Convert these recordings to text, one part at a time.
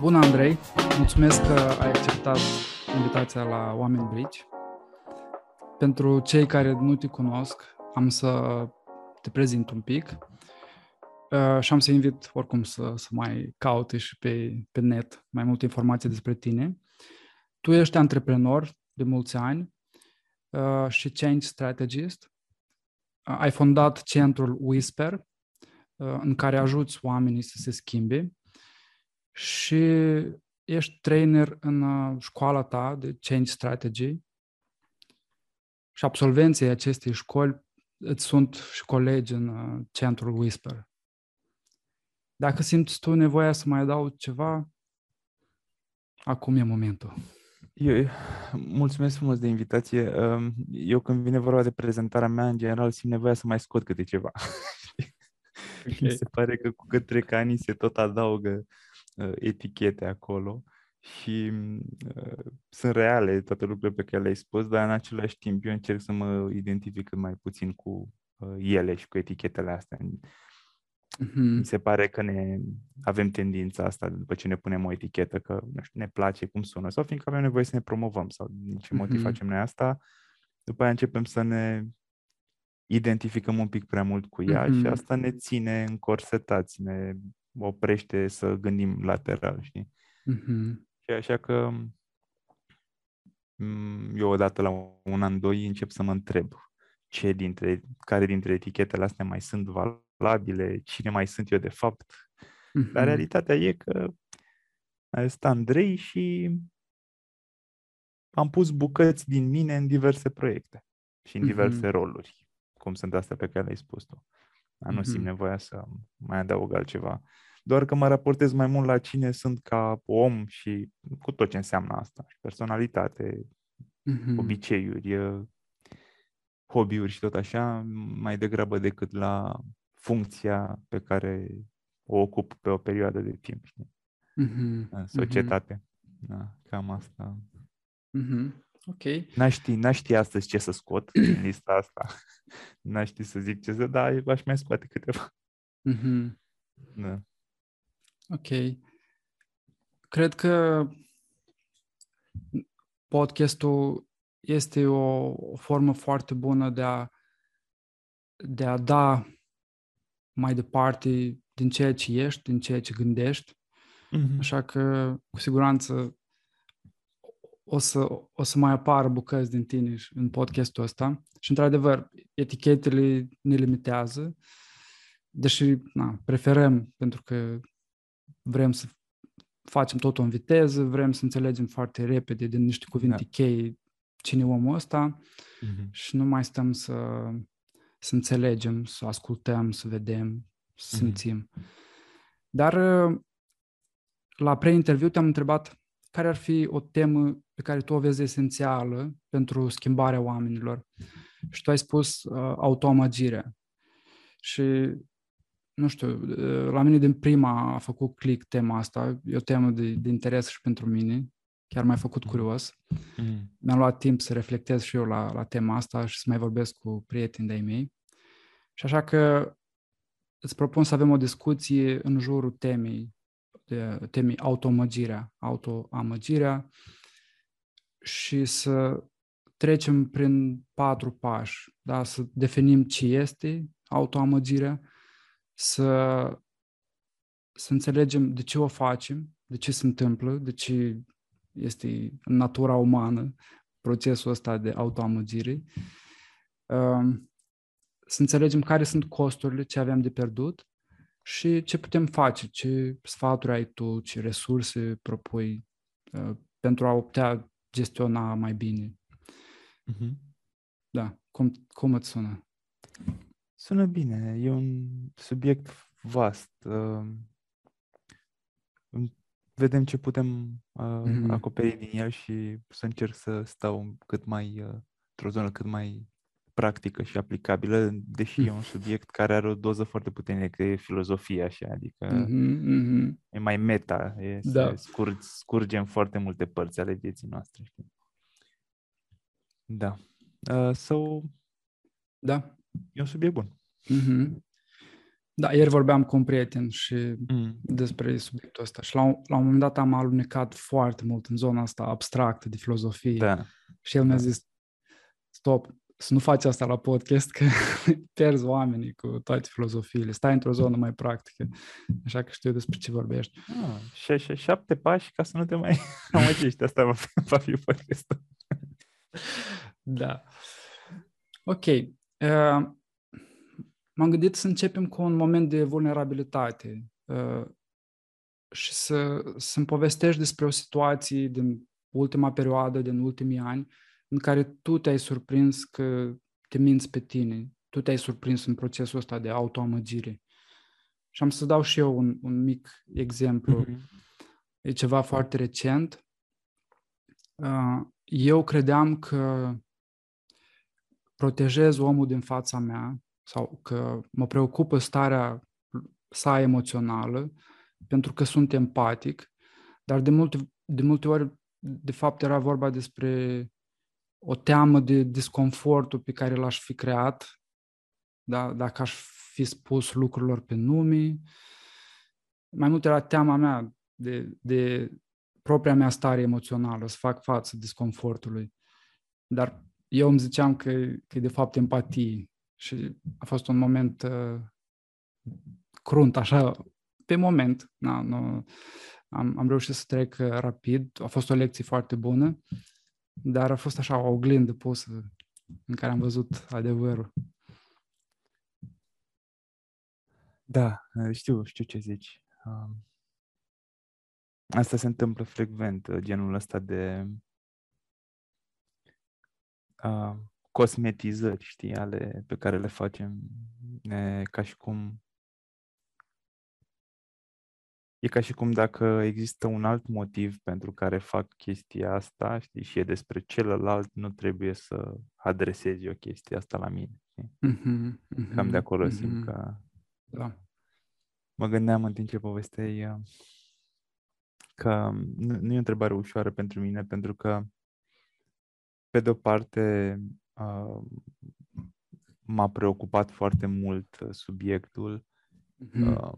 Bună, Andrei! Mulțumesc că ai acceptat invitația la Oameni Bridge. Pentru cei care nu te cunosc, am să te prezint un pic uh, și am să invit oricum să, să mai caute și pe, pe net mai multe informații despre tine. Tu ești antreprenor de mulți ani uh, și change strategist. Uh, ai fondat centrul Whisper, uh, în care ajuți oamenii să se schimbe și ești trainer în uh, școala ta de Change Strategy și absolvenții acestei școli îți sunt și colegi în uh, centrul Whisper. Dacă simți tu nevoia să mai adaug ceva, acum e momentul. Eu, mulțumesc frumos de invitație. Um, eu când vine vorba de prezentarea mea, în general simt nevoia să mai scot câte ceva. Okay. Mi se pare că cu cât trec ani se tot adaugă uh, etichete acolo și uh, sunt reale toate lucrurile pe care le-ai spus, dar în același timp eu încerc să mă identific cât mai puțin cu uh, ele și cu etichetele astea. Mm-hmm. Mi se pare că ne avem tendința asta după ce ne punem o etichetă că nu știu, ne place cum sună sau fiindcă avem nevoie să ne promovăm sau din ce motiv mm-hmm. facem noi asta, după aia începem să ne identificăm un pic prea mult cu ea mm-hmm. și asta ne ține încorsetați, ne oprește să gândim lateral, știi? Mm-hmm. Și așa că mm, eu odată la un an, doi încep să mă întreb ce dintre, care dintre etichetele astea mai sunt valabile, cine mai sunt eu de fapt. Mm-hmm. Dar realitatea e că este Andrei și am pus bucăți din mine în diverse proiecte și în mm-hmm. diverse roluri, cum sunt astea pe care le-ai spus tu. Dar nu mm-hmm. simt nevoia să mai adaug altceva doar că mă raportez mai mult la cine sunt ca om și cu tot ce înseamnă asta. Personalitate, mm-hmm. obiceiuri, hobby-uri și tot așa, mai degrabă decât la funcția pe care o ocup pe o perioadă de timp. Știi? Mm-hmm. În societate. Mm-hmm. Da, cam asta. Mm-hmm. Ok. N-aș ști, n-aș ști astăzi ce să scot în lista asta. N-aș ști să zic ce să, da, aș mai scoate câteva. Mm-hmm. Da. Ok. Cred că podcastul este o, o formă foarte bună de a, de a da mai departe din ceea ce ești, din ceea ce gândești. Mm-hmm. Așa că, cu siguranță, o să, o să mai apară bucăți din tine în podcastul ăsta. Și, într-adevăr, etichetele ne limitează, deși na, preferăm, pentru că vrem să facem totul în viteză, vrem să înțelegem foarte repede din niște cuvinte da. cheie cine e omul ăsta mm-hmm. și nu mai stăm să, să înțelegem, să ascultăm, să vedem, să mm-hmm. simțim. Dar la pre-interviu te-am întrebat care ar fi o temă pe care tu o vezi esențială pentru schimbarea oamenilor. Și tu ai spus uh, autoamagirea. Și nu știu, la mine din prima a făcut click tema asta, e o temă de, de interes și pentru mine, chiar m-a făcut mm. curios. Mm. Mi-am luat timp să reflectez și eu la, la tema asta și să mai vorbesc cu prieteni de-ai mei. Și așa că îți propun să avem o discuție în jurul temei, de, temei autoamăgirea, autoamăgirea și să trecem prin patru pași, da? să definim ce este autoamăgirea, să, să înțelegem de ce o facem, de ce se întâmplă, de ce este în natura umană procesul ăsta de autoamăgire, um, să înțelegem care sunt costurile, ce avem de pierdut și ce putem face, ce sfaturi ai tu, ce resurse propui uh, pentru a putea gestiona mai bine. Mm-hmm. Da, cum, cum îți sună? Sună bine, e un subiect vast. Uh, vedem ce putem uh, mm-hmm. acoperi din el și să încerc să stau cât mai uh, într-o zonă cât mai practică și aplicabilă, deși mm. e un subiect care are o doză foarte puternică, e filozofia așa, adică mm-hmm, mm-hmm. e mai meta, e da. scurg, scurgem foarte multe părți ale vieții noastre. Știi? Da. Uh, so, da. E un subiect bun. Mm-hmm. Da, ieri vorbeam cu un prieten și mm. despre subiectul ăsta și la un, la un moment dat am alunecat foarte mult în zona asta abstractă de filozofie da. și el mi-a da. zis stop, să nu faci asta la podcast, că pierzi oamenii cu toate filozofiile. Stai într-o zonă mai practică, așa că știu despre ce vorbești. Ah, și, și șapte pași ca să nu te mai amăgești. Asta va fi, va fi podcastul. da. Ok. Uh, m-am gândit să începem cu un moment de vulnerabilitate uh, și să, să-mi povestești despre o situație din ultima perioadă, din ultimii ani, în care tu te-ai surprins că te minți pe tine, tu te-ai surprins în procesul ăsta de autoamăgire. Și am să dau și eu un, un mic exemplu. Mm-hmm. E ceva foarte recent. Uh, eu credeam că protejez omul din fața mea sau că mă preocupă starea sa emoțională pentru că sunt empatic, dar de multe, de multe ori, de fapt, era vorba despre o teamă de disconfortul pe care l-aș fi creat da? dacă aș fi spus lucrurilor pe nume. Mai mult era teama mea de, de propria mea stare emoțională, să fac față disconfortului. Dar eu îmi ziceam că, că e de fapt empatie și a fost un moment uh, crunt, așa, pe moment. Na, nu, am, am reușit să trec uh, rapid, a fost o lecție foarte bună dar a fost așa o oglindă pusă în care am văzut adevărul. Da, știu, știu ce zici. Asta se întâmplă frecvent, genul ăsta de cosmetizări, știi, ale pe care le facem ca și cum E ca și cum dacă există un alt motiv pentru care fac chestia asta, știi, și e despre celălalt, nu trebuie să adresezi o chestie asta la mine. Mm-hmm, mm-hmm, Cam de acolo mm-hmm. simt că... Da. Mă gândeam în timp ce povesteai uh, că nu, nu e o întrebare ușoară pentru mine, pentru că, pe de-o parte, uh, m-a preocupat foarte mult uh, subiectul Mm-hmm. Uh,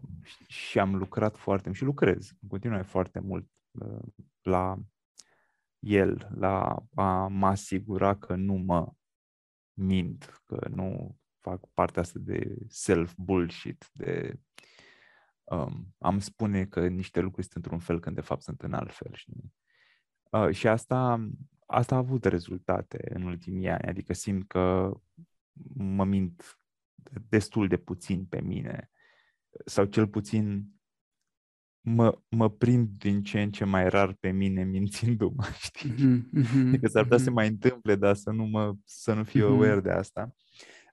și am lucrat foarte mult și lucrez în continuare foarte mult uh, la el, la a mă asigura că nu mă mint, că nu fac partea asta de self-bullshit, de um, am spune că niște lucruri sunt într-un fel când de fapt sunt în alt fel. Știi? Uh, și asta, asta a avut rezultate în ultimii ani, adică simt că mă mint destul de puțin pe mine sau cel puțin mă, mă prind din ce în ce mai rar pe mine mințindu-mă, știi? Mm-hmm, adică s-ar putea mm-hmm. să mai întâmple, dar să nu, mă, să nu fiu mm-hmm. aware de asta.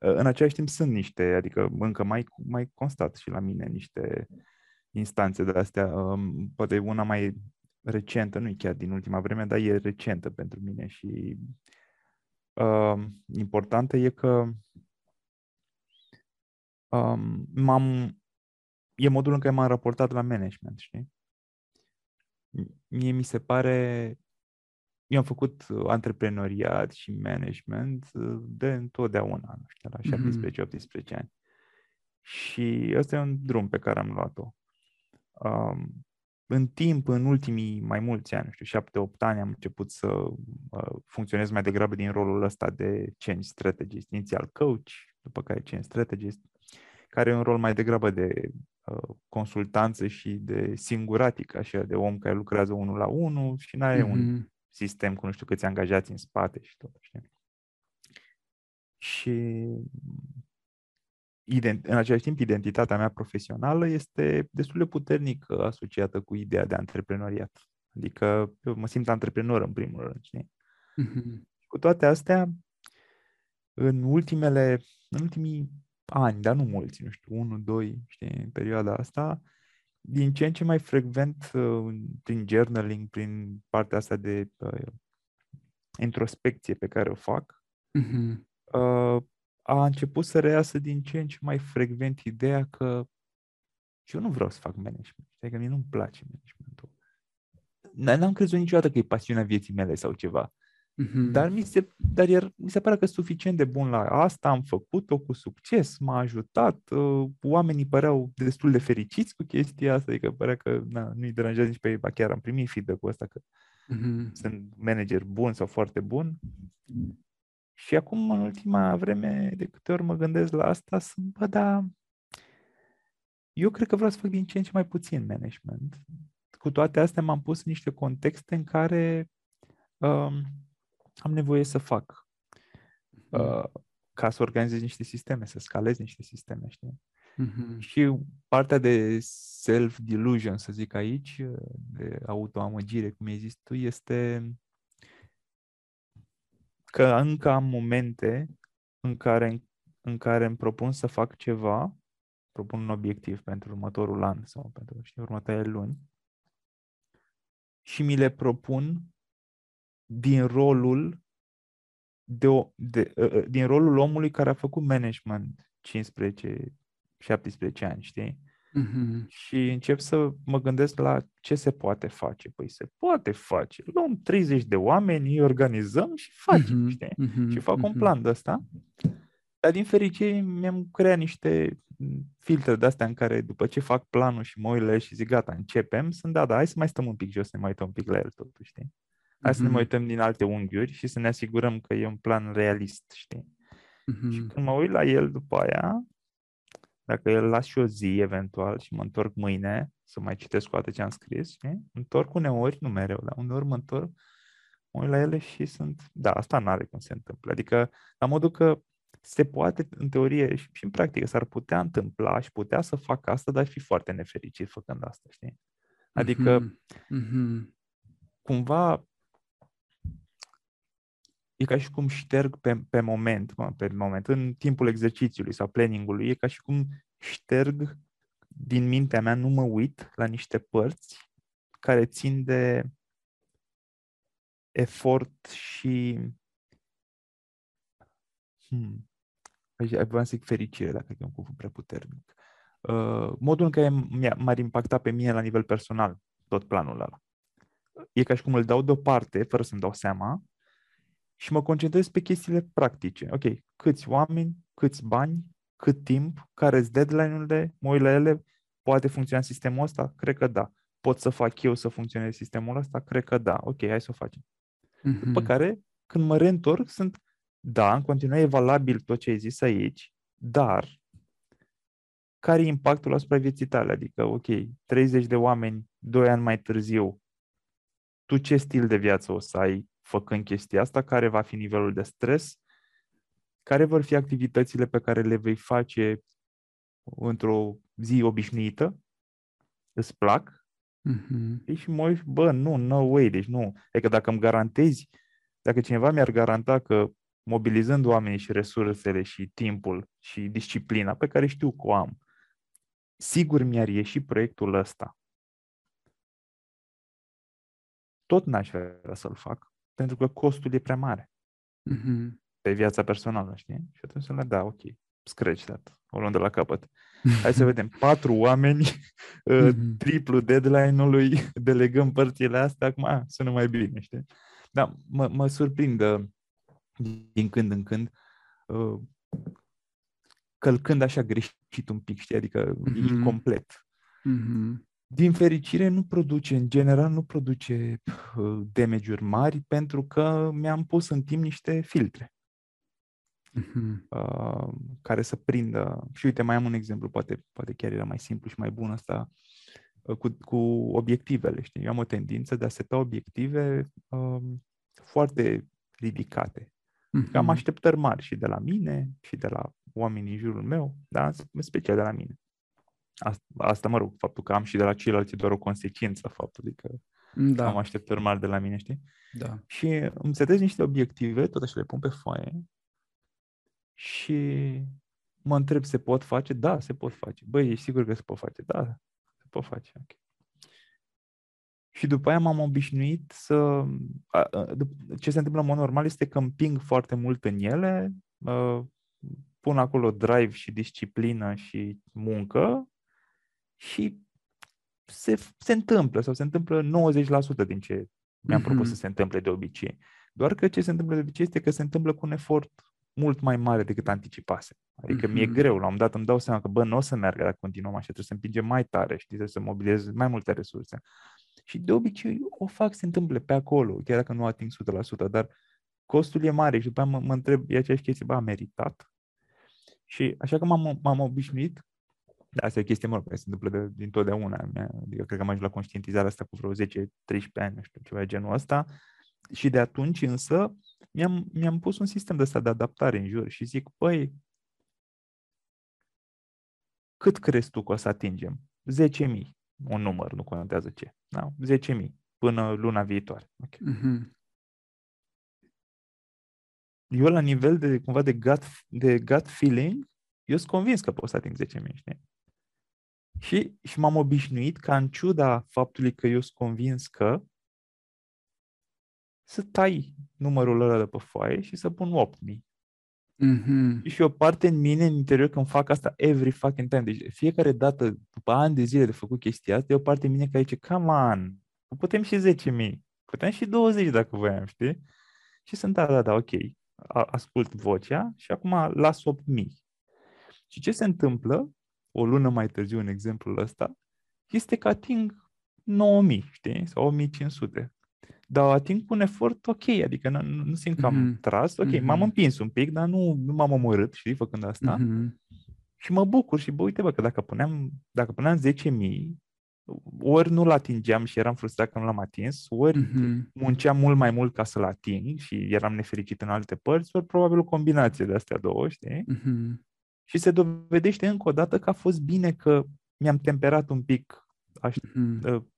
Uh, în același timp sunt niște, adică încă mai, mai constat și la mine niște instanțe de astea, um, poate una mai recentă, nu e chiar din ultima vreme, dar e recentă pentru mine și uh, importantă e că um, m-am e modul în care m-am raportat la management, știi? Mie mi se pare... Eu am făcut antreprenoriat și management uh, de întotdeauna, nu știu, la 17-18 mm-hmm. ani. Și ăsta e un drum pe care am luat-o. Um, în timp, în ultimii mai mulți ani, nu știu, 7-8 ani, am început să uh, funcționez mai degrabă din rolul ăsta de change strategist, inițial coach, după care change strategist, care e un rol mai degrabă de uh, consultanță și de singuratic, așa, de om care lucrează unul la unul și n-are mm-hmm. un sistem cu nu știu câți angajați în spate și tot, știi? Și ident- în același timp, identitatea mea profesională este destul de puternic asociată cu ideea de antreprenoriat. Adică eu mă simt antreprenor în primul rând, știi? Mm-hmm. Cu toate astea, în ultimele, în ultimii ani, dar nu mulți, nu știu, unu, doi, știi, în perioada asta, din ce în ce mai frecvent uh, prin journaling, prin partea asta de uh, introspecție pe care o fac, uh-huh. uh, a început să reiasă din ce în ce mai frecvent ideea că eu nu vreau să fac management, adică mie nu-mi place managementul. N-am crezut niciodată că e pasiunea vieții mele sau ceva. Mm-hmm. Dar, mi se, dar iar, mi se pare că suficient de bun la asta, am făcut-o cu succes, m-a ajutat, uh, oamenii păreau destul de fericiți cu chestia asta, adică părea că na, nu-i deranjează nici pe ei, ba chiar am primit feedback-ul ăsta că mm-hmm. sunt manager bun sau foarte bun. Și acum, în ultima vreme, de câte ori mă gândesc la asta, sunt, bă, da, eu cred că vreau să fac din ce în ce mai puțin management. Cu toate astea m-am pus în niște contexte în care um, am nevoie să fac mm. uh, ca să organizez niște sisteme, să scalez niște sisteme, știi? Mm-hmm. Și partea de self-delusion, să zic aici, de autoamăgire, cum ai zis tu, este că încă am momente în care, în care îmi propun să fac ceva, propun un obiectiv pentru următorul an sau pentru știi, următoarele luni și mi le propun din rolul de, o, de, uh, din rolul omului care a făcut management 15 17 ani, știi? Mm-hmm. Și încep să mă gândesc la ce se poate face. Păi se poate face. Luăm 30 de oameni, îi organizăm și facem, mm-hmm. știi? Mm-hmm. Și fac mm-hmm. un plan de ăsta. Dar din fericire mi-am creat niște filtre de astea în care după ce fac planul și mă uit și zic gata, începem, sunt da, da, hai să mai stăm un pic jos, să ne mai uităm un pic la el totuși, știi? Hai mm-hmm. să ne mai uităm din alte unghiuri și să ne asigurăm că e un plan realist, știi? Mm-hmm. Și când mă uit la el după aia, dacă el las și o zi eventual și mă întorc mâine să mai citesc toate ce am scris, știi? întorc uneori, nu mereu, dar uneori mă întorc, mă uit la ele și sunt, da, asta nu are cum se întâmplă. Adică, la modul că se poate, în teorie și, și în practică, s-ar putea întâmpla și putea să fac asta, dar fi foarte nefericit făcând asta, știi? Adică, mm-hmm. cumva, e ca și cum șterg pe, pe moment, mă, pe moment, în timpul exercițiului sau planningului, e ca și cum șterg din mintea mea, nu mă uit la niște părți care țin de efort și hmm, vreau să zic fericire, dacă e un cuvânt prea puternic. Uh, modul în care m-ar impacta pe mine la nivel personal tot planul ăla. E ca și cum îl dau deoparte, fără să-mi dau seama, și mă concentrez pe chestiile practice. Ok, câți oameni, câți bani, cât timp, care sunt deadline-urile, mă uit la ele, poate funcționa sistemul ăsta? Cred că da. Pot să fac eu să funcționeze sistemul ăsta? Cred că da. Ok, hai să o facem. Mm-hmm. După care, când mă reîntorc, sunt, da, în continuare e valabil tot ce ai zis aici, dar care e impactul asupra vieții tale? Adică, ok, 30 de oameni, 2 ani mai târziu, tu ce stil de viață o să ai făcând chestia asta, care va fi nivelul de stres, care vor fi activitățile pe care le vei face într-o zi obișnuită, îți plac, mm-hmm. și mă uit, bă, nu, no way, deci nu. Adică dacă îmi garantezi, dacă cineva mi-ar garanta că mobilizând oamenii și resursele și timpul și disciplina pe care știu că o am, sigur mi-ar ieși proiectul ăsta. Tot n-aș vrea să-l fac, pentru că costul e prea mare mm-hmm. pe viața personală, știi? Și atunci le da, ok, scratch that, o luăm de la capăt. Hai să vedem, patru oameni, mm-hmm. triplu deadline-ului, delegăm părțile astea, acum sună mai bine, știi? Da, mă, mă surprindă din când în când uh, călcând așa greșit un pic, știi? Adică mm-hmm. complet. Mm-hmm din fericire nu produce, în general nu produce uh, damage-uri mari pentru că mi-am pus în timp niște filtre uh-huh. uh, care să prindă. Și uite, mai am un exemplu, poate, poate chiar era mai simplu și mai bun asta uh, cu, cu obiectivele. Știi? Eu am o tendință de a seta obiective uh, foarte ridicate. Uh-huh. Am așteptări mari și de la mine și de la oamenii în jurul meu, dar în special de la mine. Asta, asta, mă rog, faptul că am și de la ceilalți e doar o consecință faptului că da. am așteptări mari de la mine, știi? Da. Și îmi setez niște obiective, tot așa le pun pe foaie și mă întreb, se pot face? Da, se pot face. Băi, ești sigur că se pot face? Da, se pot face. Okay. Și după aia m-am obișnuit să... Ce se întâmplă în mod normal este că împing foarte mult în ele, pun acolo drive și disciplină și muncă și se, se întâmplă sau se întâmplă 90% din ce mi-am mm-hmm. propus să se întâmple de obicei. Doar că ce se întâmplă de obicei este că se întâmplă cu un efort mult mai mare decât anticipase. Adică mm-hmm. mi-e mhm. greu, la un moment dat îmi dau seama că, bă, nu o să meargă dacă continuăm așa, trebuie să împingem mai tare, știi, trebuie să mobilizez mai multe resurse. Și de obicei o fac, se întâmple pe acolo, chiar dacă nu ating 100%, dar costul e mare și după aia mă, mă întreb, e aceeași chestie, bă, a meritat? Și așa că m-am, m-am obișnuit, asta e o chestie, mă, care se întâmplă de, din totdeauna, adică cred că am ajuns la conștientizarea asta cu vreo 10-13 ani, nu știu, ceva de genul ăsta, și de atunci însă mi-am, mi-am pus un sistem de ăsta de adaptare în jur și zic, păi, cât crezi tu că o să atingem? 10.000, un număr, nu contează ce. Da? 10.000 până luna viitoare. Okay. Mm-hmm. Eu la nivel de, cumva, de gut, de gut feeling, eu sunt convins că pot să ating 10.000, știi? Și, și m-am obișnuit ca în ciuda faptului că eu sunt convins că să tai numărul ăla de pe foaie și să pun 8000. Mm-hmm. Și o parte în mine, în interior, când fac asta every fucking time. Deci fiecare dată, după ani de zile de făcut chestia asta, e o parte în mine care zice, come on, putem și 10.000, putem și 20 dacă voiam, știi? Și sunt, da, da, da, ok, ascult vocea și acum las 8.000. Și ce se întâmplă, o lună mai târziu, în exemplul ăsta, este că ating 9.000, știi? Sau 1.500 dar ating cu un efort ok, adică nu, nu simt că am mm-hmm. tras, ok, mm-hmm. m-am împins un pic, dar nu, nu m-am omorât, știi, făcând asta. Mm-hmm. Și mă bucur și bă, uite bă, că dacă puneam, dacă puneam 10.000, ori nu-l atingeam și eram frustrat că nu l-am atins, ori mm-hmm. munceam mult mai mult ca să-l ating și eram nefericit în alte părți, ori probabil o combinație de astea două, știi? Mm-hmm. Și se dovedește încă o dată că a fost bine că mi-am temperat un pic aș, mm-hmm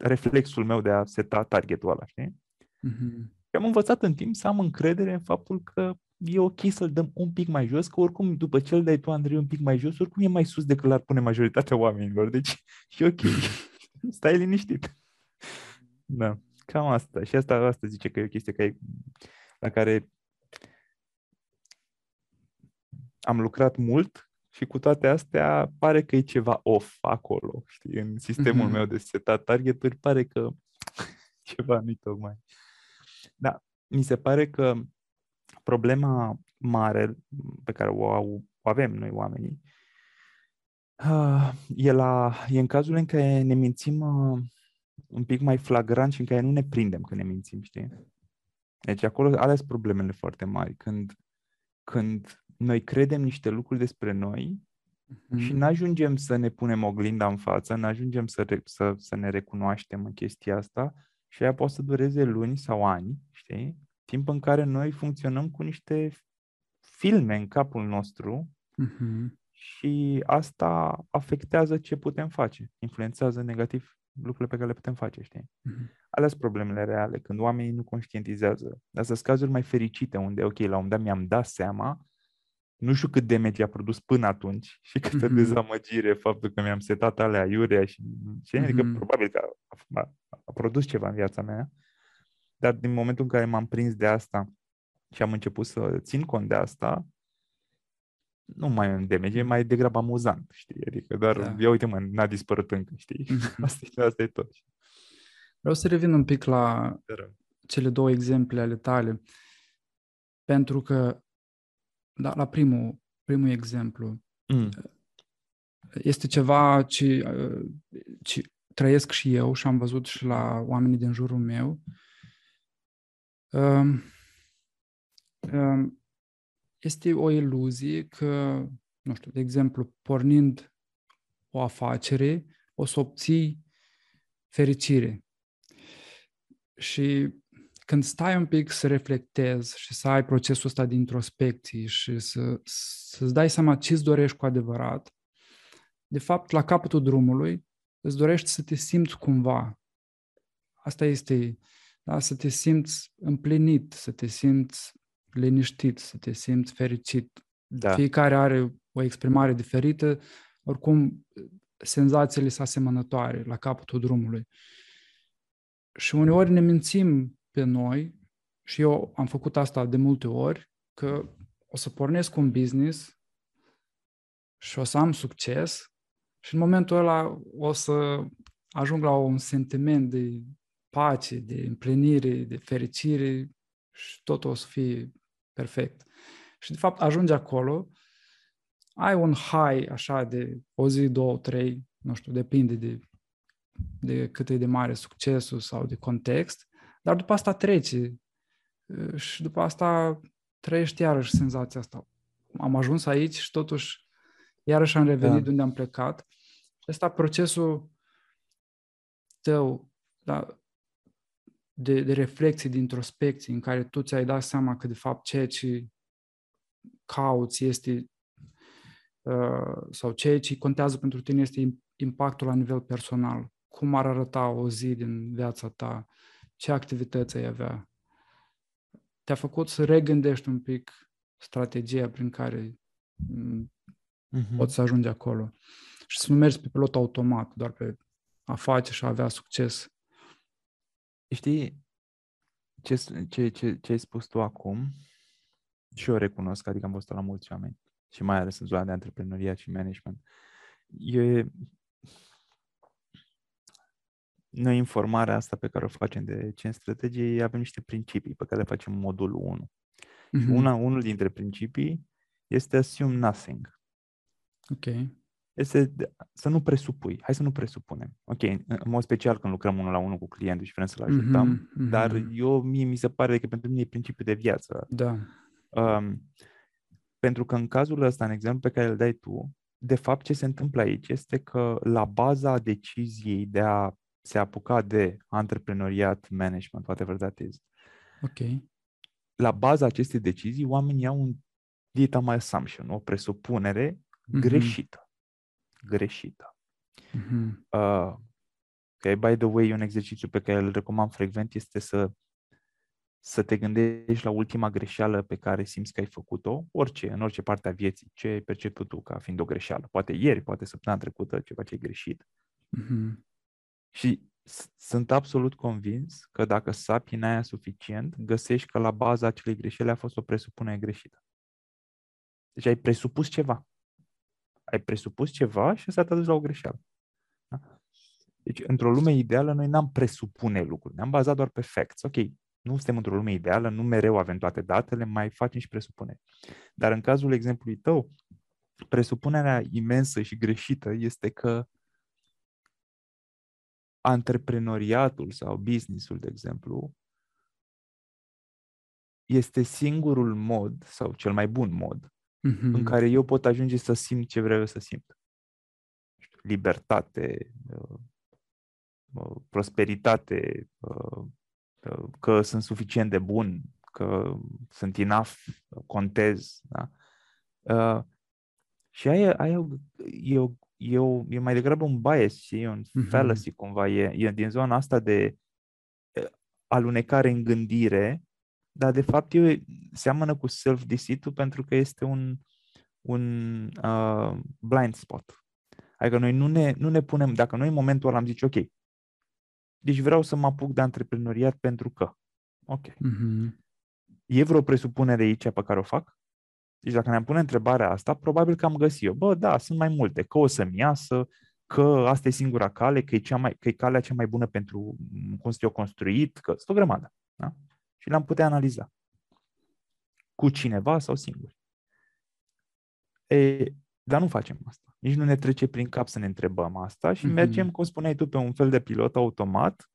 reflexul meu de a seta targetul ăla, știi? Mm-hmm. Și am învățat în timp să am încredere în faptul că e ok să-l dăm un pic mai jos, că oricum după ce îl dai tu, Andrei, un pic mai jos, oricum e mai sus decât l-ar pune majoritatea oamenilor. Deci e ok. Stai liniștit. Da, cam asta. Și asta, asta zice că e o chestie care, la care am lucrat mult și cu toate astea pare că e ceva off acolo, știi? În sistemul mm-hmm. meu de setat targeturi pare că ceva nu-i tocmai. Da, mi se pare că problema mare pe care o, au, o avem noi oamenii uh, e, la, e în cazul în care ne mințim uh, un pic mai flagrant și în care nu ne prindem când ne mințim, știi? Deci acolo ales problemele foarte mari, când, când noi credem niște lucruri despre noi mm-hmm. și nu ajungem să ne punem oglinda în față, nu ajungem să, re- să, să ne recunoaștem în chestia asta și ea poate să dureze luni sau ani, știi? Timp în care noi funcționăm cu niște filme în capul nostru mm-hmm. și asta afectează ce putem face, influențează negativ lucrurile pe care le putem face, știi? Mm-hmm. Alea sunt problemele reale, când oamenii nu conștientizează. Astea sunt cazuri mai fericite, unde, ok, la un moment dat mi-am dat seama nu știu cât damage a produs până atunci și câtă mm-hmm. dezamăgire faptul că mi-am setat alea iurea și ce, mm-hmm. adică probabil că a, a, a produs ceva în viața mea, dar din momentul în care m-am prins de asta și am început să țin cont de asta, nu mai e un damage, e mai degrabă amuzant, știi? Adică doar, da. ia uite mă, n-a dispărut încă, știi? Mm-hmm. Asta, e, asta e tot. Vreau să revin un pic la cele două exemple ale tale, pentru că da, la primul, primul exemplu, mm. este ceva ce, ce trăiesc și eu și am văzut și la oamenii din jurul meu. Um, um, este o iluzie că, nu știu, de exemplu, pornind o afacere, o să obții fericire. Și când stai un pic să reflectezi și să ai procesul ăsta de introspecție și să, să-ți dai seama ce îți dorești cu adevărat, de fapt, la capătul drumului, îți dorești să te simți cumva. Asta este, da? să te simți împlinit, să te simți liniștit, să te simți fericit. Da. Fiecare are o exprimare diferită, oricum senzațiile sunt asemănătoare la capătul drumului. Și uneori ne mințim pe noi, și eu am făcut asta de multe ori, că o să pornesc un business și o să am succes și în momentul ăla o să ajung la un sentiment de pace, de împlinire, de fericire și totul o să fie perfect. Și de fapt ajungi acolo, ai un high așa de o zi, două, trei, nu știu, depinde de, de cât e de mare succesul sau de context, dar după asta trece și după asta trăiești iarăși senzația asta. Am ajuns aici și totuși iarăși am revenit da. de unde am plecat. Și ăsta procesul tău da, de, de reflexie, de introspecție, în care tu ți-ai dat seama că de fapt ceea ce cauți este uh, sau ceea ce contează pentru tine este impactul la nivel personal. Cum ar arăta o zi din viața ta? Ce activități ai avea? Te-a făcut să regândești un pic strategia prin care mm-hmm. poți să ajungi acolo. Și să nu mergi pe pilot automat, doar pe a face și a avea succes. Știi, ce, ce, ce, ce ai spus tu acum, și eu recunosc, adică am văzut la mulți oameni, și mai ales în zona de antreprenoriat și management, e, noi informarea asta pe care o facem de ce în strategie, avem niște principii pe care le facem în modulul 1. Mm-hmm. Și una, unul dintre principii este assume nothing. Ok. Este să nu presupui. Hai să nu presupunem. Ok, în mod special când lucrăm unul la unul cu clientul și vrem să-l mhm, ajutăm, mm-hmm, mm-hmm. dar eu, mie mi se pare că pentru mine e principiul de viață. Da. Um, pentru că în cazul ăsta, în exemplu pe care îl dai tu, de fapt ce se întâmplă aici este că la baza deciziei de a se apuca de antreprenoriat, management, whatever that is, okay. la baza acestei decizii, oamenii au un data my assumption, o presupunere mm-hmm. greșită. Greșită. Mm-hmm. Uh, okay, by the way, un exercițiu pe care îl recomand frecvent este să să te gândești la ultima greșeală pe care simți că ai făcut-o, orice, în orice parte a vieții, ce ai perceput tu ca fiind o greșeală. Poate ieri, poate săptămâna trecută, ceva ce ai greșit. Mm-hmm. Și sunt absolut convins că dacă sapi în aia suficient, găsești că la baza acelei greșeli a fost o presupunere greșită. Deci ai presupus ceva. Ai presupus ceva și asta te-a dus la o greșeală. Da? Deci, într-o lume ideală, noi n-am presupune lucruri, ne-am bazat doar pe facts. Ok, nu suntem într-o lume ideală, nu mereu avem toate datele, mai facem și presupuneri. Dar în cazul exemplului tău, presupunerea imensă și greșită este că antreprenoriatul sau businessul, de exemplu, este singurul mod sau cel mai bun mod mm-hmm. în care eu pot ajunge să simt ce vreau eu să simt. Libertate, uh, uh, prosperitate, uh, că sunt suficient de bun, că sunt enough, contez. Da? Și aia, aia e o e, o, e mai degrabă un bias, e un mm-hmm. fallacy cumva, e, e din zona asta de alunecare în gândire, dar de fapt e, seamănă cu self-deceit pentru că este un, un uh, blind spot. Adică noi nu ne, nu ne punem, dacă noi în momentul ăla am zice, ok, deci vreau să mă apuc de antreprenoriat pentru că, ok. Mm-hmm. E vreo presupunere aici pe care o fac? Deci dacă ne-am pune întrebarea asta, probabil că am găsit eu. Bă, da, sunt mai multe. Că o să-mi iasă, că asta e singura cale, că e, cea mai, că e calea cea mai bună pentru cum sunt eu construit, că sunt o grămadă. Da? Și le-am putea analiza. Cu cineva sau singur. E, dar nu facem asta. Nici nu ne trece prin cap să ne întrebăm asta și mm-hmm. mergem, cum spuneai tu, pe un fel de pilot automat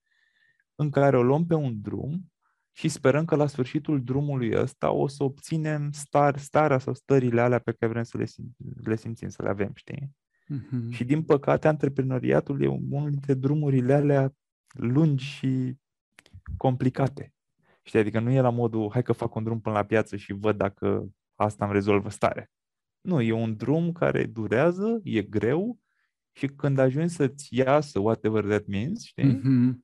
în care o luăm pe un drum și sperăm că la sfârșitul drumului ăsta o să obținem star, starea sau stările alea pe care vrem să le, sim, le simțim, să le avem, știi? Uh-huh. Și din păcate, antreprenoriatul e unul dintre drumurile alea lungi și complicate. Știi? Adică nu e la modul, hai că fac un drum până la piață și văd dacă asta îmi rezolvă starea. Nu, e un drum care durează, e greu și când ajungi să-ți iasă whatever that means, știi? Uh-huh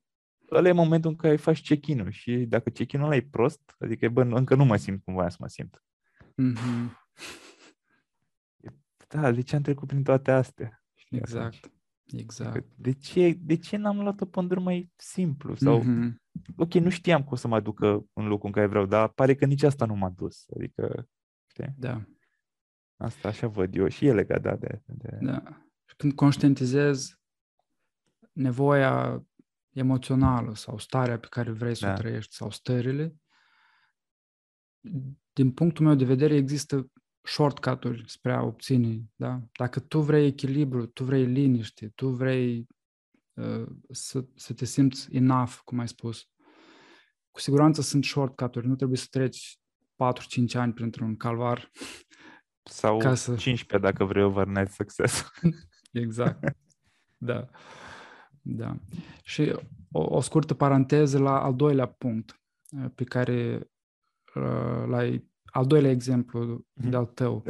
ăla e momentul în care faci check-in-ul și dacă check-in-ul ăla e prost, adică, bă, încă nu mă simt cum voiam să mă simt. Mm-hmm. Da, de ce am trecut prin toate astea? Știi, exact. Atunci? Exact. De ce, de ce n-am luat-o pe un drum mai simplu? Sau, mm-hmm. ok, nu știam cum să mă aducă în locul în care vreau, dar pare că nici asta nu m-a dus. Adică, știi? Da. Asta așa văd eu și e legat, da, de... de... Da. Când conștientizez nevoia emoțională sau starea pe care vrei să da. o trăiești sau stările, din punctul meu de vedere, există shortcut-uri spre a obține, da? Dacă tu vrei echilibru, tu vrei liniște, tu vrei uh, să, să te simți enough, cum ai spus, cu siguranță sunt shortcut-uri, nu trebuie să treci 4-5 ani printr-un calvar. Sau ca să... 15 dacă vrei overnight success. exact. Da. Da. Și o, o scurtă paranteză la al doilea punct uh, pe care uh, l-ai, al doilea exemplu mm-hmm. de-al tău,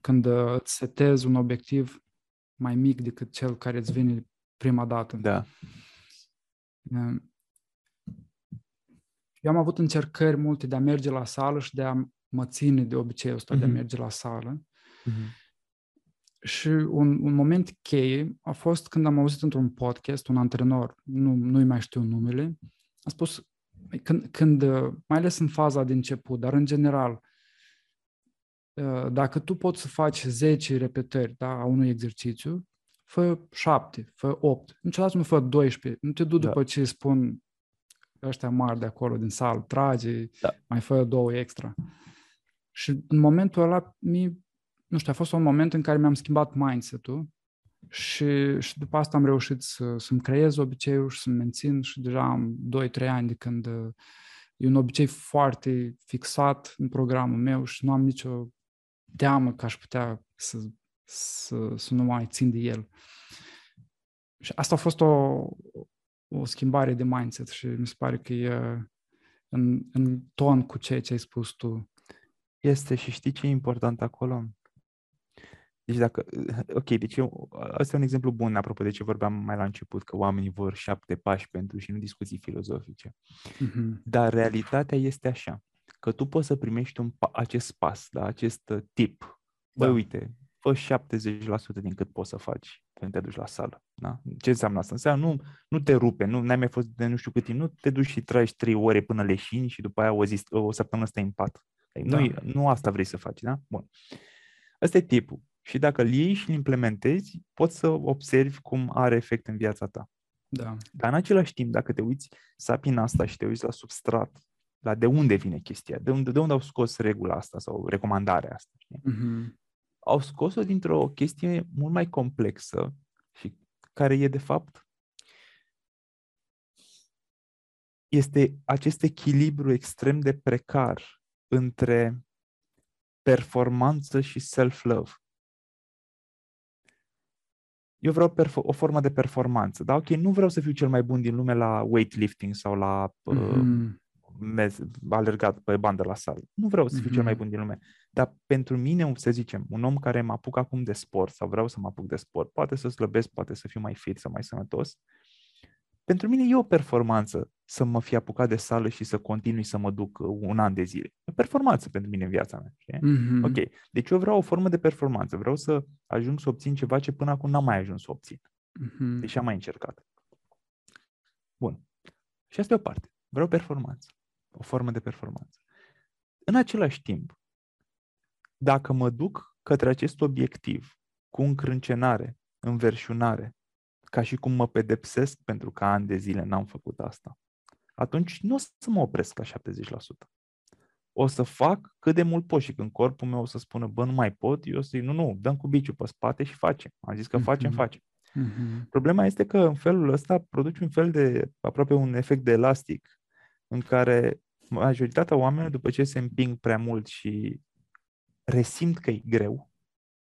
când uh, îți setezi un obiectiv mai mic decât cel care îți vine prima dată. Da. Eu am avut încercări multe de a merge la sală și de a mă ține de obiceiul ăsta mm-hmm. de a mhm. merge la sală. Mm-hmm. Și un, un moment cheie a fost când am auzit într-un podcast un antrenor, nu, nu-i mai știu numele, a spus, când, când, mai ales în faza de început, dar în general, ă, dacă tu poți să faci 10 repetări da, a unui exercițiu, fă 7, fă 8, niciodată nu fă 12, nu te du da. după ce spun ăștia mari de acolo din sală, trage, da. mai fă două extra. Și în momentul ăla, mi, nu știu, a fost un moment în care mi-am schimbat mindset-ul și, și după asta am reușit să, să-mi creez obiceiul și să-mi mențin și deja am 2-3 ani de când e un obicei foarte fixat în programul meu și nu am nicio teamă că aș putea să, să, să nu mai țin de el. Și asta a fost o, o schimbare de mindset și mi se pare că e în, în ton cu ceea ce ai spus tu. Este și știi ce e important acolo? Deci dacă, ok, deci eu, asta e un exemplu bun apropo de ce vorbeam mai la început, că oamenii vor șapte pași pentru și nu discuții filozofice. Mm-hmm. Dar realitatea este așa, că tu poți să primești un, acest pas, da, acest tip. Băi, da. uite, fă 70% din cât poți să faci când te duci la sală. Da? Ce înseamnă asta? Înseamnă nu, nu te rupe, nu ai mai fost de nu știu cât timp, nu te duci și tragi 3 ore până leșini și după aia o, zi, o săptămână stai în pat. Da. Nu, nu asta vrei să faci, da? Bun. Asta e tipul. Și dacă îl iei și îl implementezi, poți să observi cum are efect în viața ta. Da. Dar în același timp, dacă te uiți sapin asta și te uiți la substrat, la de unde vine chestia, de unde, de unde au scos regula asta sau recomandarea asta, știi? Mm-hmm au scos-o dintr-o chestie mult mai complexă și care e de fapt este acest echilibru extrem de precar între performanță și self-love. Eu vreau perfor- o formă de performanță, da? Ok, nu vreau să fiu cel mai bun din lume la weightlifting sau la mm-hmm. uh, alergat pe bandă la sală. Nu vreau să fiu mm-hmm. cel mai mhm. bun din lume. Dar pentru mine, să zicem, un om care mă apuc acum de sport sau vreau să mă apuc de sport, poate să slăbesc, poate să fiu mai fit, să mai sănătos, pentru mine e o performanță să mă fi apucat de sală și să continui să mă duc un an de zile. E o performanță pentru mine în viața mea. Mm-hmm. Ok. Deci eu vreau o formă de performanță. Vreau să ajung să obțin ceva ce până acum n-am mai ajuns să obțin. Mm-hmm. Deși am mai încercat. Bun. Și asta e o parte. Vreau performanță o formă de performanță. În același timp, dacă mă duc către acest obiectiv cu încrâncenare, înverșunare, ca și cum mă pedepsesc pentru că ani de zile n-am făcut asta, atunci nu o să mă opresc la 70%. O să fac cât de mult pot și când corpul meu o să spună, bă, nu mai pot, eu o să zic, nu, nu, dăm cu biciul pe spate și facem. Am zis că facem, mm-hmm. facem. Mm-hmm. Problema este că în felul ăsta produci un fel de, aproape un efect de elastic, în care majoritatea oamenilor, după ce se împing prea mult și resimt că e greu,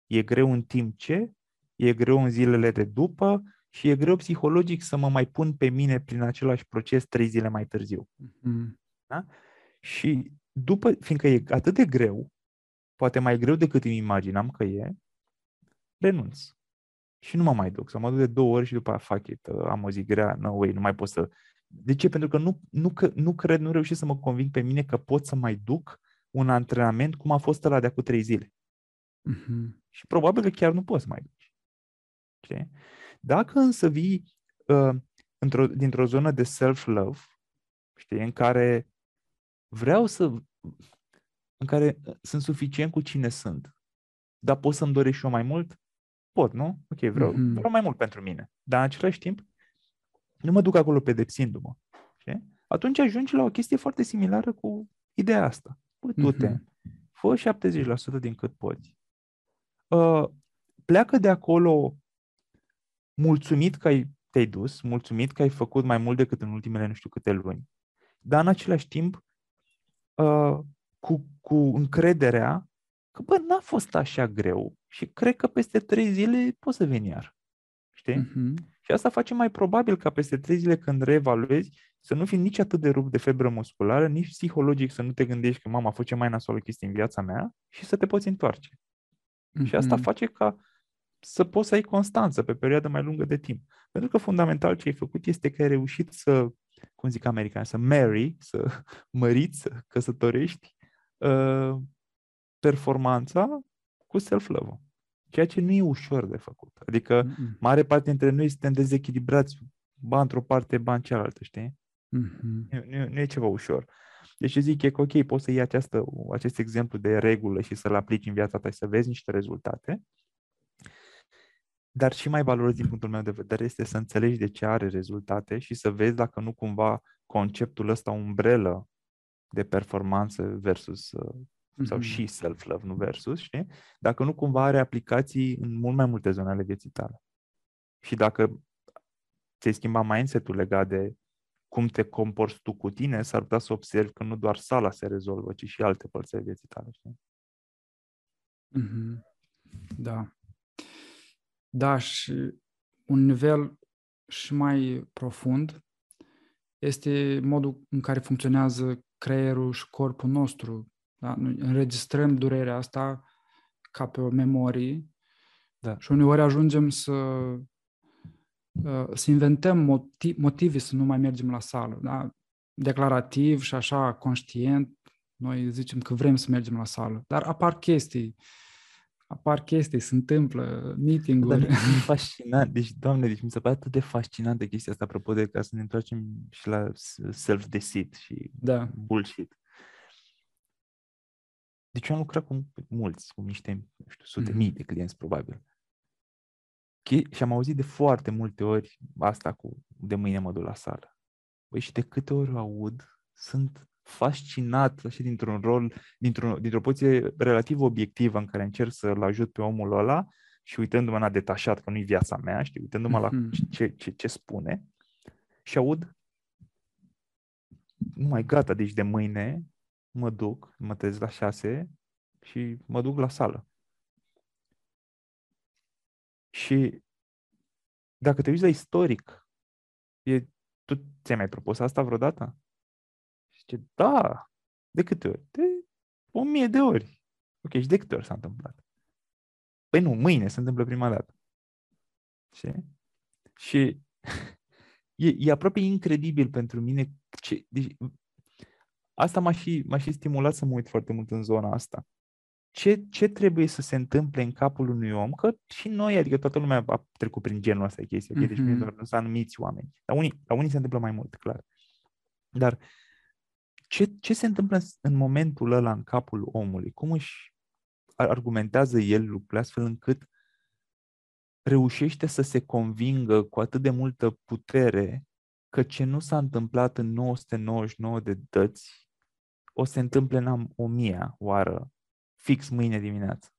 e greu în timp ce, e greu în zilele de după și e greu psihologic să mă mai pun pe mine prin același proces trei zile mai târziu. Mm-hmm. Da? Și după, fiindcă e atât de greu, poate mai greu decât îmi imaginam că e, renunț. Și nu mă mai duc. Să mă duc de două ori și după aia fac it. Am o zi grea, no way, nu mai pot să de ce? Pentru că nu, nu, nu cred, nu reușesc să mă conving pe mine că pot să mai duc un antrenament cum a fost ăla de acum trei zile. Uh-huh. Și probabil că chiar nu poți să mai duci. Știi? Dacă însă vii uh, într-o, dintr-o zonă de self-love, știi, în care vreau să în care sunt suficient cu cine sunt, dar pot să-mi doresc și eu mai mult? Pot, nu? Ok, vreau, uh-huh. vreau mai mult pentru mine. Dar în același timp, nu mă duc acolo pedepsindu-mă. Știi? Atunci ajungi la o chestie foarte similară cu ideea asta. Bă, du-te, uh-huh. fă 70% din cât poți. Uh, pleacă de acolo mulțumit că ai, te-ai dus, mulțumit că ai făcut mai mult decât în ultimele nu știu câte luni, dar în același timp uh, cu, cu încrederea că, bă, n-a fost așa greu și cred că peste trei zile poți să veni iar. Știi? Uh-huh. Și asta face mai probabil ca peste trei zile când reevaluezi să nu fii nici atât de rupt de febră musculară, nici psihologic să nu te gândești că mama a făcut cea mai nasoală chestie în viața mea și să te poți întoarce. Mm-hmm. Și asta face ca să poți să ai constanță pe perioadă mai lungă de timp. Pentru că fundamental ce ai făcut este că ai reușit să, cum zic american, să marry, să măriți, să căsătorești uh, performanța cu self-love Ceea ce nu e ușor de făcut. Adică Mm-mm. mare parte dintre noi suntem dezechilibrați, ba într-o parte, ba în cealaltă, știi? Mm-hmm. Nu, nu, nu e ceva ușor. Deci zic e că ok, poți să iei această, acest exemplu de regulă și să-l aplici în viața ta și să vezi niște rezultate, dar și mai valoros din punctul meu de vedere este să înțelegi de ce are rezultate și să vezi dacă nu cumva conceptul ăsta umbrelă de performanță versus mm-hmm. sau și self-love, nu versus, știi? Dacă nu cumva are aplicații în mult mai multe zone ale vieții tale. Și dacă ți-ai schimbat mindset-ul legat de cum te comporți tu cu tine, s-ar putea să observi că nu doar sala se rezolvă, ci și alte părți ale vieții tale. Știi? Mm-hmm. Da. Da, și un nivel și mai profund este modul în care funcționează creierul și corpul nostru. Da? Noi înregistrăm durerea asta ca pe o memorie da. și uneori ajungem să Uh, să inventăm motiv, motive să nu mai mergem la sală. Da? Declarativ și așa, conștient, noi zicem că vrem să mergem la sală, dar apar chestii, apar chestii, se întâmplă meeting-uri. Dar e fascinant, deci, doamne, deci mi se pare atât de fascinant de chestia asta, apropo de ca să ne întoarcem și la self-deceit și da. bullshit. Deci eu am lucrat cu mulți, cu niște, nu știu, sute mm-hmm. mii de clienți, probabil și am auzit de foarte multe ori asta cu de mâine mă duc la sală. Păi și de câte ori aud, sunt fascinat așa dintr-un rol, dintr-o, dintr-o poziție relativ obiectivă în care încerc să-l ajut pe omul ăla și uitându-mă la detașat, că nu-i viața mea, știi, uitându-mă mm-hmm. la mhm. ce, ce, ce spune și aud nu mai gata, deci de mâine mă duc, mă trezesc la șase și mă duc la sală. Și dacă te uiți la istoric, e, tu ți-ai mai propus asta vreodată? Și ce da, de câte ori? De o mie de ori. Ok, și de câte ori s-a întâmplat? Păi nu, mâine se întâmplă prima dată. Știi? Și e, e aproape incredibil pentru mine. Ce, deci, asta m-a și, m-a și stimulat să mă uit foarte mult în zona asta ce, ce trebuie să se întâmple în capul unui om, că și noi, adică toată lumea a trecut prin genul ăsta de chestii, mm-hmm. deci nu doar sunt anumiți oameni. La unii, la unii se întâmplă mai mult, clar. Dar ce, ce se întâmplă în momentul ăla în capul omului? Cum își argumentează el lucrurile astfel încât reușește să se convingă cu atât de multă putere că ce nu s-a întâmplat în 999 de dăți o se întâmple în o mie oară fix mâine dimineață.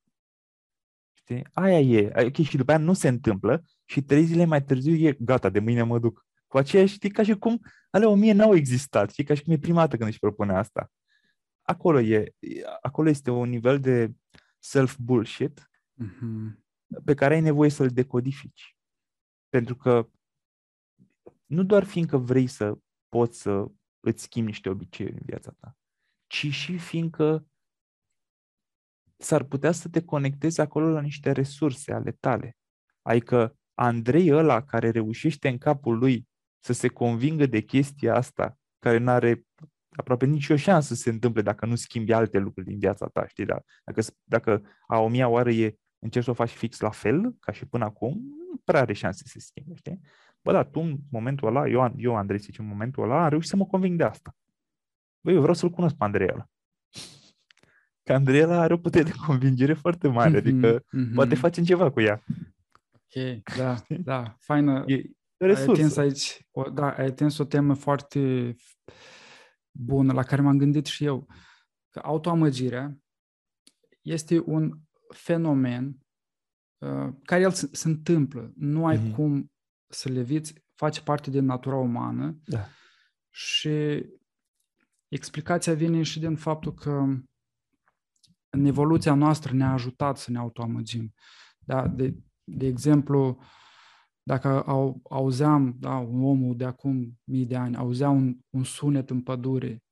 Știi? Aia e. Ok, și după aia nu se întâmplă și trei zile mai târziu e gata, de mâine mă duc. Cu aceea știi, ca și cum ale o mie n-au existat. Știi, ca și cum e prima dată când își propune asta. Acolo, e, acolo este un nivel de self-bullshit mm-hmm. pe care ai nevoie să-l decodifici. Pentru că nu doar fiindcă vrei să poți să îți schimbi niște obiceiuri în viața ta, ci și fiindcă s-ar putea să te conectezi acolo la niște resurse ale tale. Adică Andrei ăla care reușește în capul lui să se convingă de chestia asta, care nu are aproape nicio șansă să se întâmple dacă nu schimbi alte lucruri din viața ta, știi? Dacă, dacă, dacă a o mia oară e încerci să o faci fix la fel, ca și până acum, nu prea are șanse să se schimbe, știi? Bă, dar tu în momentul ăla, eu, eu Andrei, zice, în momentul ăla, am reușit să mă conving de asta. Băi, eu vreau să-l cunosc pe Andrei ăla că Andreela are o putere de convingere foarte mare, mm-hmm, adică mm-hmm. poate facem ceva cu ea. Ok, da, da, faină. E, ai atins aici, o, da, ai atins o temă foarte bună la care m-am gândit și eu. că autoamăgirea este un fenomen uh, care el se, se întâmplă. Nu ai mm-hmm. cum să le viți, face parte din natura umană da. și explicația vine și din faptul că în evoluția noastră ne-a ajutat să ne autoamăgim. Da? De, de exemplu, dacă au, auzeam, da, un om de acum mii de ani, auzea un, un sunet în pădure,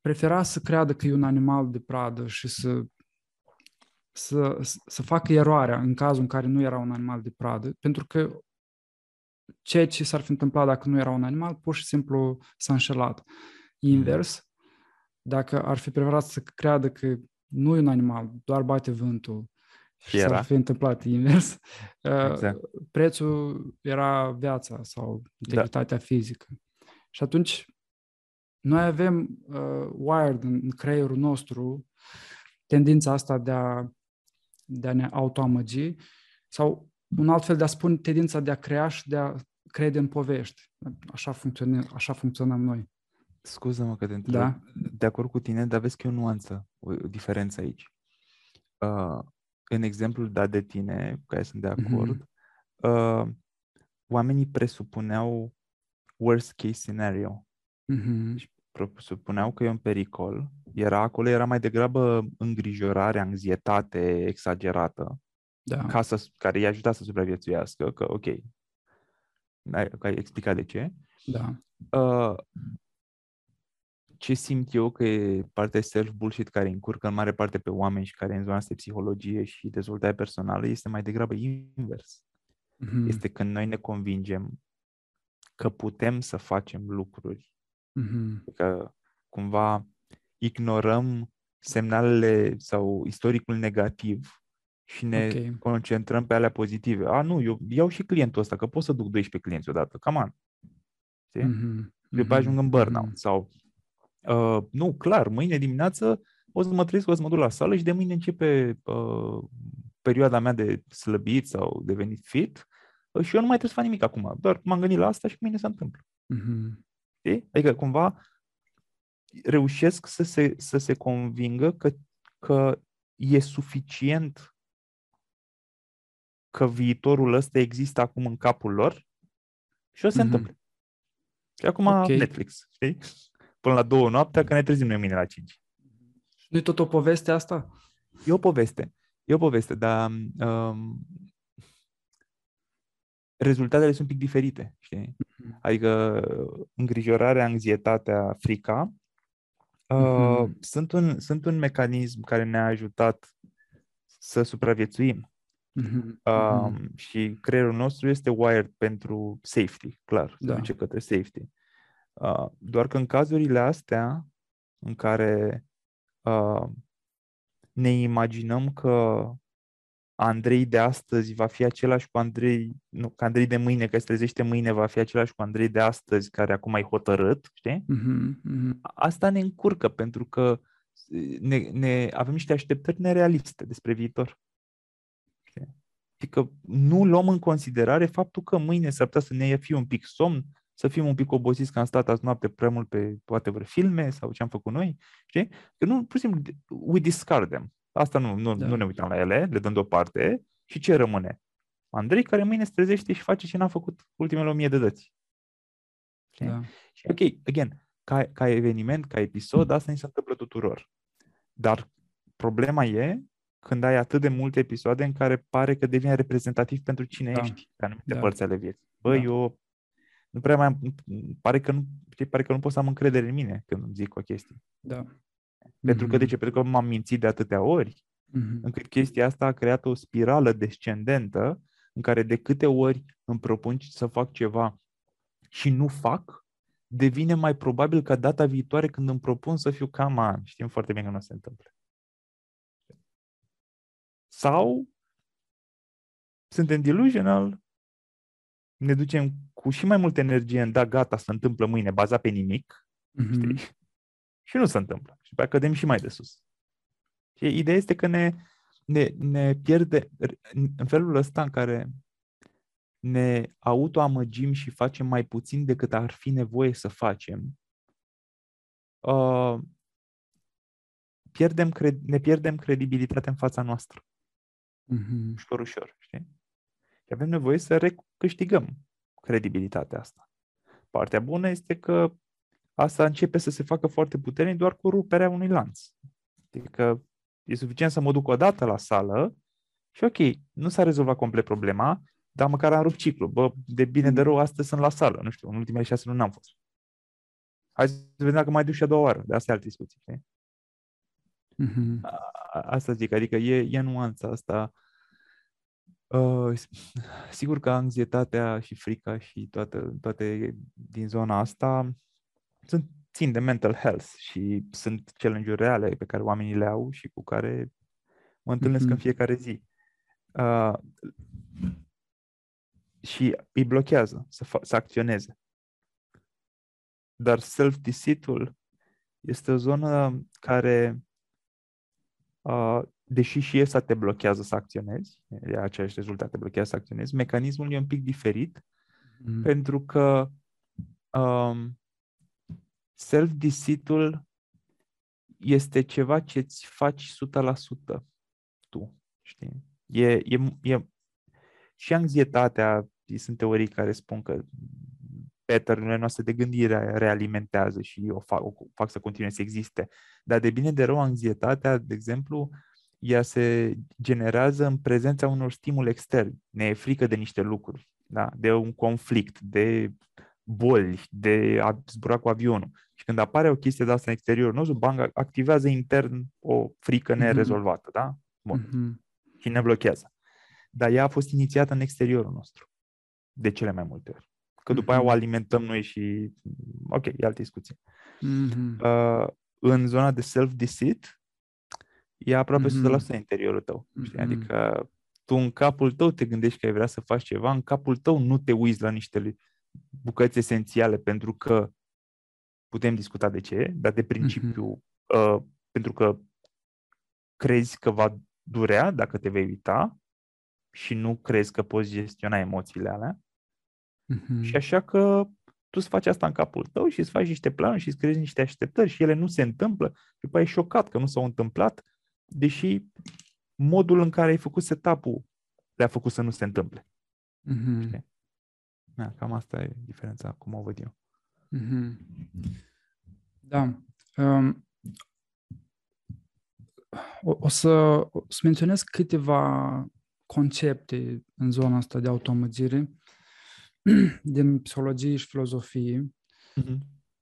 prefera să creadă că e un animal de pradă și să, să, să facă eroarea în cazul în care nu era un animal de pradă, pentru că ceea ce s-ar fi întâmplat dacă nu era un animal, pur și simplu s-a înșelat. Invers, dacă ar fi preferat să creadă că nu e un animal, doar bate vântul, și era. s-ar fi întâmplat invers, uh, exact. prețul era viața sau integritatea da. fizică. Și atunci noi avem uh, wired în creierul nostru tendința asta de a, de a ne autoamăgi sau un alt fel de a spune tendința de a crea și de a crede în povești. Așa, funcționăm, așa funcționăm noi. Scuză-mă că te întreb. Da? De acord cu tine, dar vezi că e o nuanță, o, o diferență aici. Uh, în exemplul dat de tine, cu care sunt de mhm. acord, mm-hmm. uh, oamenii presupuneau worst case scenario. Mm-hmm. Deci presupuneau că e un pericol. Era acolo, era mai degrabă îngrijorare, anxietate exagerată, da. ca să, care i-a ajutat să supraviețuiască, că ok, ai, ai explicat de ce. Da. Uh, ce simt eu că e partea self-bullshit care încurcă în mare parte pe oameni și care în zona asta de psihologie și dezvoltare personală este mai degrabă invers. Mm-hmm. Este când noi ne convingem că putem să facem lucruri. Mm-hmm. Că cumva ignorăm semnalele sau istoricul negativ și ne okay. concentrăm pe alea pozitive. A, nu, eu iau și clientul ăsta, că pot să duc 12 clienți odată. Cam an. Mm-hmm. După ajung în burnout. Mm-hmm. Sau Uh, nu, clar, mâine dimineață o să mă trezesc, o să mă duc la sală și de mâine începe uh, perioada mea de slăbit sau devenit fit uh, și eu nu mai trebuie să fac nimic acum. Doar m-am gândit la asta și mâine se întâmplă. Mm-hmm. Adică cumva reușesc să se, să se convingă că, că e suficient că viitorul ăsta există acum în capul lor și o să se mm-hmm. întâmple. Și acum okay. Netflix, știi? Până la două noaptea, că ne trezim noi mâine la cinci. nu e tot o poveste asta? E o poveste. E o poveste, dar um, rezultatele sunt un pic diferite, știi? Mm-hmm. Adică îngrijorarea, anxietatea, frica uh, mm-hmm. sunt, un, sunt un mecanism care ne-a ajutat să supraviețuim. Mm-hmm. Uh, și creierul nostru este wired pentru safety, clar, se da. duce către safety. Uh, doar că în cazurile astea în care uh, ne imaginăm că Andrei de astăzi va fi același cu Andrei, nu, că Andrei de mâine, că se trezește mâine, va fi același cu Andrei de astăzi, care acum ai hotărât, știi? Mm-hmm, mm-hmm. Asta ne încurcă, pentru că ne, ne, avem niște așteptări nerealiste despre viitor. Știi? Adică nu luăm în considerare faptul că mâine s-ar putea să ne fie un pic somn, să fim un pic obosiți că am stat azi noapte prea mult pe poate vreo filme sau ce am făcut noi, știi? Că nu, pur și simplu, we discard them. Asta nu, nu, da. nu ne uităm la ele, le dăm deoparte și ce rămâne? Andrei care mâine se trezește și face ce n-a făcut ultimele o mie de dăți. Da. Și ok, again, ca, ca eveniment, ca episod, asta ni se întâmplă tuturor. Dar problema e când ai atât de multe episoade în care pare că devine reprezentativ pentru cine da. ești pe anumite da. părți ale vieții. Bă, da. eu nu prea mai pare că nu, știi, pare că nu pot să am încredere în mine când îmi zic o chestie. Da. Pentru că, de ce? Pentru că m-am mințit de atâtea ori, mm-hmm. încât chestia asta a creat o spirală descendentă în care de câte ori îmi propun să fac ceva și nu fac, devine mai probabil ca data viitoare când îmi propun să fiu cam an. Știm foarte bine că nu se întâmplă. Sau suntem delusional ne ducem cu și mai multă energie în da, gata, se întâmplă mâine, bazat pe nimic, mm-hmm. știi? Și nu se întâmplă. Și pe cădem și mai de sus. Și ideea este că ne, ne, ne pierde în felul ăsta în care ne autoamăgim și facem mai puțin decât ar fi nevoie să facem. Uh, pierdem cred- ne pierdem credibilitatea în fața noastră. Mhm. Ușor, ușor, știi? Și avem nevoie să recâștigăm credibilitatea asta. Partea bună este că asta începe să se facă foarte puternic doar cu ruperea unui lanț. Adică e suficient să mă duc o dată la sală și ok, nu s-a rezolvat complet problema, dar măcar am rupt ciclu. Bă, de bine de rău, astăzi sunt la sală. Nu știu, în ultimele șase luni n-am fost. Hai să vedem dacă mai duc și a doua oară. De asta e altă discuție. Știi? Mhm. A- Asta zic, adică e, e nuanța asta. Uh, sigur că anxietatea și frica și toate, toate din zona asta sunt, țin de mental health și sunt challenge-uri reale pe care oamenii le au și cu care mă întâlnesc Mhm. în fiecare zi. Uh, și îi blochează să, fa- să acționeze. Dar self-deceit-ul este o zonă care, uh, deși și ăsta te blochează să acționezi, e același rezultat, te blochează să acționezi, mecanismul e un pic diferit Mhm. pentru că um, self-deceit-ul este ceva ce îți faci 100% tu, știi? E, e, e, și anxietatea, sunt teorii care spun că pattern noastre de gândire realimentează și o fac, o fac să continue să existe. Dar de bine de rău, anxietatea, de exemplu, ea se generează în prezența unor stimuli externi. Ne e frică de niște lucruri, da? de un conflict, de boli, de a zbura cu avionul. Și când apare o chestie de asta în exteriorul nostru, bang, activează intern o frică Mhm. nerezolvată, da? Bun. Mhm. Și ne blochează. Dar ea a fost inițiată în exteriorul nostru. De cele mai multe ori. Că după aia o Mhm. alimentăm noi și... Ok, e altă discuție. Mhm. Uh, în zona de self-deceit, e aproape Mhm. 100% în interiorul tău. Știi? Mhm. Adică tu în capul tău te gândești că ai vrea să faci ceva, în capul tău nu te uiți la niște bucăți esențiale pentru că putem discuta de ce, dar de principiu uh, pentru că crezi că va durea dacă te vei uita și nu crezi că poți gestiona emoțiile alea Mhm. și așa că tu îți faci asta în capul tău și îți faci niște planuri și îți creezi niște așteptări și ele nu se întâmplă și după ai șocat că nu s-au întâmplat, deși modul în care ai făcut setup-ul le-a făcut să nu se întâmple. Mhm. Știi? Da, cam asta e diferența, cum o văd eu. Mhm. Da. Um, o, o, să, o să menționez câteva concepte în zona asta de automăzire din psihologie și filozofie,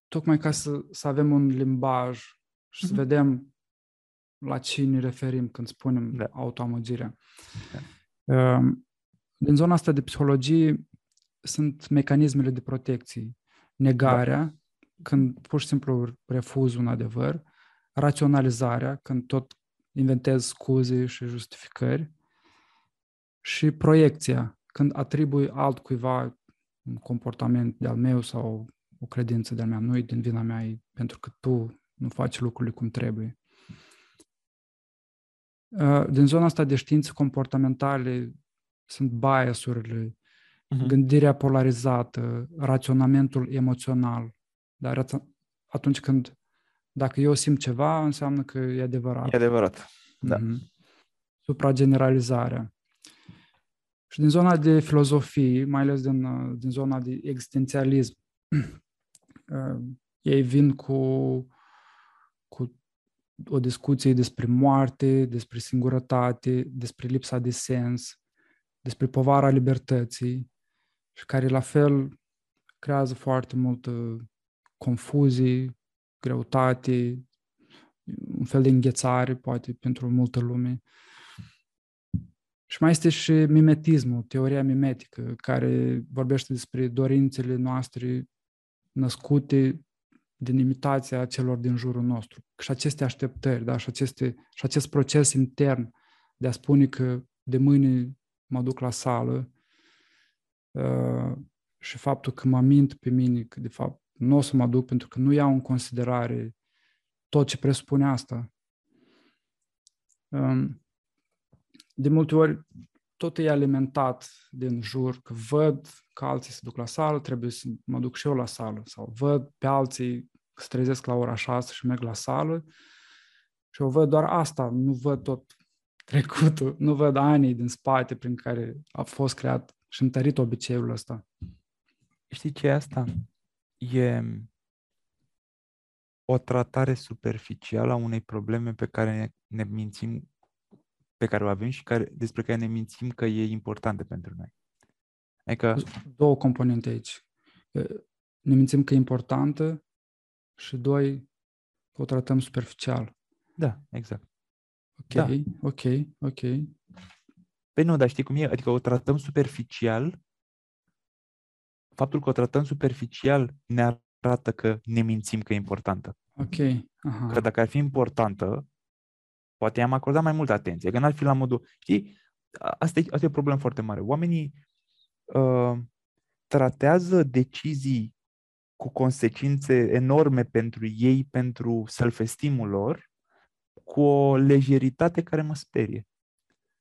tocmai ca să, să avem un limbaj și să Mhm. vedem la ce ne referim când spunem Da. autoamăgirea. Um, Din zona asta de psihologie sunt mecanismele de protecție. Negarea, când pur și simplu refuz un adevăr, raționalizarea, când tot inventez scuze și justificări, și proiecția, când atribui altcuiva un comportament de-al meu sau o credință de-al mea, nu e din vina mea, e pentru că tu nu faci lucrurile cum trebuie. Uh, Din zona asta de științe comportamentale sunt biasurile, Mhm. gândirea polarizată, raționamentul emoțional. Dar raț- atunci când, dacă eu simt ceva, înseamnă că e adevărat. E adevărat. Da. Mhm. Suprageneralizarea. Și din zona de filozofie, mai ales din, uh, din zona de existențialism, uh, ei vin cu, cu o discuție despre moarte, despre singurătate, despre lipsa de sens, despre povara libertății și care la fel creează foarte multă confuzie, greutate, un fel de înghețare, poate, pentru multă lume. Și mai este și mimetismul, teoria mimetică, care vorbește despre dorințele noastre născute din imitația celor din jurul nostru. Și aceste așteptări, da? și, aceste, și acest proces intern de a spune că de mâine mă duc la sală uh, și faptul că mă mint pe mine că de fapt nu o să mă duc pentru că nu iau în considerare tot ce presupune asta. Um, de multe ori tot e alimentat din jur, că văd că alții se duc la sală, trebuie să mă duc și eu la sală. Sau văd pe alții că se trezesc la ora 6 și merg la sală Și eu văd doar asta, nu văd tot trecutul, nu văd anii din spate prin care a fost creat și întărit obiceiul ăsta. Știi ce e asta? E o tratare superficială a unei probleme pe care ne, ne mințim, pe care o avem și care, despre care ne mințim că e importantă pentru noi. Adică... Două componente aici. Ne mințim că e importantă și doi, că o tratăm superficial. Da, exact. Ok, da. ok, ok. Păi nu, dar știi cum e? Adică o tratăm superficial. Faptul că o tratăm superficial ne arată că ne mințim că e importantă. Ok. Aha. Că dacă ar fi importantă, poate am acordat mai multă atenție. Că n-ar fi la modul... Știi? Asta e, asta e o problemă foarte mare. Oamenii uh, tratează decizii cu consecințe enorme pentru ei, pentru self-esteem-ul lor, cu o lejeritate care mă sperie.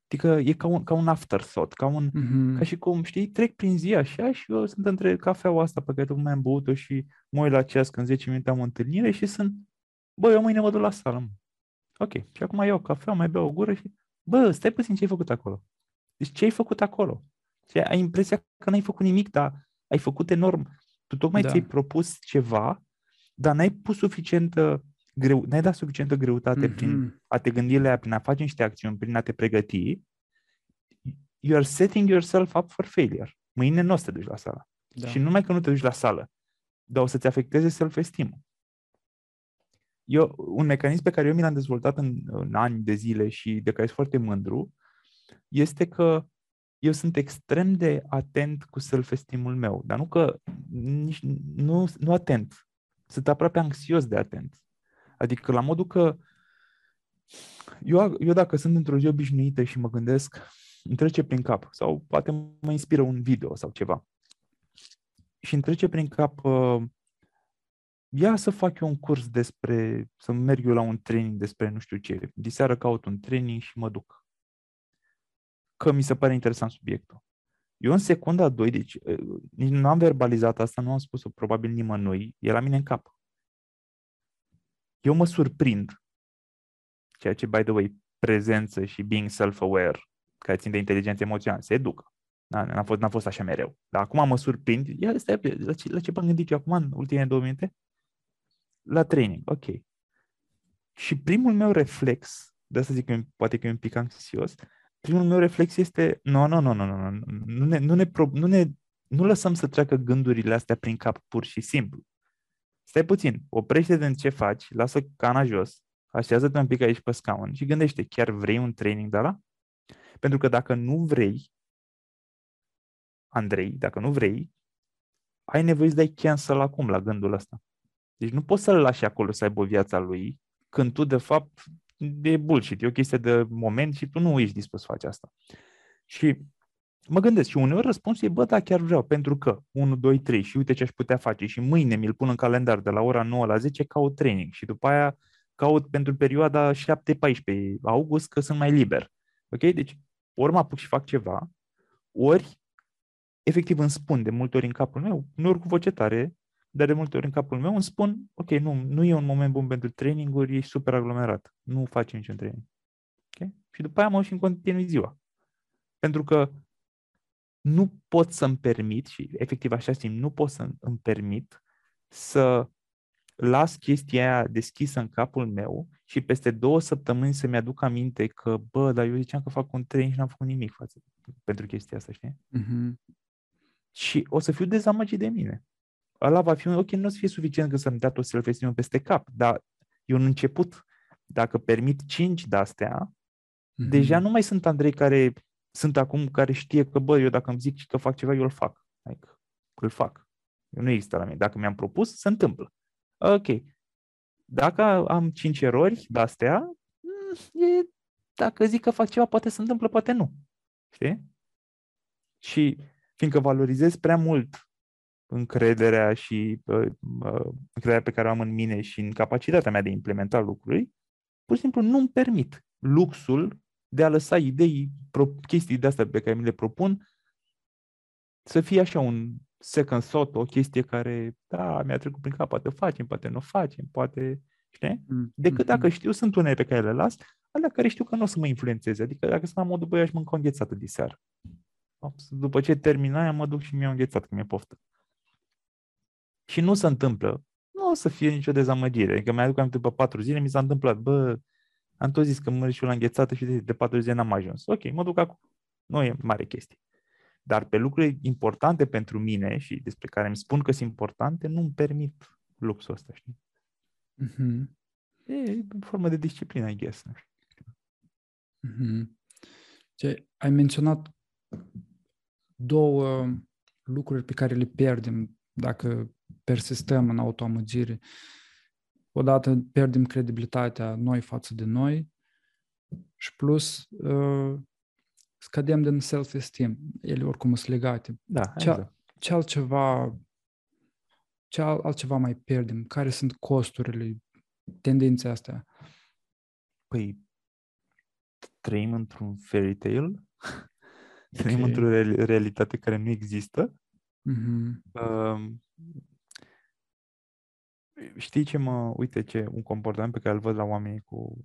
Adică e ca un, ca un afterthought, ca, un, mm-hmm. ca și cum, știi, trec prin zi așa și eu sunt între cafeaua asta pe care tocmai am băut-o și mă uit la ceas când 10 minute am o întâlnire și sunt, bă, eu mâine mă duc la sală, mă. Ok, și acum iau cafea, mai beau o gură și, bă, stai puțin ce ai făcut acolo. Deci ce ai făcut acolo? Și ai impresia că n-ai făcut nimic, dar ai făcut enorm. Tu tocmai da. ți-ai propus ceva, dar n-ai pus suficientă greu, n-ai dat suficientă greutate mm-hmm. prin a te gândi la ea, prin a face niște acțiuni, prin a te pregăti, you are setting yourself up for failure. Mâine nu o să te duci la sală. Da. Și nu numai că nu te duci la sală, dar o să-ți afecteze self-esteem. Eu, un mecanism pe care eu mi l-am dezvoltat în, în ani de zile și de care sunt foarte mândru, este că eu sunt extrem de atent cu self-esteem-ul meu, dar nu că nici, nu, nu atent, sunt aproape anxios de atent. Adică la modul că eu, eu dacă sunt într-o zi obișnuită și mă gândesc, îmi trece prin cap sau poate mă inspiră un video sau ceva și îmi trece prin cap uh, ia să fac eu un curs despre, să merg eu la un training despre nu știu ce. Diseară caut un training și mă duc. Că mi se pare interesant subiectul. Eu în secunda 2, deci uh, nici nu am verbalizat asta, nu am spus-o probabil nimănui, e la mine în cap eu mă surprind, ceea ce, by the way, prezență și being self-aware, care țin de inteligență emoțională, se educă. Da, n-a, fost, n-a fost așa mereu. Dar acum mă surprind. Ia, stai, la ce, la ce m-am gândit eu acum în ultimele două minute? La training, ok. Și primul meu reflex, de asta zic că poate că e un pic anxios, primul meu reflex este, nu, nu, nu, nu, nu, nu, nu ne, nu ne, nu ne, nu lăsăm să treacă gândurile astea prin cap pur și simplu stai puțin, oprește din ce faci, lasă cana jos, așează-te un pic aici pe scaun și gândește, chiar vrei un training de la? Pentru că dacă nu vrei, Andrei, dacă nu vrei, ai nevoie să dai cancel acum la gândul ăsta. Deci nu poți să-l lași acolo să aibă viața lui, când tu, de fapt, e bullshit, e o chestie de moment și tu nu ești dispus să faci asta. Și mă gândesc și uneori răspunsul e, bă, da, chiar vreau, pentru că 1, 2, 3 și uite ce aș putea face și mâine mi-l pun în calendar de la ora 9 la 10, caut training și după aia caut pentru perioada 7-14 august că sunt mai liber. Ok? Deci, ori mă apuc și fac ceva, ori efectiv îmi spun de multe ori în capul meu, nu ori cu voce tare, dar de multe ori în capul meu îmi spun, ok, nu, nu e un moment bun pentru traininguri, ești super aglomerat, nu faci niciun training. Okay? Și după aia mă și în continui ziua. Pentru că nu pot să-mi permit, și efectiv așa simt, nu pot să-mi permit să las chestia aia deschisă în capul meu și peste două săptămâni să-mi aduc aminte că, bă, dar eu ziceam că fac un training și n-am făcut nimic față pentru chestia asta, știi? Mm-hmm. Și o să fiu dezamăgit de mine. Ăla va fi, ok, nu o să fie suficient că să-mi dea tot self peste cap, dar e un început. Dacă permit cinci de-astea, mm-hmm. deja nu mai sunt Andrei care sunt acum care știe că, bă, eu dacă îmi zic că fac ceva, eu îl fac. Like, îl fac. Eu nu există la mine. Dacă mi-am propus, se întâmplă. Ok. Dacă am cinci erori de-astea, mm, e, dacă zic că fac ceva, poate se întâmplă, poate nu. Știi? Și fiindcă valorizez prea mult încrederea și uh, uh, încrederea pe care o am în mine și în capacitatea mea de a implementa lucruri, pur și simplu nu-mi permit luxul de a lăsa idei, chestii de astea pe care mi le propun, să fie așa un second thought, o chestie care, da, mi-a trecut prin cap, poate facem, poate nu facem, poate Știi? Mm. Decât dacă mm-hmm. știu, sunt unele pe care le las, alea care știu că nu o să mă influențeze. Adică dacă sunt la modul, băi, aș mânca o înghețată de seară. După ce termina, mă duc și mi-e înghețat, că mi-e poftă. Și nu se întâmplă. Nu o să fie nicio dezamăgire. Adică mi-aduc aminte după patru zile, mi s-a întâmplat, bă, am tot zis că mă și la înghețată și de, de patru zile n-am ajuns. Ok, mă duc acum. Nu e mare chestie. Dar pe lucruri importante pentru mine și despre care îmi spun că sunt importante, nu-mi permit luxul ăsta, știi? Mm-hmm. E o formă de disciplină, I guess. Mm-hmm. Ce, ai menționat două lucruri pe care le pierdem dacă persistăm în autoamăgire. Odată pierdem credibilitatea noi față de noi și plus uh, scădem din self-esteem. Ele oricum sunt legate. Da, ce, exact. ce altceva ce altceva mai pierdem? Care sunt costurile, tendințe astea? Păi, trăim într-un fairy tale, trăim okay. într-o realitate care nu există. Mm-hmm. Uh, știi ce mă, uite ce, un comportament pe care îl văd la oamenii cu,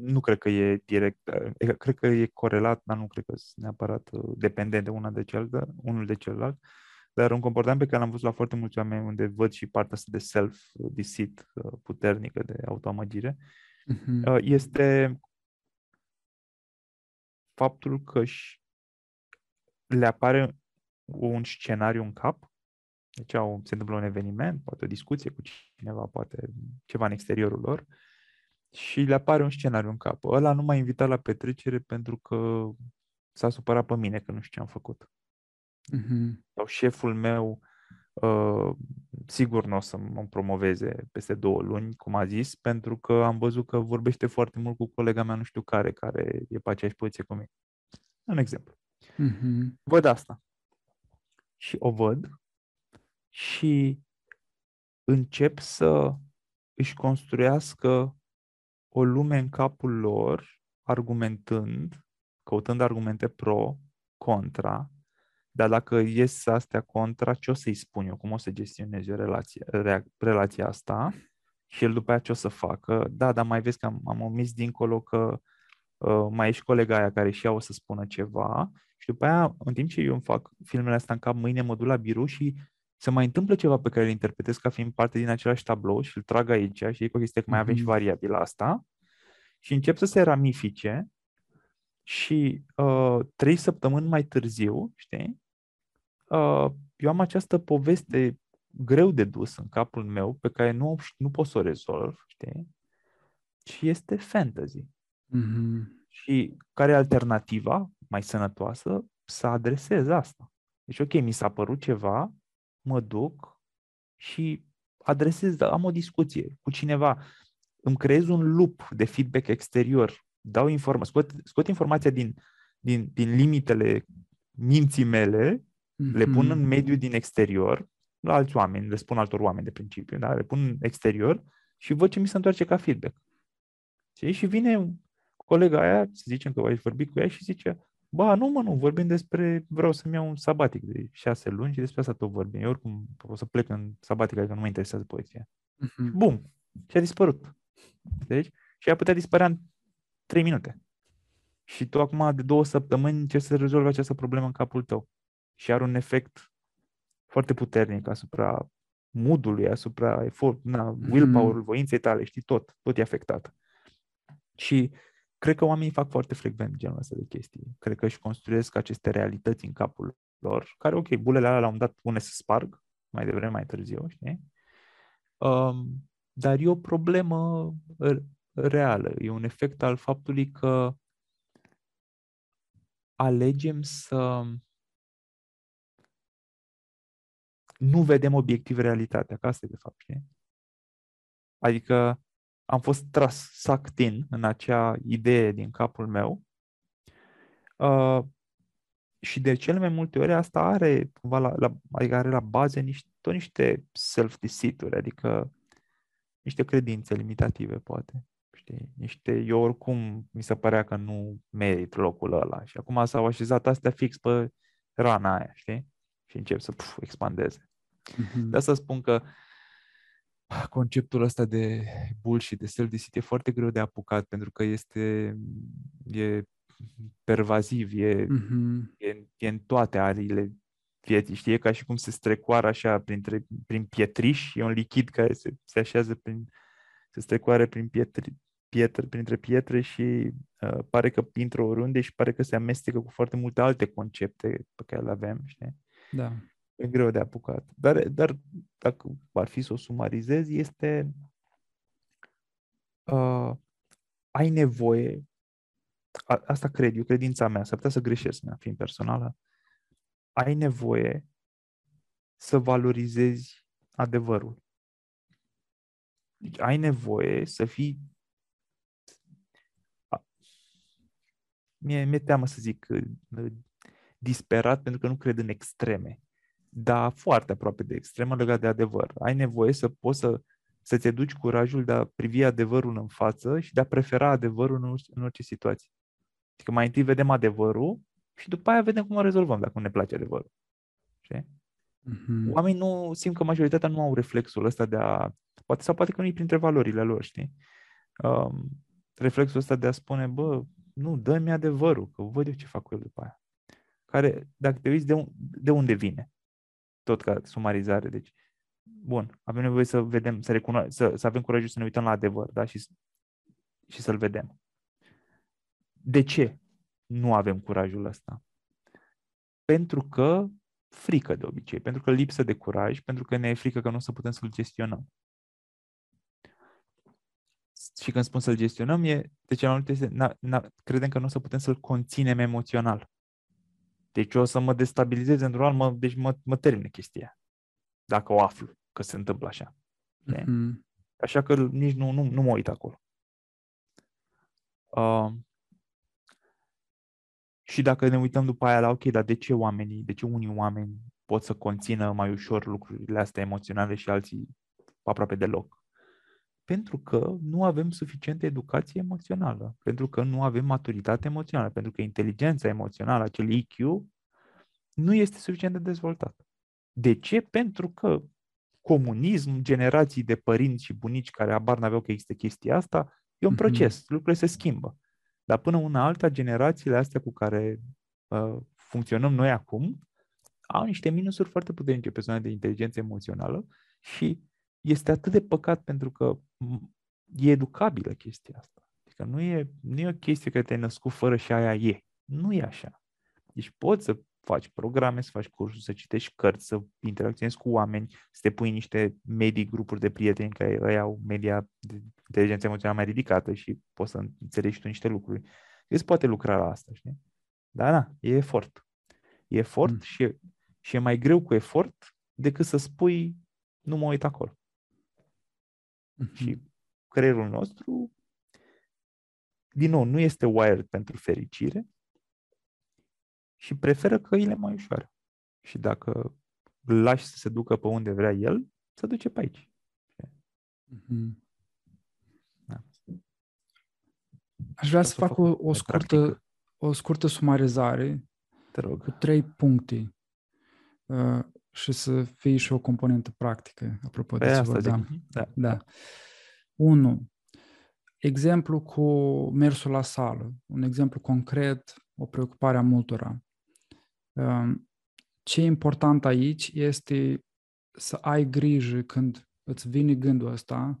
nu cred că e direct, cred că e corelat, dar nu cred că sunt neapărat uh, dependent de una de cealaltă, unul de celălalt, dar un comportament pe care l-am văzut la foarte mulți oameni unde văd și partea asta de self-deceit uh, puternică, de autoamăgire, mm-hmm. este faptul că le apare un scenariu în cap, deci au, se întâmplă un eveniment, poate o discuție cu cineva, poate ceva în exteriorul lor, și le apare un scenariu în cap. Ăla nu m-a invitat la petrecere pentru că s-a supărat pe mine că nu știu ce am făcut. Mm-hmm. Sau șeful meu uh, sigur nu o să mă promoveze peste două luni, cum a zis, pentru că am văzut că vorbește foarte mult cu colega mea nu știu care, care e pe aceeași poziție cu mine. Un exemplu. Mm-hmm. Văd asta. Și o văd și încep să își construiască o lume în capul lor, argumentând, căutând argumente pro, contra, dar dacă ies astea contra, ce o să-i spun eu? Cum o să gestionez eu relația, relația asta? Și el după aia ce o să facă? Da, dar mai vezi că am, am omis dincolo că uh, mai ești colega aia care și ea o să spună ceva și după aia, în timp ce eu îmi fac filmele astea în cap, mâine mă duc la birou și se mai întâmplă ceva pe care îl interpretez ca fiind parte din același tablou și îl trag aici și e cu chestia că mai avem și mhm. variabila asta și încep să se ramifice și uh, trei săptămâni mai târziu, știi, uh, eu am această poveste greu de dus în capul meu pe care nu, nu pot să o rezolv, știi, și este fantasy. Mm-hmm. Și care e alternativa mai sănătoasă? Să adresez asta. Deci, ok, mi s-a părut ceva, mă duc și adresez, am o discuție cu cineva, îmi creez un loop de feedback exterior, dau informa- scot, scot informația din, din, din limitele minții mele, mm-hmm. le pun în mediul din exterior, la alți oameni, le spun altor oameni de principiu, dar le pun în exterior și văd ce mi se întoarce ca feedback. Și vine colega aia, să zicem că ai vorbit cu ea și zice, Ba, nu mă, nu, vorbim despre, vreau să-mi iau un sabatic de șase luni și despre asta tot vorbim. Eu oricum o să plec în sabatic, adică nu mă interesează poezia. Uh-huh. Bum! Și a dispărut. Deci, și ea putea dispărea în trei minute. Și tu acum de două săptămâni încerci să rezolvi această problemă în capul tău. Și are un efect foarte puternic asupra moodului, asupra efort, na, mhm. willpower-ul, voinței tale, știi, tot, tot e afectat. Și Cred că oamenii fac foarte frecvent genul ăsta de chestii. Cred că își construiesc aceste realități în capul lor, care, ok, bulele alea la un dat pune să sparg, mai devreme, mai târziu, știi? Um, dar e o problemă reală. E un efect al faptului că alegem să nu vedem obiectiv realitatea, că asta e de fapt, știi? Adică am fost tras, sucked in în acea idee din capul meu uh, și de cele mai multe ori asta are cumva la, la, adică are la bază niște, tot niște self-deceit-uri, adică niște credințe limitative, poate. Știi? Niște, eu oricum mi se părea că nu merit locul ăla și acum s-au așezat astea fix pe rana aia, știi? Și încep să puf, expandeze. Mm-hmm. De asta spun că conceptul ăsta de bullshit, de self-deceit e foarte greu de apucat pentru că este e pervaziv, e, mm-hmm. e, e în toate ariile vieții, știi? E ca și cum se strecoară așa printre, prin pietriș, e un lichid care se, se așează prin, se strecoară prin pietri, pietre, printre pietre și uh, pare că intră oriunde și pare că se amestecă cu foarte multe alte concepte pe care le avem, știi? Da. E greu de apucat. Dar, dar dacă ar fi să o sumarizez, este uh, ai nevoie, a, asta cred eu, credința mea, s-ar putea să greșesc, mea, fiind personală, ai nevoie să valorizezi adevărul. Deci ai nevoie să fii mie mi-e teamă să zic disperat pentru că nu cred în extreme dar foarte aproape de extremă legat de adevăr. Ai nevoie să poți să, să-ți educi curajul de a privi adevărul în față și de a prefera adevărul în, în orice situație. Adică mai întâi vedem adevărul și după aia vedem cum o rezolvăm dacă nu ne place adevărul. Știi? Mm-hmm. Oamenii nu simt că majoritatea nu au reflexul ăsta de a, poate sau poate că nu e printre valorile lor, știi? Um, reflexul ăsta de a spune, bă, nu, dă-mi adevărul, că văd eu ce fac cu el după aia. Care, dacă te uiți, de, un, de unde vine? Tot ca sumarizare. Deci, bun, avem nevoie să vedem, să, recuno- să, să avem curajul să ne uităm la adevăr, da? Și, și să-l vedem. De ce nu avem curajul ăsta? Pentru că frică de obicei, pentru că lipsă de curaj, pentru că ne e frică că nu o să putem să-l gestionăm. Și când spun să-l gestionăm, e, de ce mai multe este, na, na, credem că nu o să putem să-l conținem emoțional. Deci o să mă destabilizeze într-un an, mă, deci mă, mă termine chestia. Dacă o aflu că se întâmplă așa. Mm-hmm. Așa că nici nu, nu, nu mă uit acolo. Uh, și dacă ne uităm după aia la, ok, dar de ce oamenii, de ce unii oameni pot să conțină mai ușor lucrurile astea emoționale și alții aproape deloc? Pentru că nu avem suficientă educație emoțională, pentru că nu avem maturitate emoțională, pentru că inteligența emoțională, acel IQ, nu este suficient de dezvoltată. De ce? Pentru că comunism, generații de părinți și bunici care abar n-aveau că există chestia asta, e un mm-hmm. proces, lucrurile se schimbă. Dar până una alta, generațiile astea cu care uh, funcționăm noi acum, au niște minusuri foarte puternice pe zona de inteligență emoțională și este atât de păcat pentru că e educabilă chestia asta. Adică nu e, nu e o chestie că te-ai născut fără și aia e. Nu e așa. Deci poți să faci programe, să faci cursuri, să citești cărți, să interacționezi cu oameni, să te pui în niște medii, grupuri de prieteni care îi au media de inteligență emoțională mai ridicată și poți să înțelegi tu niște lucruri. Deci poate lucra la asta, știi? Da, da, e efort. E efort mm. și, și e mai greu cu efort decât să spui nu mă uit acolo. Mm-hmm. Și creierul nostru, din nou, nu este wired pentru fericire și preferă căile mai ușoare. Și dacă îl lași să se ducă pe unde vrea el, se duce pe aici. Mm-hmm. Da. Aș vrea să fac o, o, scurtă, o scurtă sumarizare Te rog. cu trei puncte uh, și să fie și o componentă practică, apropo de ce vorbeam. Da. da. Unu, exemplu cu mersul la sală, un exemplu concret, o preocupare a multora. Um, ce e important aici este să ai grijă când îți vine gândul ăsta,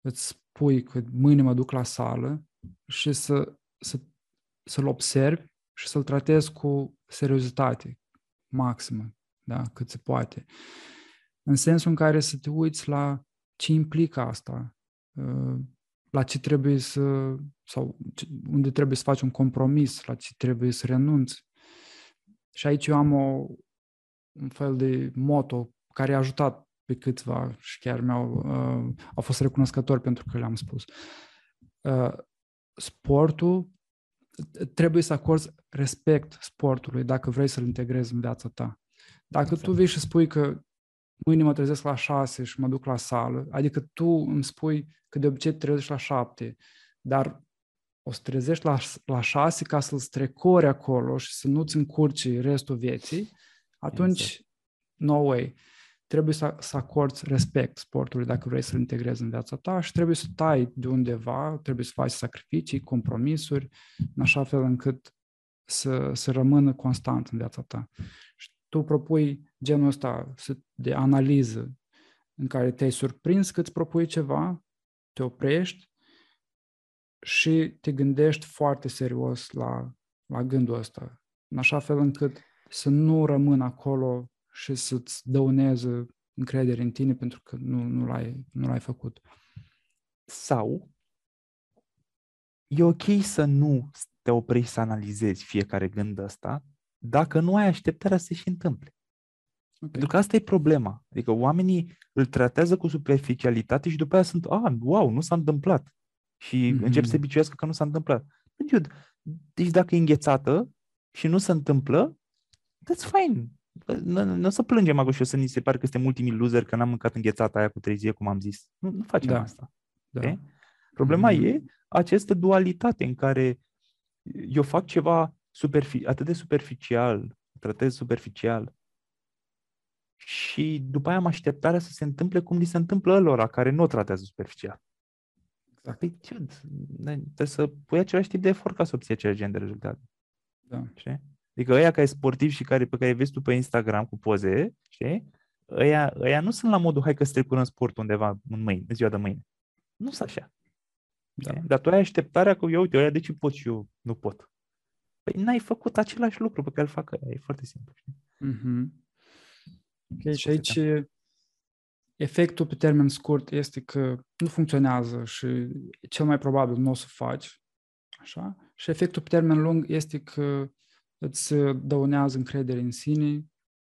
îți spui că mâine mă duc la sală și să, să, să-l observi și să-l tratezi cu seriozitate maximă, da, cât se poate. În sensul în care să te uiți la ce implică asta, uh, la ce trebuie să, sau unde trebuie să faci un compromis, la ce trebuie să renunți. Și aici eu am o, un fel de moto care a ajutat pe câțiva și chiar mi-au uh, au fost recunoscători pentru că le-am spus. Uh, sportul trebuie să acorzi respect sportului dacă vrei să-l integrezi în viața ta. Dacă exact. tu vei și spui că mâine mă trezesc la șase și mă duc la sală, adică tu îmi spui că de obicei te trezești la șapte, dar o să trezești la, la șase ca să-l strecori acolo și să nu-ți încurci restul vieții, atunci exact. no way. trebuie să, să acorzi respect sportului dacă vrei să-l integrezi în viața ta și trebuie să tai de undeva, trebuie să faci sacrificii, compromisuri, în așa fel încât să, să rămână constant în viața ta. Și tu propui genul ăsta de analiză în care te-ai surprins că îți propui ceva, te oprești și te gândești foarte serios la, la gândul ăsta, în așa fel încât să nu rămână acolo și să-ți dăuneze încredere în tine pentru că nu, nu, l-ai, nu l-ai făcut. Sau e ok să nu te oprești să analizezi fiecare gând ăsta dacă nu ai așteptarea să și întâmple. Okay. Pentru că asta e problema. Adică oamenii îl tratează cu superficialitate și după aia sunt, a, ah, wow, nu s-a întâmplat. Și mm-hmm. încep să se biciuiască că nu s-a întâmplat. Dude, deci dacă e înghețată și nu se întâmplă, that's fine. Nu, nu o să plângem acum și o să ni se pare că suntem ultimii loser că n-am mâncat înghețata aia cu trei zile, cum am zis. Nu, nu facem da. asta. Da. Okay? Problema mm-hmm. e această dualitate în care eu fac ceva superfi- atât de superficial, tratez superficial și după aia am așteptarea să se întâmple cum li se întâmplă lor care nu o tratează superficial. Exact. Păi, trebuie să pui același tip de efort ca să obții același gen de rezultate. Da. Știi? Adică ăia care sportivi și care, pe care vezi tu pe Instagram cu poze, știi? Ăia, ăia nu sunt la modul hai că strecurăm sport undeva în mâine, în ziua de mâine. Nu sunt așa. Da. Dar tu ai așteptarea că, eu, uite, ăia de ce pot și eu nu pot? Păi n-ai făcut același lucru pe care îl fac ăia. E foarte simplu. Știi? Mm-hmm. Ok, și aici efectul pe termen scurt este că nu funcționează și cel mai probabil nu o să faci. Așa? Și efectul pe termen lung este că îți dăunează încredere în sine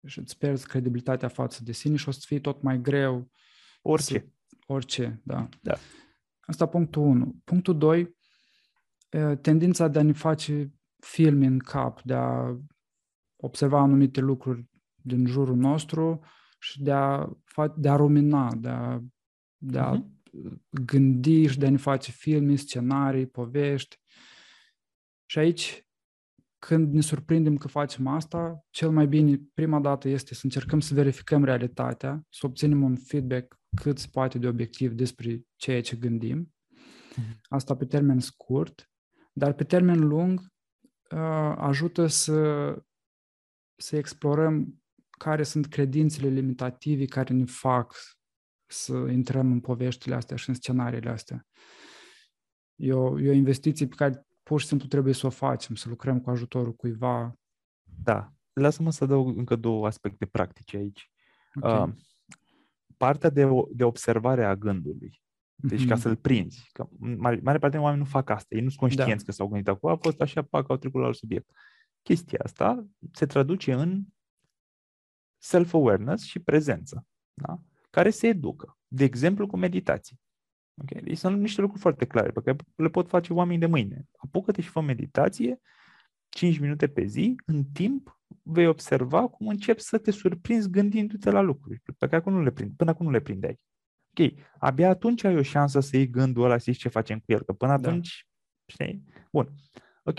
și îți pierzi credibilitatea față de sine și o să fie tot mai greu. Orice. Să, orice, da. da. Asta punctul 1. Punctul 2, tendința de a ne face filme în cap, de a observa anumite lucruri din jurul nostru și de a, de a rumina, de a, de a uh-huh. gândi și de a ne face filme, scenarii, povești. Și aici când ne surprindem că facem asta, cel mai bine, prima dată, este să încercăm să verificăm realitatea, să obținem un feedback cât se poate de obiectiv despre ceea ce gândim. Mhm. Asta pe termen scurt, dar pe termen lung uh, ajută să, să explorăm care sunt credințele limitative care ne fac să intrăm în poveștile astea și în scenariile astea. E o, e o investiție pe care pur și simplu trebuie să o facem, să lucrăm cu ajutorul cuiva. Da. Lasă-mă să dau încă două aspecte practice aici. Okay. Uh, partea de, de observare a gândului. Deci mm-hmm. ca mhm. să-l prinzi. Că mare, mare parte din oameni nu fac asta. Ei nu sunt conștienți da. că s-au gândit acum, a fost așa, pac, au trecut la alt subiect. Chestia asta se traduce în self-awareness și prezență, da? care se educă. De exemplu, cu meditații. Okay? Deci sunt niște lucruri foarte clare pe care le pot face oamenii de mâine. Apucă-te și fă meditație 5 minute pe zi, în timp vei observa cum începi să te surprinzi gândindu-te la lucruri pe care acum nu le prind, până acum nu le prindeai. Ok, abia atunci ai o șansă să iei gândul ăla și ce facem cu el, că până da. atunci, da. știi? Bun, ok,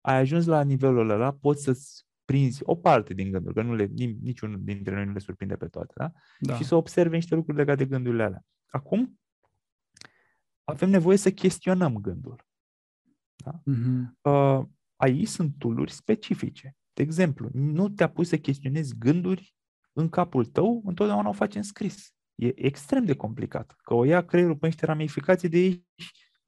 ai ajuns la nivelul ăla, poți să-ți prinzi o parte din gânduri, că nu le, niciunul dintre noi nu le surprinde pe toate, da? da. Și să observe niște lucruri legate de gândurile alea. Acum, avem nevoie să chestionăm gândul. Da? Mm-hmm. Uh, aici sunt tooluri specifice. De exemplu, nu te apuci să chestionezi gânduri în capul tău, întotdeauna o faci în scris. E extrem de complicat. Că o ia creierul pe niște ramificații de aici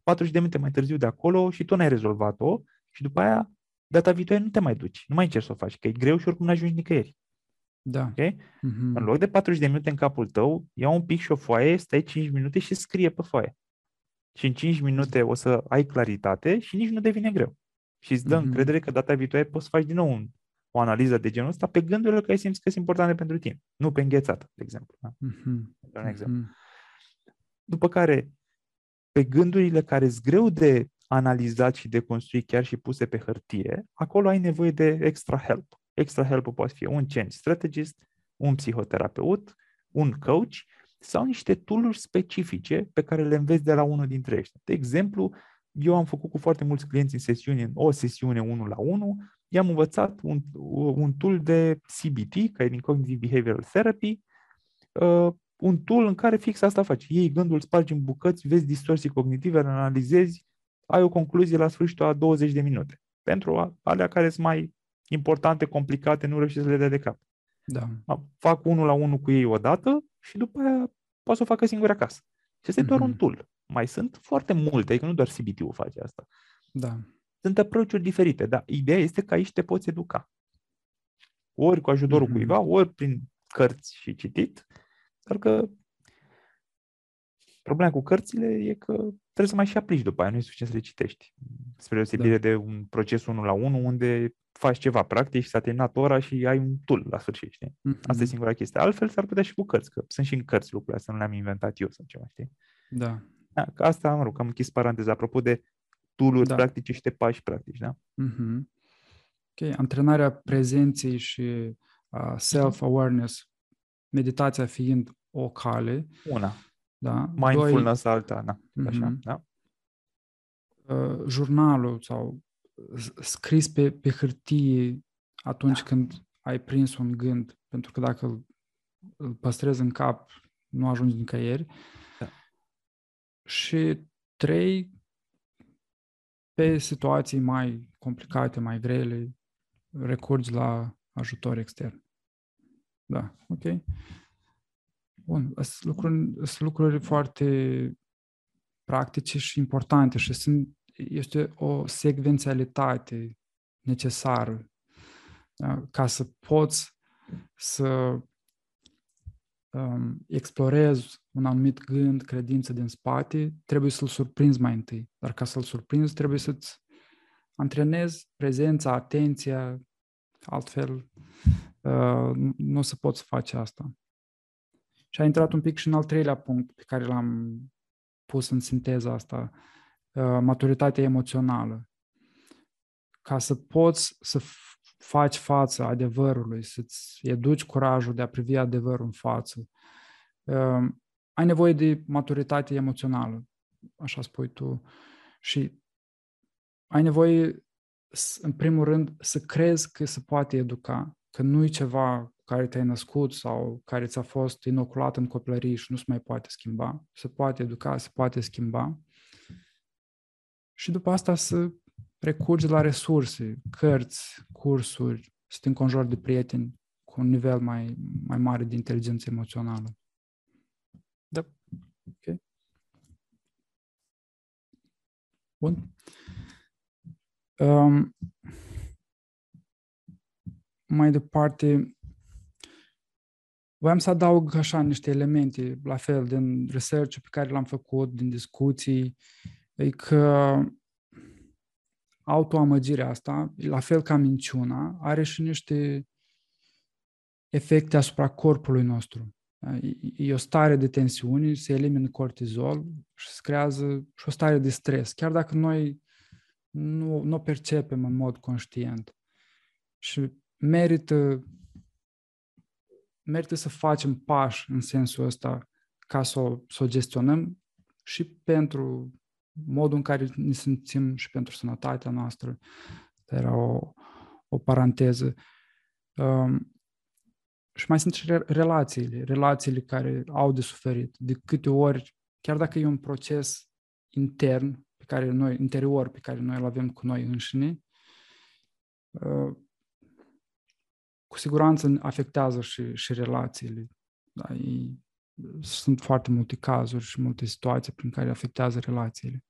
40 de minute mai târziu de acolo și tu n-ai rezolvat-o și după aia data viitoare nu te mai duci. Nu mai încerci să o faci, că e greu și oricum nu ajungi nicăieri. Da. Okay? Mm-hmm. În loc de 40 de minute în capul tău, ia un pic și o foaie, stai 5 minute și scrie pe foaie. Și în 5 minute o să ai claritate și nici nu devine greu. Și îți dă mm-hmm. încredere că data viitoare poți să faci din nou un, o analiză de genul ăsta pe gândurile care simți că sunt importante pentru tine. Nu pe înghețată, de exemplu. Da? Mm-hmm. Un exemplu. Mm-hmm. După care, pe gândurile care sunt greu de analizat și de construit chiar și puse pe hârtie, acolo ai nevoie de extra help. Extra help poate fi un change strategist, un psihoterapeut, un coach sau niște tool specifice pe care le înveți de la unul dintre ei. De exemplu, eu am făcut cu foarte mulți clienți în sesiune, în o sesiune 1 la 1, i-am învățat un, un tool de CBT, care e din Cognitive Behavioral Therapy, uh, un tool în care fix asta faci. Iei gândul, spargi în bucăți, vezi distorsii cognitive, analizezi, ai o concluzie la sfârșitul a 20 de minute. Pentru alea care sunt mai importante, complicate, nu reușești să le dea de cap. Da. Fac unul la unul cu ei odată și după aia poți să o facă singur acasă. Și este mm-hmm. doar un mhm. tool. Mai sunt foarte multe, adică nu doar CBT-ul face asta. Da. Sunt approach diferite, dar ideea este că aici te poți educa. Ori cu ajutorul mm-hmm. cuiva, ori prin cărți și citit, dar că problema cu cărțile e că trebuie să mai și aplici după aia, nu e suficient să le citești. Spre deosebire da. de un proces unul la unul unde faci ceva practic și s-a terminat ora și ai un tool la sfârșit, știi? Mm-hmm. Asta e singura chestie. Altfel s-ar putea și cu cărți, că sunt și în cărți lucrurile astea, nu le-am inventat eu sau ceva, știi? Da. Da că asta, mă rog, am închis paranteza. Apropo de tool da. practice și de pași practici, da? Mm-hmm. Ok, antrenarea prezenței și uh, self-awareness, meditația fiind o cale. Una. Da. Mindfulness Doi, alta, da. Mm-hmm. Așa, da? Uh, jurnalul sau scris pe, pe hârtie atunci da. când ai prins un gând, pentru că dacă îl, îl păstrezi în cap, nu ajungi nicăieri. Da. Și trei, pe situații mai complicate, mai grele, recurgi la ajutor extern. Da, ok. Bun, sunt lucruri, sunt lucruri foarte practice și importante și sunt, este o secvențialitate necesară da? ca să poți să um, explorezi un anumit gând, credință din spate, trebuie să-l surprinzi mai întâi. Dar ca să-l surprinzi, trebuie să-ți antrenezi prezența, atenția, altfel uh, nu se poți face asta. Și a intrat un pic și în al treilea punct pe care l-am pus în sinteza asta, uh, maturitatea emoțională. Ca să poți să faci față adevărului, să-ți educi curajul de a privi adevărul în față, uh, ai nevoie de maturitate emoțională, așa spui tu, și ai nevoie, în primul rând, să crezi că se poate educa, că nu e ceva care te-ai născut sau care ți-a fost inoculat în copilărie și nu se mai poate schimba. Se poate educa, se poate schimba. Și după asta să recurgi la resurse, cărți, cursuri, să te înconjori de prieteni cu un nivel mai, mai mare de inteligență emoțională. Da. Ok. Bun. Um, mai departe, voiam să adaug așa niște elemente, la fel, din research pe care l-am făcut, din discuții, e că autoamăgirea asta, la fel ca minciuna, are și niște efecte asupra corpului nostru. E o stare de tensiune, se elimină cortizol și se creează și o stare de stres, chiar dacă noi nu, nu o percepem în mod conștient. Și merită, merită să facem pași în sensul ăsta ca să o, să o gestionăm și pentru modul în care ne simțim și pentru sănătatea noastră. Era o, o paranteză. Um, și mai sunt și relațiile, relațiile care au de suferit. De câte ori, chiar dacă e un proces intern, pe care noi, interior, pe care noi îl avem cu noi înșine, uh, cu siguranță afectează și, și relațiile. Da, e, sunt foarte multe cazuri și multe situații prin care afectează relațiile.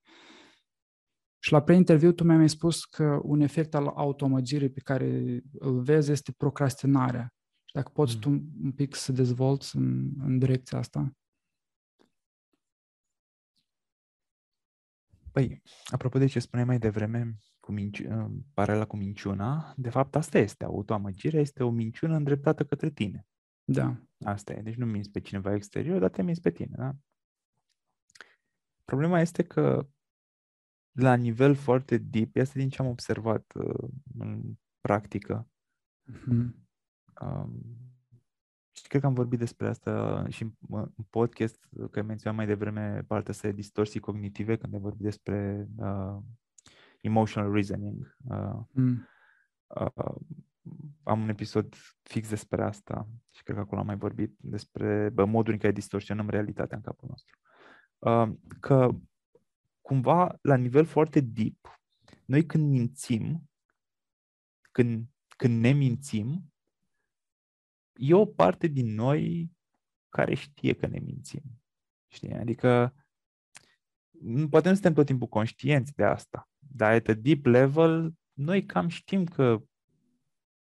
Și la pre-interviu tu mi-ai spus că un efect al automăgirii pe care îl vezi este procrastinarea. Și dacă poți mm. tu un pic să dezvolți în, în direcția asta. Păi, apropo de ce spuneai mai devreme, cu minci- paralela cu minciuna, de fapt asta este, autoamăgirea este o minciună îndreptată către tine. Da. Asta e, deci nu minți pe cineva exterior, dar te minți pe tine, da? Problema este că la nivel foarte deep, este din ce am observat uh, în practică, mm-hmm. um, și cred că am vorbit despre asta și în podcast, că menționam mai devreme partea asta de distorsii cognitive, când am vorbit despre uh, emotional reasoning. Uh, mm. uh, am un episod fix despre asta și cred că acolo am mai vorbit despre bă, modul în care distorsionăm realitatea în capul nostru. Uh, că cumva, la nivel foarte deep, noi când mințim, când, când ne mințim, e o parte din noi care știe că ne mințim. Știi? Adică poate nu suntem tot timpul conștienți de asta, dar at a deep level, noi cam știm că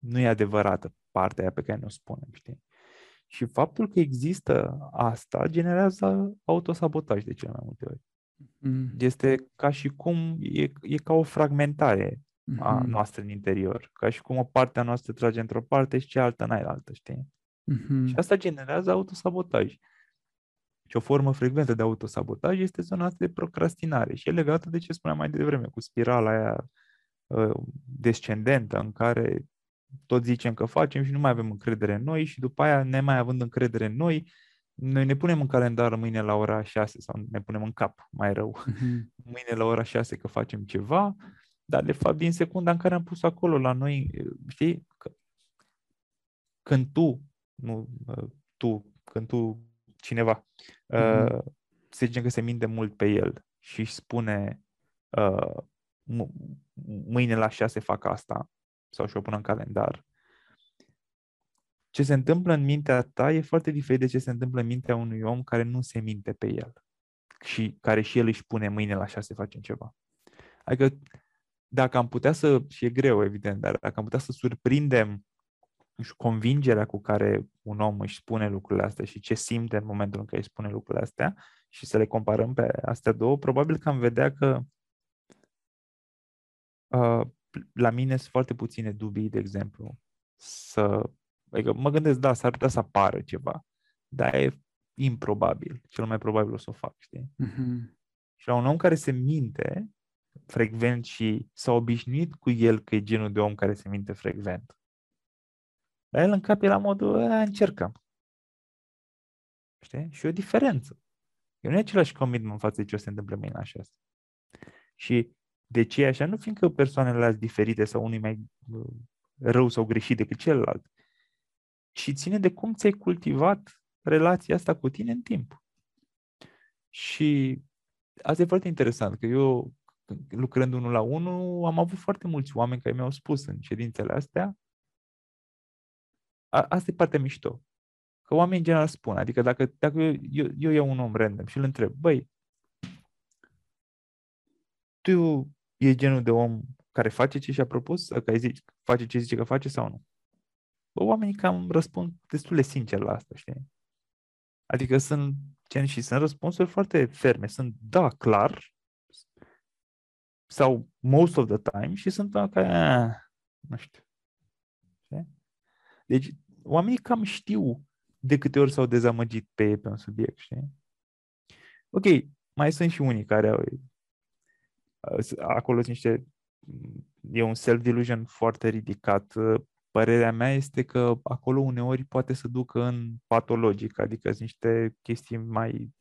nu e adevărată partea aia pe care ne-o spunem, știi? Și faptul că există asta generează autosabotaj de cele mai multe ori. Mm. Este ca și cum, e, e ca o fragmentare mm-hmm. a noastră în interior. Ca și cum o parte a noastră trage într-o parte și cealaltă în altă, știi? Mm-hmm. Și asta generează autosabotaj. Și o formă frecventă de autosabotaj este zona asta de procrastinare și e legată de ce spuneam mai devreme, cu spirala aia uh, descendentă în care tot zicem că facem și nu mai avem încredere în noi și după aia, nemai având încredere în noi, noi ne punem în calendar mâine la ora 6 sau ne punem în cap, mai rău, uh-huh. mâine la ora 6 că facem ceva, dar de fapt din secunda în care am pus acolo la noi, știi, că când tu, nu tu, când tu, cineva, uh-huh. uh, să zicem că se minte mult pe el și își spune uh, mâine la 6 fac asta sau și-o pun în calendar, ce se întâmplă în mintea ta e foarte diferit de ce se întâmplă în mintea unui om care nu se minte pe el și care și el își pune mâine la șase facem ceva. Adică dacă am putea să, și e greu evident, dar dacă am putea să surprindem și convingerea cu care un om își spune lucrurile astea și ce simte în momentul în care își spune lucrurile astea și să le comparăm pe astea două, probabil că am vedea că uh, la mine sunt foarte puține dubii, de exemplu, să Adică mă gândesc, da, s-ar putea să apară ceva, dar e improbabil. Cel mai probabil o să o fac, știi? Mm-hmm. Și la un om care se minte frecvent și s-a obișnuit cu el că e genul de om care se minte frecvent. Dar el în cap e la modul, încercăm. Știi? Și o diferență. Eu nu e același commitment față de ce o se întâmplă mâine așa. Și de ce e așa? Nu fiindcă persoanele sunt diferite sau unul mai uh, rău sau greșit decât celălalt, și ține de cum ți-ai cultivat relația asta cu tine în timp. Și asta e foarte interesant, că eu, lucrând unul la unul, am avut foarte mulți oameni care mi-au spus în ședințele astea, a, asta e partea mișto. Că oamenii în general spun, adică dacă, dacă eu, eu, eu iau un om random și îl întreb, băi, tu e genul de om care face ce și-a propus, că zici, face ce zice că face sau nu? bă, oamenii cam răspund destul de sincer la asta, știi? Adică sunt gen și sunt răspunsuri foarte ferme. Sunt da, clar, sau most of the time și sunt ca, ah, nu știu. Știi? Deci, oamenii cam știu de câte ori s-au dezamăgit pe ei pe un subiect, știi? Ok, mai sunt și unii care au, acolo sunt niște e un self-delusion foarte ridicat Părerea mea este că acolo uneori poate să ducă în patologic, adică sunt niște chestii mai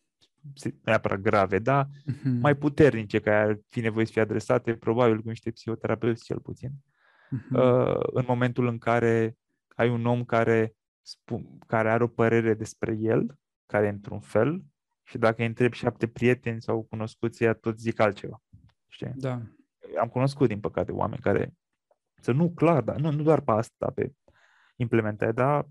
neapărat grave, da, uh-huh. mai puternice, care ar fi nevoie să fie adresate, probabil cu niște psihoterapeuți cel puțin. Uh-huh. Uh, în momentul în care ai un om care, spun, care are o părere despre el, care e într-un fel, și dacă îi întrebi șapte prieteni sau cunoscuți, ea tot zic altceva. Știi? Da. Am cunoscut, din păcate, oameni care să nu, clar, dar nu, nu doar pe asta, pe implementare, dar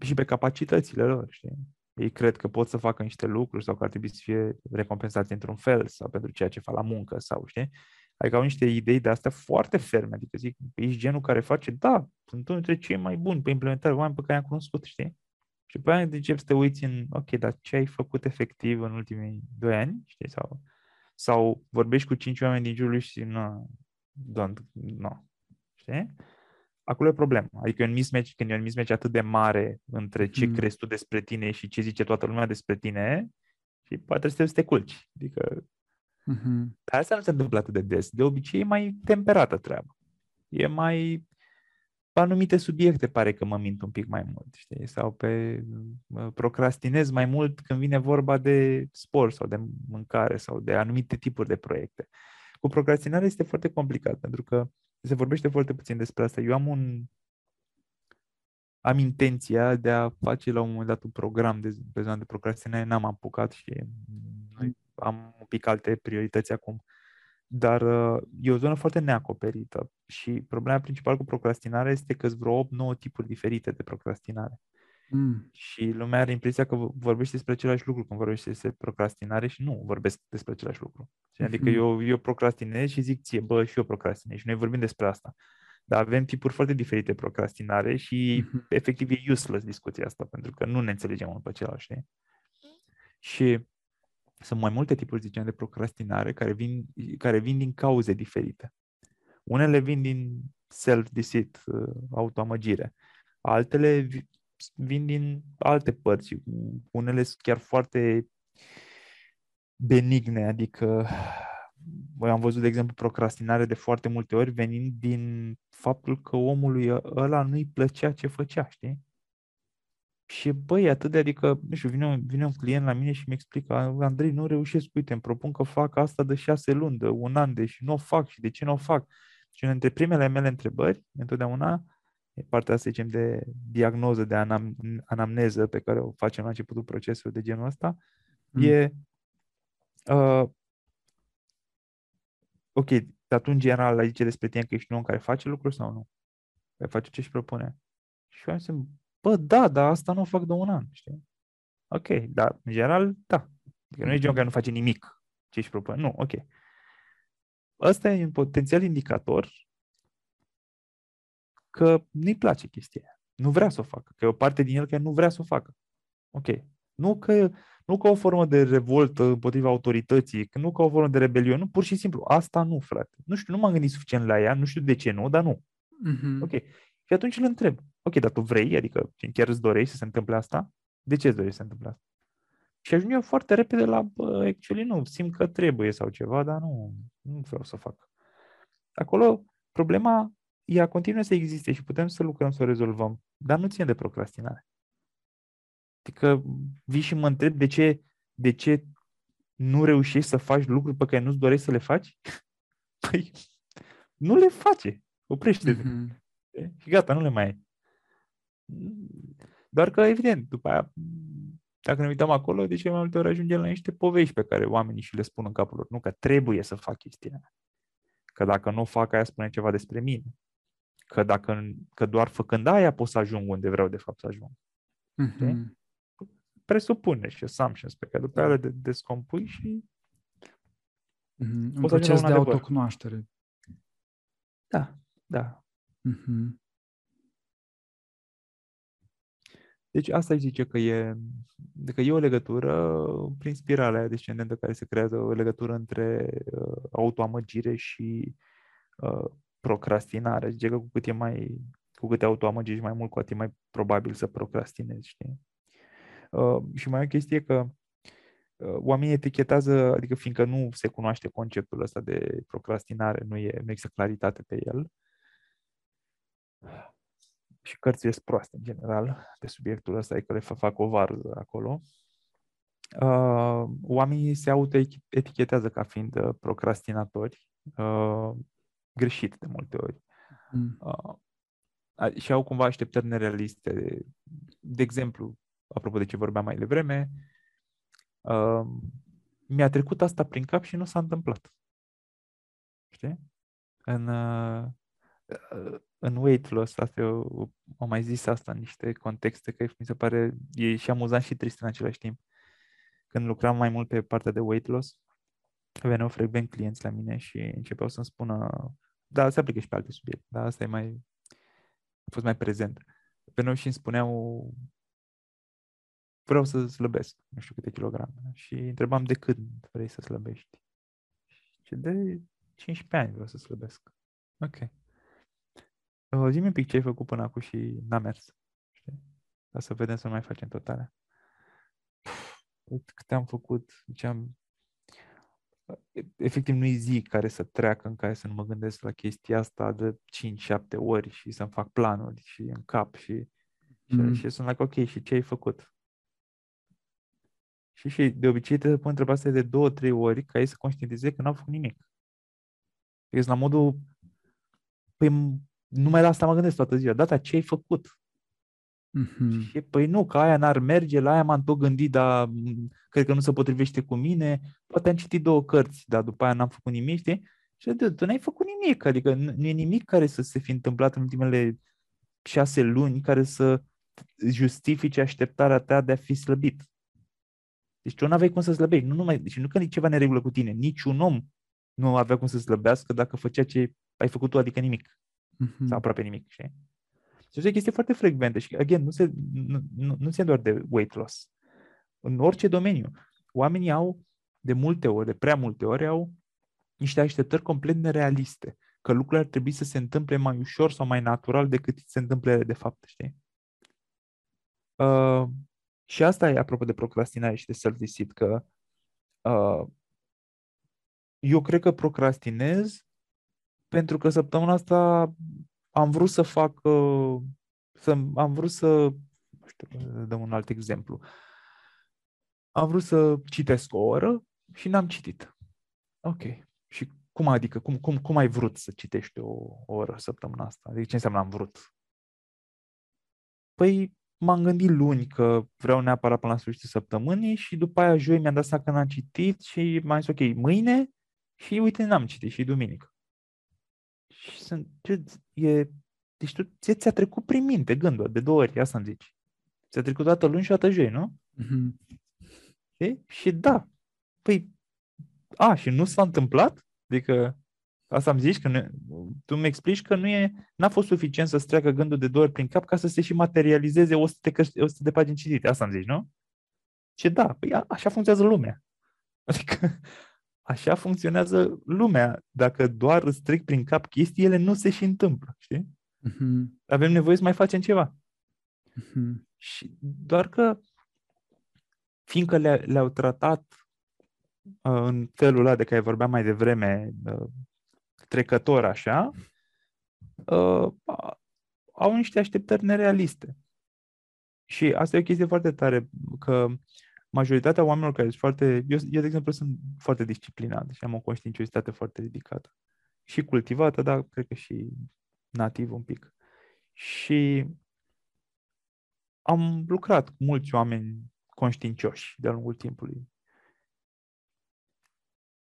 și pe capacitățile lor, știi? Ei cred că pot să facă niște lucruri sau că ar trebui să fie recompensați într-un fel sau pentru ceea ce fac la muncă sau, știi? Adică au niște idei de astea foarte ferme, adică zic, ești genul care face, da, sunt unul dintre cei mai buni pe implementare, oameni pe care i-am cunoscut, știi? Și pe aia începi să te uiți în, ok, dar ce ai făcut efectiv în ultimii doi ani, știi? Sau, sau vorbești cu cinci oameni din jurul și nu, don't, no. Știi? Acolo e problema. Adică e un mismatch, când e un mismatch atât de mare între ce mm. crezi tu despre tine și ce zice toată lumea despre tine, și poate trebuie să te culci. Adică mm-hmm. Dar asta nu se întâmplă atât de des. De obicei e mai temperată treaba. E mai pe anumite subiecte pare că mă mint un pic mai mult, știi? Sau pe procrastinez mai mult când vine vorba de sport sau de mâncare sau de anumite tipuri de proiecte. Cu procrastinarea este foarte complicat, pentru că se vorbește foarte puțin despre asta. Eu am un am intenția de a face la un moment dat un program de, pe zona de procrastinare, n-am apucat și am un pic alte priorități acum. Dar uh, e o zonă foarte neacoperită și problema principală cu procrastinarea este că sunt vreo 8-9 tipuri diferite de procrastinare. Mm. Și lumea are impresia că vorbește despre același lucru când vorbește despre procrastinare și nu vorbesc despre același lucru. Mm-hmm. Adică eu, eu procrastinez și zic ție, bă, și eu procrastinez și noi vorbim despre asta. Dar avem tipuri foarte diferite de procrastinare și mm-hmm. efectiv e useless discuția asta, pentru că nu ne înțelegem unul pe celălalt, știi? Și sunt mai multe tipuri, zicem, de procrastinare care vin, care vin din cauze diferite. Unele vin din self-deceit, uh, autoamăgire. Altele vin din alte părți. Unele sunt chiar foarte benigne, adică am văzut, de exemplu, procrastinare de foarte multe ori venind din faptul că omului ăla nu-i plăcea ce făcea, știi? Și băi, atât de, adică, nu știu, vine, vine un client la mine și mi explică, Andrei, nu reușesc, uite, îmi propun că fac asta de șase luni, de un an, de și nu o fac și de ce nu o fac? Și una dintre primele mele întrebări, întotdeauna, e partea asta, zicem, de diagnoză, de anam, anamneză pe care o facem la începutul procesului de genul ăsta, mm. e uh, ok, dar tu în general ai zice despre tine că ești un om care face lucruri sau nu? Care face ce își propune? Și eu am zis, bă, da, dar asta nu o fac de un an, știi? Ok, dar în general, da. Adică nu e genul care nu face nimic ce își propune. Nu, ok. Ăsta e un potențial indicator că nu-i place chestia aia. Nu vrea să o facă. Că e o parte din el care nu vrea să o facă. Ok. Nu că nu ca o formă de revoltă împotriva autorității, nu ca o formă de rebeliune, nu, pur și simplu, asta nu, frate. Nu știu, nu m-am gândit suficient la ea, nu știu de ce nu, dar nu. Mm-hmm. Ok. Și atunci îl întreb, ok, dar tu vrei, adică chiar îți dorești să se întâmple asta? De ce îți dorești să se întâmple asta? Și ajung eu foarte repede la, bă, actually nu, simt că trebuie sau ceva, dar nu, nu vreau să fac. Acolo, problema ea continuă să existe și putem să lucrăm să o rezolvăm, dar nu ține de procrastinare. Adică vii și mă întreb de ce, de ce nu reușești să faci lucruri pe care nu-ți dorești să le faci? Păi, nu le face. Oprește-te. Mm-hmm. Și gata, nu le mai ai. Doar că, evident, după aia, dacă ne uităm acolo, de ce mai multe ori ajungem la niște povești pe care oamenii și le spun în capul lor. Nu că trebuie să fac chestia Că dacă nu fac aia, spune ceva despre mine. Că, dacă, că doar făcând aia pot să ajung unde vreau de fapt să ajung. Mm-hmm presupune și assumptions pe care după aia le descompui și mm-hmm. Un proces de autocunoaștere. Da, da. Mm-hmm. Deci asta îi zice că e, că e o legătură prin spirala descendentă care se creează, o legătură între uh, autoamăgire și uh, procrastinare. Zice că cu cât e mai, cu cât te autoamăgești mai mult, cu atât e mai probabil să procrastinezi, știi? Uh, și mai e o chestie că uh, oamenii etichetează, adică fiindcă nu se cunoaște conceptul ăsta de procrastinare, nu, e, nu există claritate pe el, și cărțile sunt proaste în general pe subiectul ăsta, adică le fac o varză acolo, uh, oamenii se auto-etichetează ca fiind uh, procrastinatori, uh, greșit de multe ori. Mm. Uh, și au cumva așteptări nerealiste. De, de exemplu, apropo de ce vorbeam mai devreme, uh, mi-a trecut asta prin cap și nu s-a întâmplat. Știi? În, uh, în weight loss, asta eu am mai zis asta în niște contexte, că mi se pare, e și amuzant și trist în același timp. Când lucram mai mult pe partea de weight loss, veneau frecvent clienți la mine și începeau să-mi spună, da, se aplică și pe alte subiecte, dar asta e mai, a fost mai prezent. Veneau și îmi spuneau, vreau să slăbesc, nu știu câte kilograme. Și întrebam de când vrei să slăbești. Și de 15 ani vreau să slăbesc. Ok. Uh, zi-mi un pic ce ai făcut până acum și n-a mers. Știi? Ca să vedem să nu mai facem totale. Câte am făcut, ziceam, efectiv nu-i zi care să treacă în care să nu mă gândesc la chestia asta de 5-7 ori și să-mi fac planuri și în cap și, mm. și, și sunt like, ok, și ce ai făcut? Și, și de obicei trebuie să pun întrebarea asta de două, trei ori ca ei să conștientizeze că n-au făcut nimic. Ești la modul, păi numai la asta mă gândesc toată ziua. Data, ce ai făcut? Mm-hmm. Și păi nu, că aia n-ar merge, la aia m-am tot gândit, dar cred că nu se potrivește cu mine. Poate am citit două cărți, dar după aia n-am făcut nimic, știi? Și de, tu n-ai făcut nimic, adică nu e nimic care să se fi întâmplat în ultimele șase luni care să justifice așteptarea ta de a fi slăbit. Deci tu nu aveai cum să slăbești. Nu numai, deci nu că e ceva neregulă cu tine. Niciun om nu avea cum să slăbească dacă făcea ce ai făcut tu, adică nimic. Mm-hmm. Sau aproape nimic, știi? Și asta e chestie foarte frecventă și, again, nu se, nu, nu, nu se doar de weight loss. În orice domeniu. Oamenii au, de multe ori, de prea multe ori, au niște așteptări complet nerealiste. Că lucrurile ar trebui să se întâmple mai ușor sau mai natural decât se întâmplă de fapt, știi? Uh, și asta e apropo de procrastinare și de self-deceit, că uh, eu cred că procrastinez pentru că săptămâna asta am vrut să fac, uh, să, am vrut să, nu știu, dăm un alt exemplu. Am vrut să citesc o oră și n-am citit. Ok. Și cum adică? Cum, cum, cum ai vrut să citești o, o oră săptămâna asta? Adică ce înseamnă am vrut? Păi m-am gândit luni că vreau neapărat până la sfârșitul săptămânii și după aia joi mi-am dat seama că n-am citit și m-am zis ok, mâine și uite n-am citit și duminică. Și sunt, e, deci tu, ție ți-a trecut prin minte gândul de două ori, asta îmi zici. Ți-a trecut dată luni și dată joi, nu? Mm-hmm. E? Și da, păi, a, și nu s-a întâmplat? Adică, asta îmi zici, că nu, tu mi explici că nu e, n-a fost suficient să-ți treacă gândul de două ori prin cap ca să se și materializeze 100 de, 100 de pagini citite. Asta îmi zici, nu? Și da, păi a, așa funcționează lumea. Adică, așa funcționează lumea. Dacă doar îți trec prin cap chestii, ele nu se și întâmplă, știi? Uh-huh. Avem nevoie să mai facem ceva. Uh-huh. Și doar că, fiindcă le, le-au tratat uh, în felul ăla de care vorbeam mai devreme, uh, trecător așa, uh, au niște așteptări nerealiste. Și asta e o chestie foarte tare, că majoritatea oamenilor care sunt foarte... Eu, eu, de exemplu, sunt foarte disciplinat și am o conștiinciozitate foarte ridicată. Și cultivată, dar cred că și nativ un pic. Și am lucrat cu mulți oameni conștiincioși de-a lungul timpului.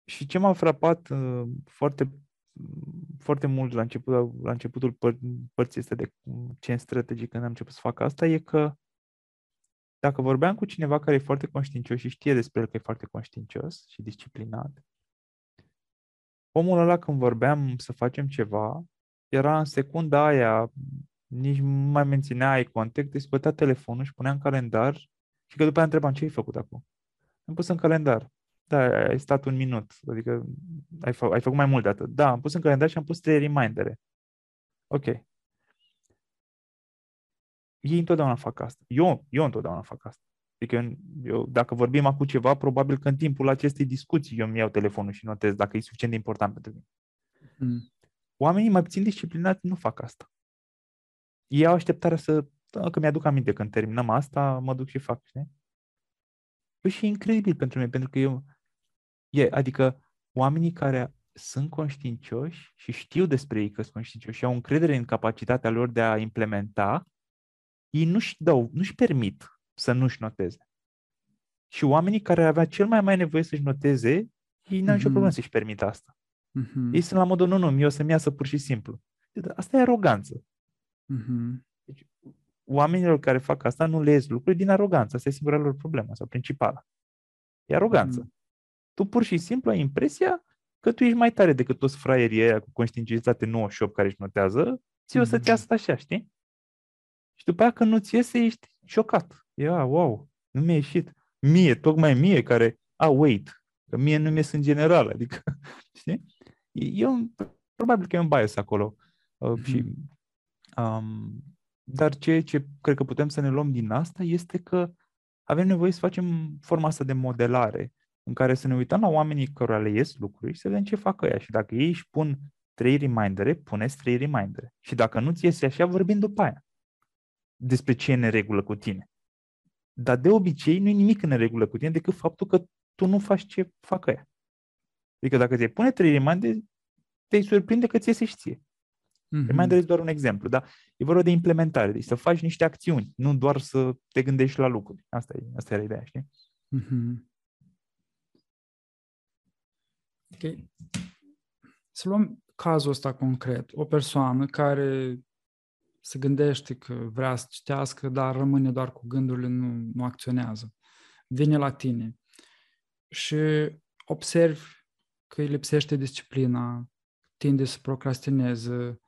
Și ce m-a frapat uh, foarte, foarte mult la, început, la începutul păr- părții este de ce strategic când am început să fac asta e că dacă vorbeam cu cineva care e foarte conștiincios și știe despre el că e foarte conștiincios și disciplinat, omul ăla când vorbeam să facem ceva, era în secunda aia, nici nu mai menținea ai contact, îi scotea telefonul și punea în calendar și că după aia întrebam ce ai făcut acum. Am pus în calendar. Da, ai stat un minut, adică ai, fă, ai făcut mai mult de atât. Da, am pus în calendar și am pus trei remindere. Ok. Ei întotdeauna fac asta. Eu, eu întotdeauna fac asta. Adică eu, eu, dacă vorbim acum ceva, probabil că în timpul acestei discuții eu îmi iau telefonul și notez dacă e suficient de important pentru mine. Mm. Oamenii mai puțin disciplinați nu fac asta. Ei au așteptarea să, da, că mi-aduc aminte când terminăm asta, mă duc și fac, știi? Păi și e incredibil pentru mine, pentru că eu, e, adică oamenii care sunt conștiincioși și știu despre ei că sunt conștiincioși și au încredere în capacitatea lor de a implementa, ei nu-și dau, nu-și permit să nu-și noteze. Și oamenii care avea cel mai mai nevoie să-și noteze, ei n-au mm-hmm. nicio problemă să-și permită asta. Mm-hmm. Ei sunt la modul, nu, nu, mie o să-mi iasă pur și simplu. Asta e aroganță. Mm-hmm. Deci, oamenilor care fac asta nu le ies lucruri din aroganță. Asta e singura lor problemă sau principala. E aroganță. Mm-hmm. Tu pur și simplu ai impresia că tu ești mai tare decât toți fraierii ăia cu conștientizate 98 care își notează, ți mm-hmm. o să-ți iasă așa, știi? Și după aia când nu-ți iese, ești șocat. Ia, wow, nu mi-a ieșit. Mie, tocmai mie, care, a, wait, că mie nu mi ies în general, adică, știi? E un, probabil că e un bias acolo. Uh, mm-hmm. și, um, dar ceea ce cred că putem să ne luăm din asta este că avem nevoie să facem forma asta de modelare în care să ne uităm la oamenii care le ies lucruri și să vedem ce fac ăia. Și dacă ei își pun trei remindere, puneți trei remindere. Și dacă nu-ți iese așa, vorbim după aia despre ce e în regulă cu tine. Dar de obicei nu e nimic în regulă cu tine decât faptul că tu nu faci ce fac ăia. Adică dacă te pune trei remindere, te surprinde că ți iese și ție. Mm-hmm. Reminder este doar un exemplu, da? E vorba de implementare, deci să faci niște acțiuni, nu doar să te gândești la lucruri. Asta, e, asta era ideea, știi? Mm-hmm. Ok. Să luăm cazul ăsta concret. O persoană care se gândește că vrea să citească, dar rămâne doar cu gândurile, nu, nu acționează. Vine la tine și observi că îi lipsește disciplina, tinde să procrastineze.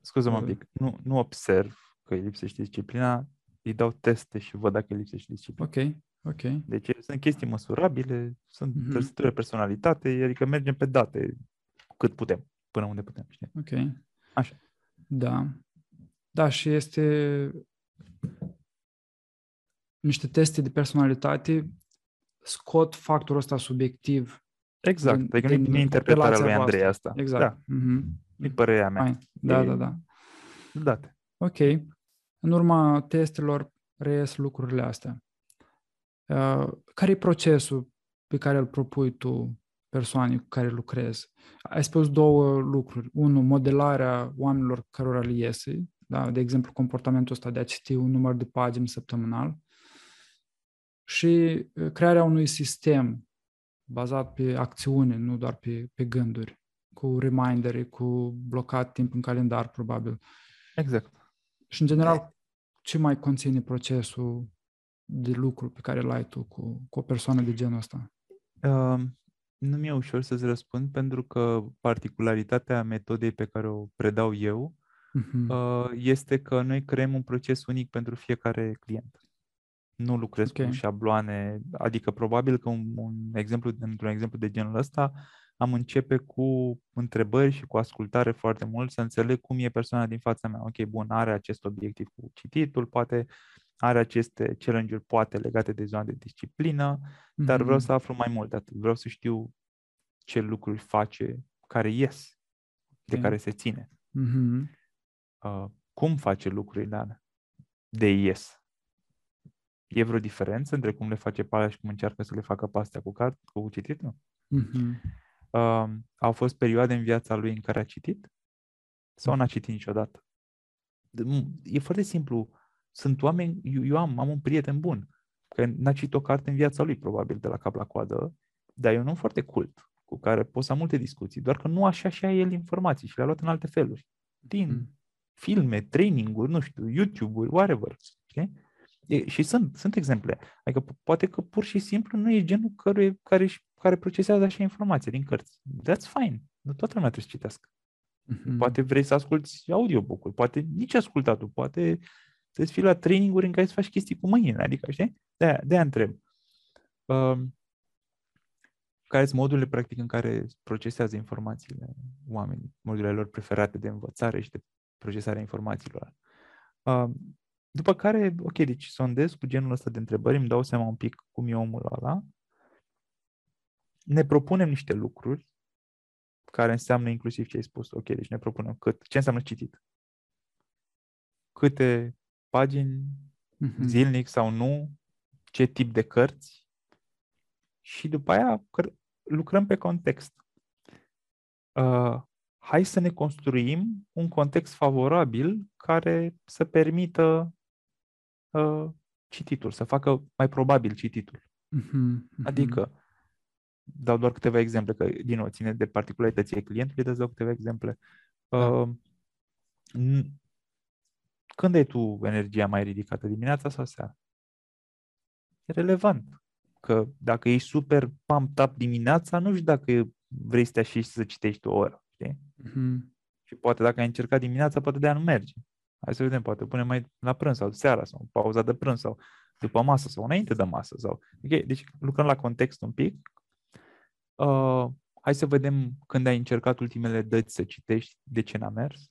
Scuză-mă un uh, pic, nu, nu observ că îi lipsește disciplina, îi dau teste și văd dacă îi lipsește disciplina. Ok, ok. Deci sunt chestii măsurabile, sunt mm-hmm. trăsături de personalitate, adică mergem pe date cât putem, până unde putem, știi? Ok. Așa. Da. Da, și este niște teste de personalitate scot factorul ăsta subiectiv. Exact, din, adică din nu interpretarea lui Andrei voastră. asta. Exact. Da. Mm-hmm. E părerea mea. Fine. Da, e... da, da. Date. Ok. În urma testelor reies lucrurile astea. Uh, care e procesul pe care îl propui tu persoanei cu care lucrezi? Ai spus două lucruri. Unu, modelarea oamenilor cărora le iese, da? de exemplu, comportamentul ăsta de a citi un număr de pagini săptămânal și uh, crearea unui sistem bazat pe acțiune, nu doar pe, pe gânduri, cu remindere, cu blocat timp în calendar, probabil. Exact. Și, în general, ce mai conține procesul de lucru pe care îl ai tu cu, cu o persoană de genul ăsta? Uh, nu mi-e ușor să-ți răspund pentru că particularitatea metodei pe care o predau eu uh-huh. uh, este că noi creăm un proces unic pentru fiecare client. Nu lucrez okay. cu șabloane, adică probabil că un, un exemplu, într-un exemplu de genul ăsta, am începe cu întrebări și cu ascultare foarte mult, să înțeleg cum e persoana din fața mea. Ok, bun, are acest obiectiv cu cititul, poate are aceste challenge-uri, poate legate de zona de disciplină, mm-hmm. dar vreau mm-hmm. să aflu mai mult de atât. Vreau să știu ce lucruri face care ies, de care se ține. Mm-hmm. Uh, cum face lucrurile alea de ies. E vreo diferență între cum le face pe și cum încearcă să le facă pe astea cu, cart, cu citit? Nu. Mm-hmm. Uh, au fost perioade în viața lui în care a citit? Sau n-a citit niciodată? E foarte simplu. Sunt oameni, eu, eu am, am un prieten bun, care n-a citit o carte în viața lui, probabil, de la cap la coadă, dar e un om foarte cult, cu care pot să am multe discuții, doar că nu așa și el informații și le-a luat în alte feluri. Din mm. Filme, traininguri, nu știu, YouTube-uri, whatever. Okay? E, și sunt, sunt exemple. Adică poate că pur și simplu nu e genul care, care, care procesează așa informații din cărți. That's fine. Nu toată lumea trebuie să citească. Mm-hmm. Poate vrei să asculti audiobook-ul, poate nici ascultatul, poate să fii la traininguri în care să faci chestii cu mâinile, adică, știi? De-aia, de-aia întreb. Uh, care sunt modurile, practic, în care procesează informațiile oamenii, modurile lor preferate de învățare și de procesarea informațiilor. Uh, după care, ok, deci sondez cu genul ăsta de întrebări, îmi dau seama un pic cum e omul ăla, ne propunem niște lucruri care înseamnă inclusiv ce ai spus. Ok, deci ne propunem cât, ce înseamnă citit. Câte pagini, mm-hmm. zilnic sau nu, ce tip de cărți și după aia lucrăm pe context. Uh, hai să ne construim un context favorabil care să permită uh, cititul, să facă mai probabil cititul. Mm-hmm. Adică, dau doar câteva exemple, că din nou ține de particularității clientului, îți dau câteva exemple. Da. Uh, când ai tu energia mai ridicată, dimineața sau seara? E relevant. Că dacă ești super pumped up dimineața, nu știu dacă vrei să te așezi să citești o oră. Știi? Mm-hmm. Și poate dacă ai încercat dimineața, poate de-aia nu merge. Hai să vedem, poate punem mai la prânz sau seara sau pauza de prânz sau după masă sau înainte de masă. Sau... Okay, deci lucrăm la context un pic. Uh, hai să vedem când ai încercat ultimele dăți să citești, de ce n-a mers.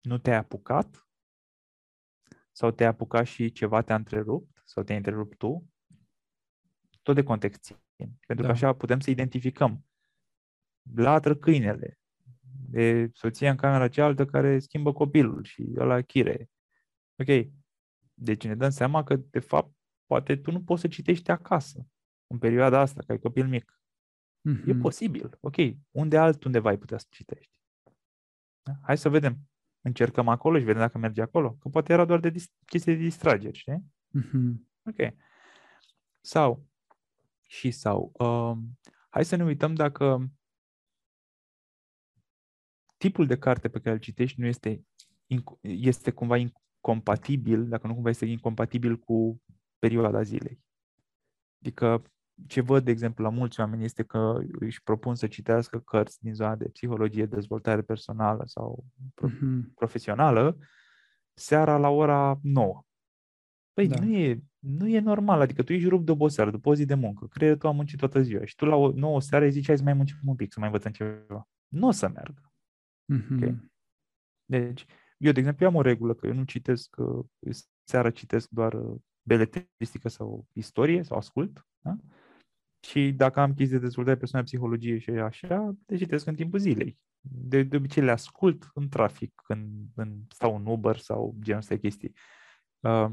Nu te-ai apucat? Sau te-ai apucat și ceva te-a întrerupt? Sau te-ai întrerupt tu? Tot de context țin. Pentru da. că așa putem să identificăm. Latră câinele, de soția în camera cealaltă care schimbă copilul și ăla chire. Ok. Deci ne dăm seama că, de fapt, poate tu nu poți să citești acasă în perioada asta, că ai copil mic. Mm-hmm. E posibil. Ok. Unde altundeva ai putea să citești? Da? Hai să vedem. Încercăm acolo și vedem dacă merge acolo. Că poate era doar de dis- chestii de distrageri, știi? Mm-hmm. Ok. Sau, și sau, um, hai să ne uităm dacă tipul de carte pe care îl citești nu este, este cumva incompatibil, dacă nu cumva este incompatibil cu perioada zilei. Adică ce văd, de exemplu, la mulți oameni este că își propun să citească cărți din zona de psihologie, dezvoltare personală sau pro- mm-hmm. profesională seara la ora 9. Păi da. nu, e, nu e normal, adică tu ești rupt de oboseală după o zi de muncă, creierul tu a muncit toată ziua și tu la o 9 seara îi zici hai să mai muncim un pic, să mai învățăm ceva. Nu o să meargă. Mm-hmm. Okay? Deci, eu, de exemplu, am o regulă că eu nu citesc, seara citesc doar uh, beletristică sau istorie sau ascult. Da? Și dacă am chestii de dezvoltare personală, psihologie și așa, le citesc în timpul zilei. De, de obicei le ascult în trafic, când, în, stau în Uber sau genul ăsta de chestii. Uh,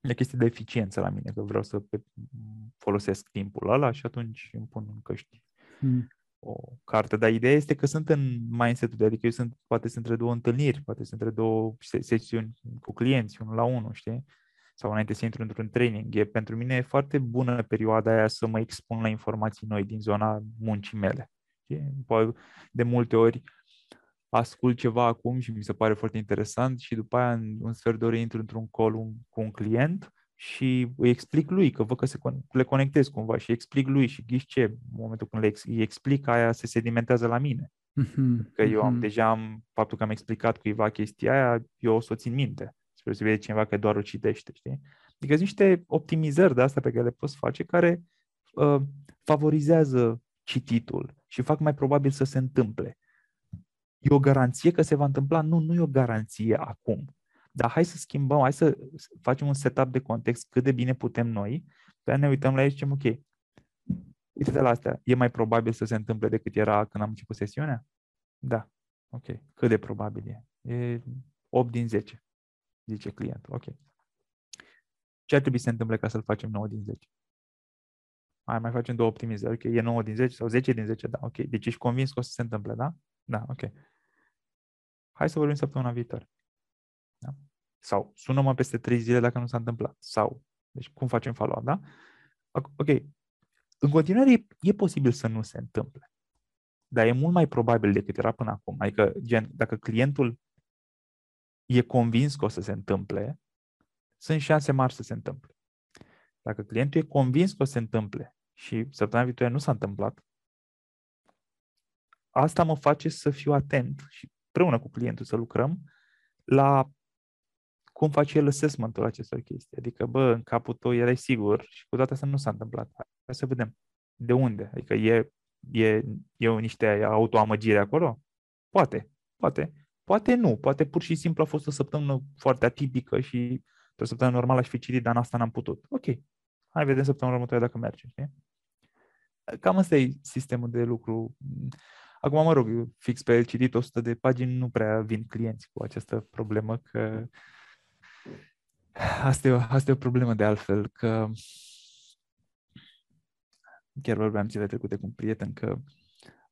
e chestie de eficiență la mine, că vreau să folosesc timpul ăla și atunci îmi pun în căști. Hmm o carte, dar ideea este că sunt în mindset-ul de, adică eu sunt, poate sunt între două întâlniri, poate sunt între două sesiuni cu clienți, unul la unul, știi? Sau înainte să intru într-un training. E, pentru mine e foarte bună perioada aia să mă expun la informații noi din zona muncii mele. Știi? De multe ori ascult ceva acum și mi se pare foarte interesant și după aia în un sfert de oră intru într-un call cu un client și îi explic lui, că văd că se, le conectez cumva și explic lui și ghiși ce, în momentul când le îi explic, aia se sedimentează la mine. Mm-hmm. Că eu am mm-hmm. deja am, faptul că am explicat cuiva chestia aia, eu o să o țin minte. Spre să vede cineva că doar o citește, știi? Adică sunt niște optimizări de astea pe care le poți face care uh, favorizează cititul și fac mai probabil să se întâmple. E o garanție că se va întâmpla? Nu, nu e o garanție acum. Dar hai să schimbăm, hai să facem un setup de context cât de bine putem noi, pe ne uităm la ei și zicem, ok, uite-te la astea, e mai probabil să se întâmple decât era când am început sesiunea? Da. Ok. Cât de probabil e? E 8 din 10, zice clientul. Ok. Ce ar trebui să se întâmple ca să-l facem 9 din 10? Hai, mai facem două optimizări. Ok, e 9 din 10 sau 10 din 10? Da, ok. Deci ești convins că o să se întâmple, da? Da, ok. Hai să vorbim săptămâna viitoare. Da? Sau sună-mă peste trei zile dacă nu s-a întâmplat. Sau, deci cum facem follow da? Ok. În continuare e, e posibil să nu se întâmple. Dar e mult mai probabil decât era până acum. Adică, gen, dacă clientul e convins că o să se întâmple, sunt șanse mari să se întâmple. Dacă clientul e convins că o să se întâmple și săptămâna viitoare nu s-a întâmplat, asta mă face să fiu atent și împreună cu clientul să lucrăm la cum face el assessment-ul acestor chestii. Adică, bă, în capul tău erai sigur și cu toate astea nu s-a întâmplat. Hai să vedem. De unde? Adică e, e, e niște autoamăgire acolo? Poate, poate. Poate nu, poate pur și simplu a fost o săptămână foarte atipică și o săptămână normală aș fi citit, dar în asta n-am putut. Ok, hai vedem săptămâna următoare dacă merge. Știi? Cam asta e sistemul de lucru. Acum, mă rog, fix pe el citit 100 de pagini, nu prea vin clienți cu această problemă că Asta e, o, asta e o problemă de altfel, că chiar vorbeam zile trecute cu un prieten că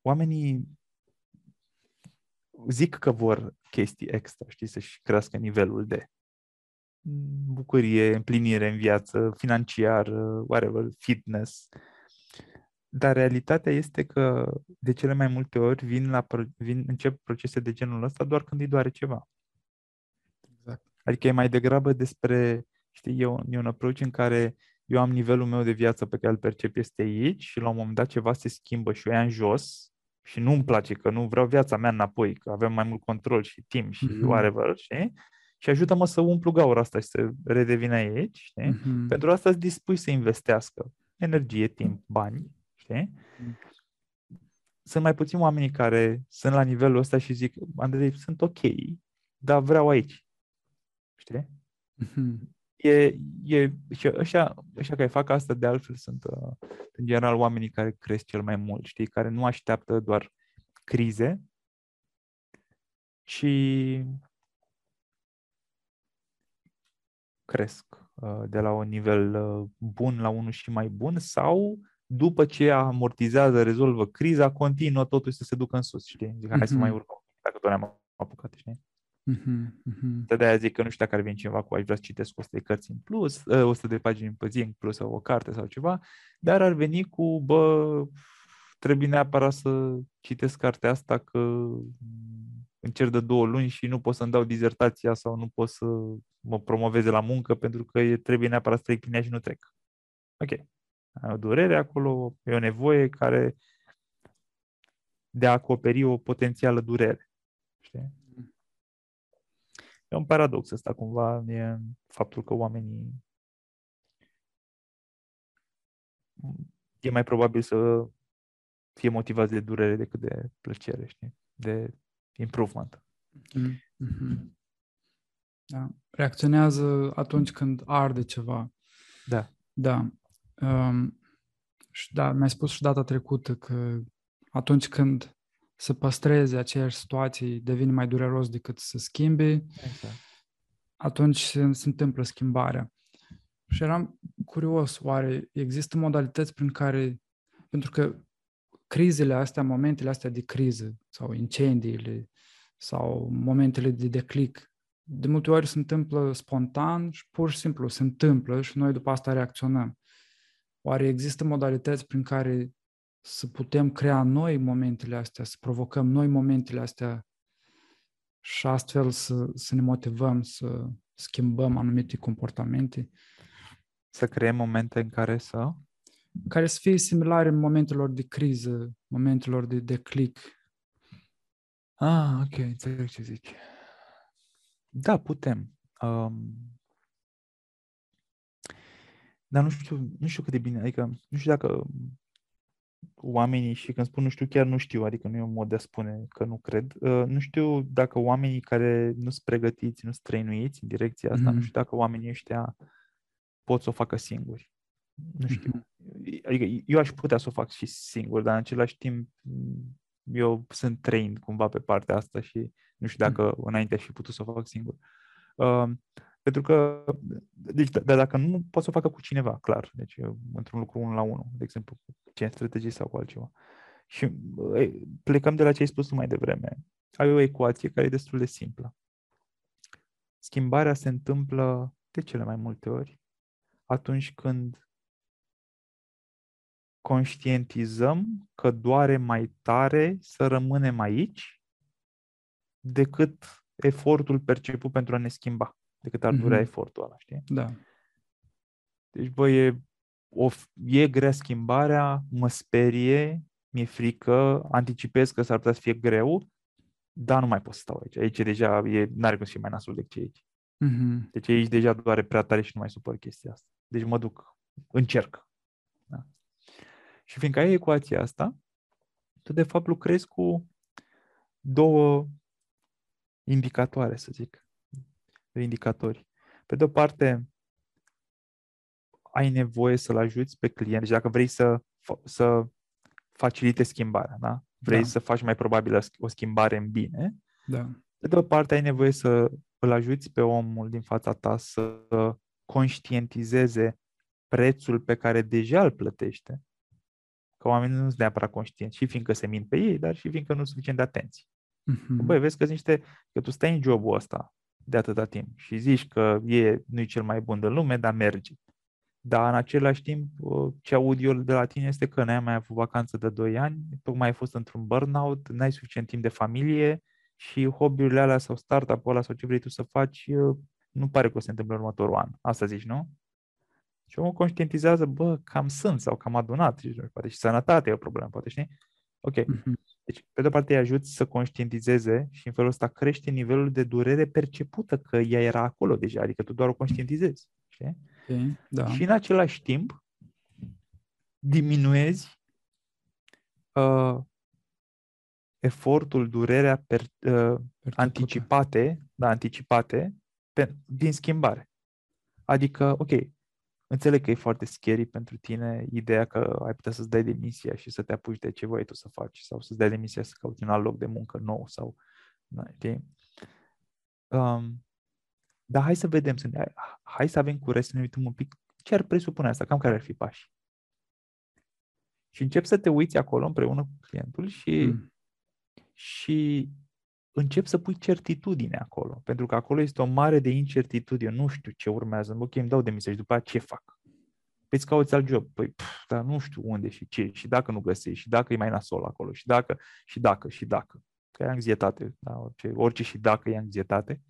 oamenii zic că vor chestii extra, știi, să-și crească nivelul de bucurie, împlinire în viață, financiar, whatever, fitness. Dar realitatea este că de cele mai multe ori vin la, vin, încep procese de genul ăsta doar când îi doare ceva. Adică e mai degrabă despre, știi, e un, e un approach în care eu am nivelul meu de viață pe care îl percep este aici și la un moment dat ceva se schimbă și eu ia în jos și nu-mi place, că nu vreau viața mea înapoi, că avem mai mult control și timp și mm-hmm. whatever, știi? Și ajută-mă să umplu gaura asta și să redevină aici, știi? Mm-hmm. Pentru asta îți dispui să investească energie, timp, bani, știi? Mm. Sunt mai puțini oamenii care sunt la nivelul ăsta și zic, Andrei, sunt ok, dar vreau aici. Știi? Mm-hmm. E, e, și ăștia, ăștia care fac asta de altfel sunt uh, în general oamenii care cresc cel mai mult, știi? Care nu așteaptă doar crize, ci cresc uh, de la un nivel uh, bun la unul și mai bun sau după ce amortizează, rezolvă criza, continuă totul să se ducă în sus, știi? Zic, hai mm-hmm. să mai mhm. urcăm, dacă tot ne-am apucat, știi? Mm-hmm. De aia zic că nu știu dacă ar veni cineva cu aș vrea să citesc 100 de cărți în plus, 100 ă, de pagini în zi în plus sau o carte sau ceva, dar ar veni cu, bă, trebuie neapărat să citesc cartea asta că încerc de două luni și nu pot să-mi dau dizertația sau nu pot să mă promoveze la muncă pentru că trebuie neapărat să trec prin ea și nu trec. Ok. Ai o durere acolo, e o nevoie care de a acoperi o potențială durere. Știi? E un paradox ăsta cumva, e faptul că oamenii e mai probabil să fie motivați de durere decât de plăcere, știi? De improvement. Mm-hmm. Da. Reacționează atunci când arde ceva. Da. Da. Um, și da, mi-ai spus și data trecută că atunci când să păstreze aceeași situație devine mai dureros decât să schimbe, exact. atunci se, se întâmplă schimbarea. Și eram curios, oare există modalități prin care, pentru că crizele astea, momentele astea de criză sau incendiile sau momentele de declic, de multe ori se întâmplă spontan și pur și simplu se întâmplă și noi după asta reacționăm. Oare există modalități prin care să putem crea noi momentele astea, să provocăm noi momentele astea și astfel să, să ne motivăm să schimbăm anumite comportamente? Să creăm momente în care să care să fie similare în momentelor de criză, momentelor de declic. Ah, ok, înțeleg ce zici. Da, putem. Um, dar nu știu, nu știu cât de bine, adică nu știu dacă oamenii, și când spun nu știu, chiar nu știu, adică nu e un mod de a spune că nu cred, uh, nu știu dacă oamenii care nu sunt pregătiți, nu sunt trăinuiți în direcția asta, mm-hmm. nu știu dacă oamenii ăștia pot să o facă singuri. Nu știu. Mm-hmm. Adică eu aș putea să o fac și singur, dar în același timp eu sunt trained cumva pe partea asta și nu știu dacă mm. înainte aș fi putut să o fac singur. Uh, pentru că, deci, dar dacă nu, pot să o facă cu cineva, clar. Deci, într-un lucru unul la unul, de exemplu, cu ce strategii sau cu altceva. Și plecăm de la ce ai spus mai devreme. Ai o ecuație care e destul de simplă. Schimbarea se întâmplă de cele mai multe ori atunci când conștientizăm că doare mai tare să rămânem aici decât efortul perceput pentru a ne schimba, decât ar durea mm-hmm. efortul ăla, știi? Da. Deci, bă, e, o, e grea schimbarea, mă sperie, mi-e frică, anticipez că s-ar putea să fie greu, dar nu mai pot să stau aici. Aici deja e, n-are cum să fie mai nasul decât ce aici. Mm-hmm. Deci aici deja doare prea tare și nu mai supăr chestia asta. Deci mă duc, încerc. Și fiindcă ai ecuația asta, tu de fapt lucrezi cu două indicatoare, să zic, indicatori. Pe de o parte, ai nevoie să-l ajuți pe client, deci dacă vrei să, să facilite schimbarea, da? vrei da. să faci mai probabil o schimbare în bine, da. pe de o parte ai nevoie să îl ajuți pe omul din fața ta să conștientizeze prețul pe care deja îl plătește că oamenii nu sunt neapărat conștienți, și fiindcă se mint pe ei, dar și fiindcă nu sunt suficient de atenți. Mm-hmm. Băi, vezi că niște, că tu stai în jobul ăsta de atâta timp și zici că e, nu e cel mai bun de lume, dar merge. Dar în același timp, ce aud eu de la tine este că n-ai mai avut vacanță de 2 ani, tocmai ai fost într-un burnout, n-ai suficient timp de familie și hobby-urile alea sau startup-ul ăla sau ce vrei tu să faci, nu pare că o să se întâmple în următorul an. Asta zici, nu? Și omul conștientizează, bă, cam sunt sau cam adunat, și, poate și sănătatea e o problemă, poate știi? Ok. Mm-hmm. Deci, pe de-o parte, îi ajuți să conștientizeze și în felul ăsta crește nivelul de durere percepută că ea era acolo deja, adică tu doar o conștientizezi. Știi? Okay, da. Și în același timp, diminuezi uh, efortul, durerea per, uh, anticipate, da, anticipate pe, din schimbare. Adică, ok, Înțeleg că e foarte scary pentru tine ideea că ai putea să-ți dai demisia și să te apuci de ce vrei tu să faci sau să-ți dai demisia să cauți un alt loc de muncă nou sau... Okay? Um, dar hai să vedem, să ne, hai să avem curaj să ne uităm un pic ce ar presupune asta, cam care ar fi pași. Și începi să te uiți acolo împreună cu clientul și, mm. și încep să pui certitudine acolo. Pentru că acolo este o mare de incertitudine. Nu știu ce urmează. Ok, îmi dau demisia și după aceea ce fac? Păi îți cauți alt job. Păi, pf, dar nu știu unde și ce. Și dacă nu găsești. Și dacă e mai nasol acolo. Și dacă, și dacă, și dacă. Că e anxietate. Da? Orice, orice și dacă e anxietate.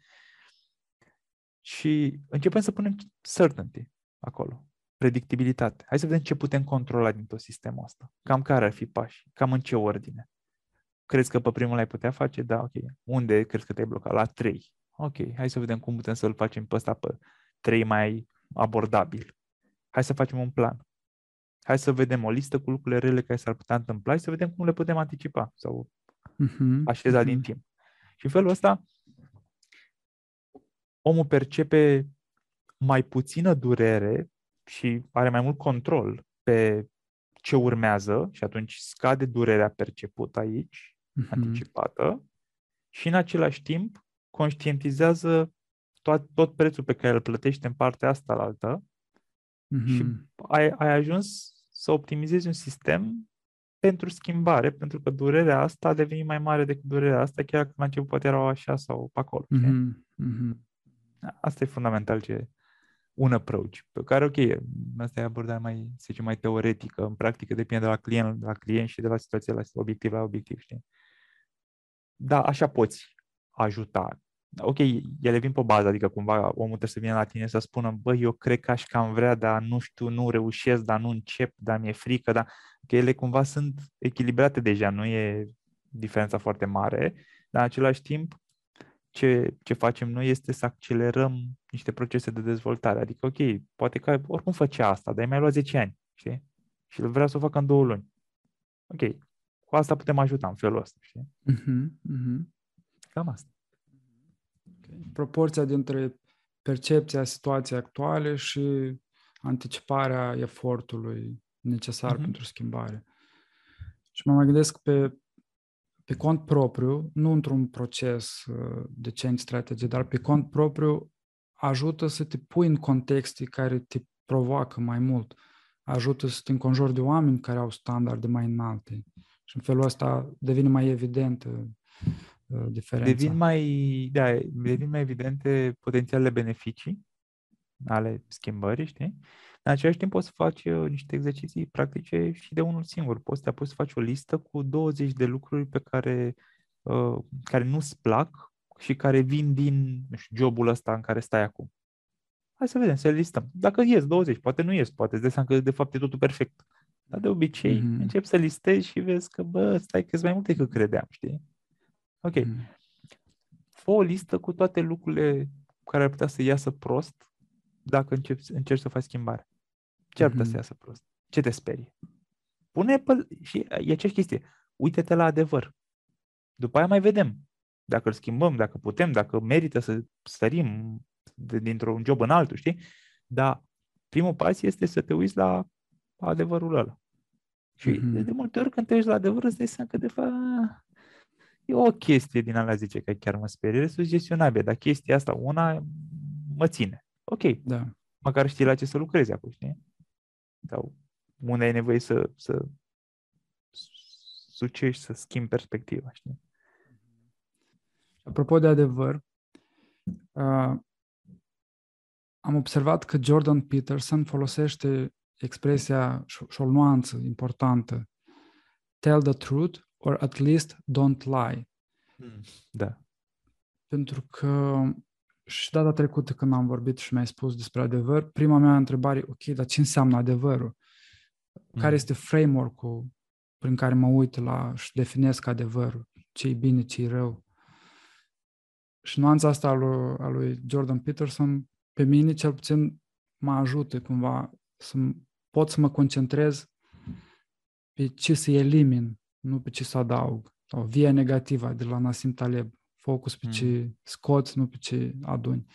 Și începem să punem certainty acolo. Predictibilitate. Hai să vedem ce putem controla din tot sistemul ăsta. Cam care ar fi pași. Cam în ce ordine. Crezi că pe primul l-ai putea face? Da, ok. Unde crezi că te-ai blocat? La 3. Ok, hai să vedem cum putem să-l facem pe ăsta pe 3 mai abordabil. Hai să facem un plan. Hai să vedem o listă cu lucrurile rele care s-ar putea întâmpla și să vedem cum le putem anticipa sau uh-huh. așeza uh-huh. din timp. Și în felul ăsta, omul percepe mai puțină durere și are mai mult control pe ce urmează și atunci scade durerea percepută aici uh-huh. anticipată și în același timp conștientizează tot, tot prețul pe care îl plătește în partea asta la altă uh-huh. și ai, ai ajuns să optimizezi un sistem pentru schimbare, pentru că durerea asta a devenit mai mare decât durerea asta, chiar dacă la început poate erau așa sau pe acolo. Uh-huh. Uh-huh. Asta e fundamental ce un approach, pe care, ok, asta e abordare mai, să zicem, mai teoretică, în practică depinde de la client, de la client și de la situație la obiectiv la obiectiv, știi? Da, așa poți ajuta. Ok, ele vin pe bază, adică cumva omul trebuie să vină la tine să spună, bă, eu cred că aș cam vrea, dar nu știu, nu reușesc, dar nu încep, dar mi-e frică, dar că ele cumva sunt echilibrate deja, nu e diferența foarte mare, dar în același timp ce, ce facem noi este să accelerăm niște procese de dezvoltare. Adică, ok, poate că oricum făcea asta, dar ai mai luat 10 ani, știi? Și vrea să o facă în două luni. Ok, cu asta putem ajuta în felul ăsta, știi? Uh-huh, uh-huh. Cam asta. Okay. Proporția dintre percepția situației actuale și anticiparea efortului necesar uh-huh. pentru schimbare. Și mă mai gândesc pe, pe cont propriu, nu într-un proces uh, de change strategy, dar pe cont propriu ajută să te pui în contexte care te provoacă mai mult. Ajută să te înconjori de oameni care au standarde mai înalte. Și în felul ăsta devine mai evident uh, diferența. Devin mai, da, devin mai evidente potențialele beneficii ale schimbării, știi? În același timp poți să faci uh, niște exerciții practice și de unul singur. Poți să poți să faci o listă cu 20 de lucruri pe care, uh, care nu-ți plac și care vin din nu știu, jobul ăsta în care stai acum. Hai să vedem, să le listăm. Dacă ies 20, poate nu ies, poate îți dai seama că de fapt e totul perfect. Dar de obicei mm-hmm. încep să listezi și vezi că, bă, stai că mai multe decât credeam, știi? Ok. Mm-hmm. Fă o listă cu toate lucrurile care ar putea să iasă prost dacă începi, încerci să faci schimbare. Ce ar putea mm-hmm. să iasă prost? Ce te sperie? Pune pe... Și e aceeași chestie. Uite-te la adevăr. După aia mai vedem. Dacă îl schimbăm, dacă putem, dacă merită să sărim dintr-un job în altul, știi? Dar primul pas este să te uiți la adevărul ăla. Și mm-hmm. de multe ori când te uiți la adevăr îți dai seama că de fapt e o chestie din alea zice că chiar mă sperie, restul gestionabil, dar chestia asta, una mă ține. Ok, da. măcar știi la ce să lucrezi acum, știi? Sau unde ai nevoie să, să sucești, să schimbi perspectiva, știi? Apropo de adevăr, uh, am observat că Jordan Peterson folosește expresia și o nuanță importantă. Tell the truth or at least don't lie. Hmm, da. Pentru că și data trecută când am vorbit și mi-ai spus despre adevăr, prima mea întrebare, ok, dar ce înseamnă adevărul? Care mm. este framework-ul prin care mă uit la și definesc adevărul? Ce-i bine, ce-i rău? Și nuanța asta a lui, a lui Jordan Peterson, pe mine cel puțin mă ajută cumva să pot să mă concentrez pe ce să elimin, nu pe ce să adaug. Sau via negativă de la Nassim Taleb. Focus pe mm. ce scoți, nu pe ce aduni.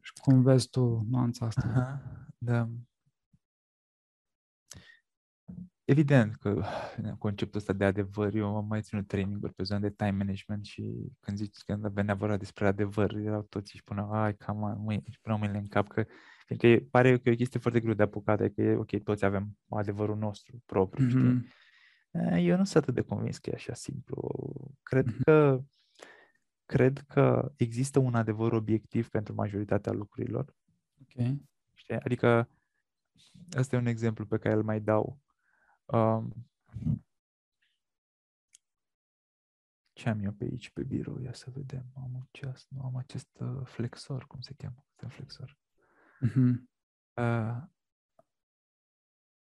Și cum vezi tu nuanța asta? Aha, da. Evident că conceptul ăsta de adevăr, eu am mai ținut training pe zona de time management și când zici, când venea vorba despre adevăr, erau toți și spuneau, ai, cam mâine, și puneau mâinile în cap că Fiindcă pare că e o chestie foarte greu de apucat, că e ok, toți avem adevărul nostru propriu, mm-hmm. știi? Eu nu sunt atât de convins că e așa simplu. Cred mm-hmm. că cred că există un adevăr obiectiv pentru majoritatea lucrurilor. Ok. Știi? Adică, ăsta e un exemplu pe care îl mai dau. Um, ce am eu pe aici, pe birou? Ia să vedem. Am un ceas, nu am acest uh, flexor, cum se cheamă? Este un flexor. Uh-huh. Uh,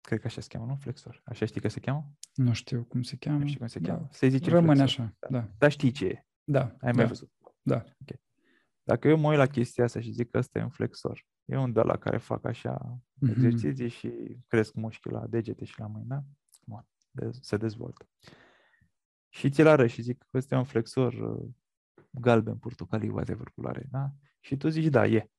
cred că așa se cheamă, nu? Flexor. Așa știi că se cheamă? Nu știu cum se cheamă. Nu știu cum se cheamă. Da. Se zice Rămâne flexor. așa, da. da. Dar știi ce e? Da. Ai da. mai văzut? Da. Okay. Dacă eu mă uit la chestia asta și zic că ăsta e un flexor, e un de la care fac așa uh-huh. exerciții și cresc mușchii la degete și la mâini, da? Bun. De- se dezvoltă. Și ți-l arăt și zic că ăsta e un flexor uh, galben, portocaliu, whatever culoare, da? Și tu zici, da, e.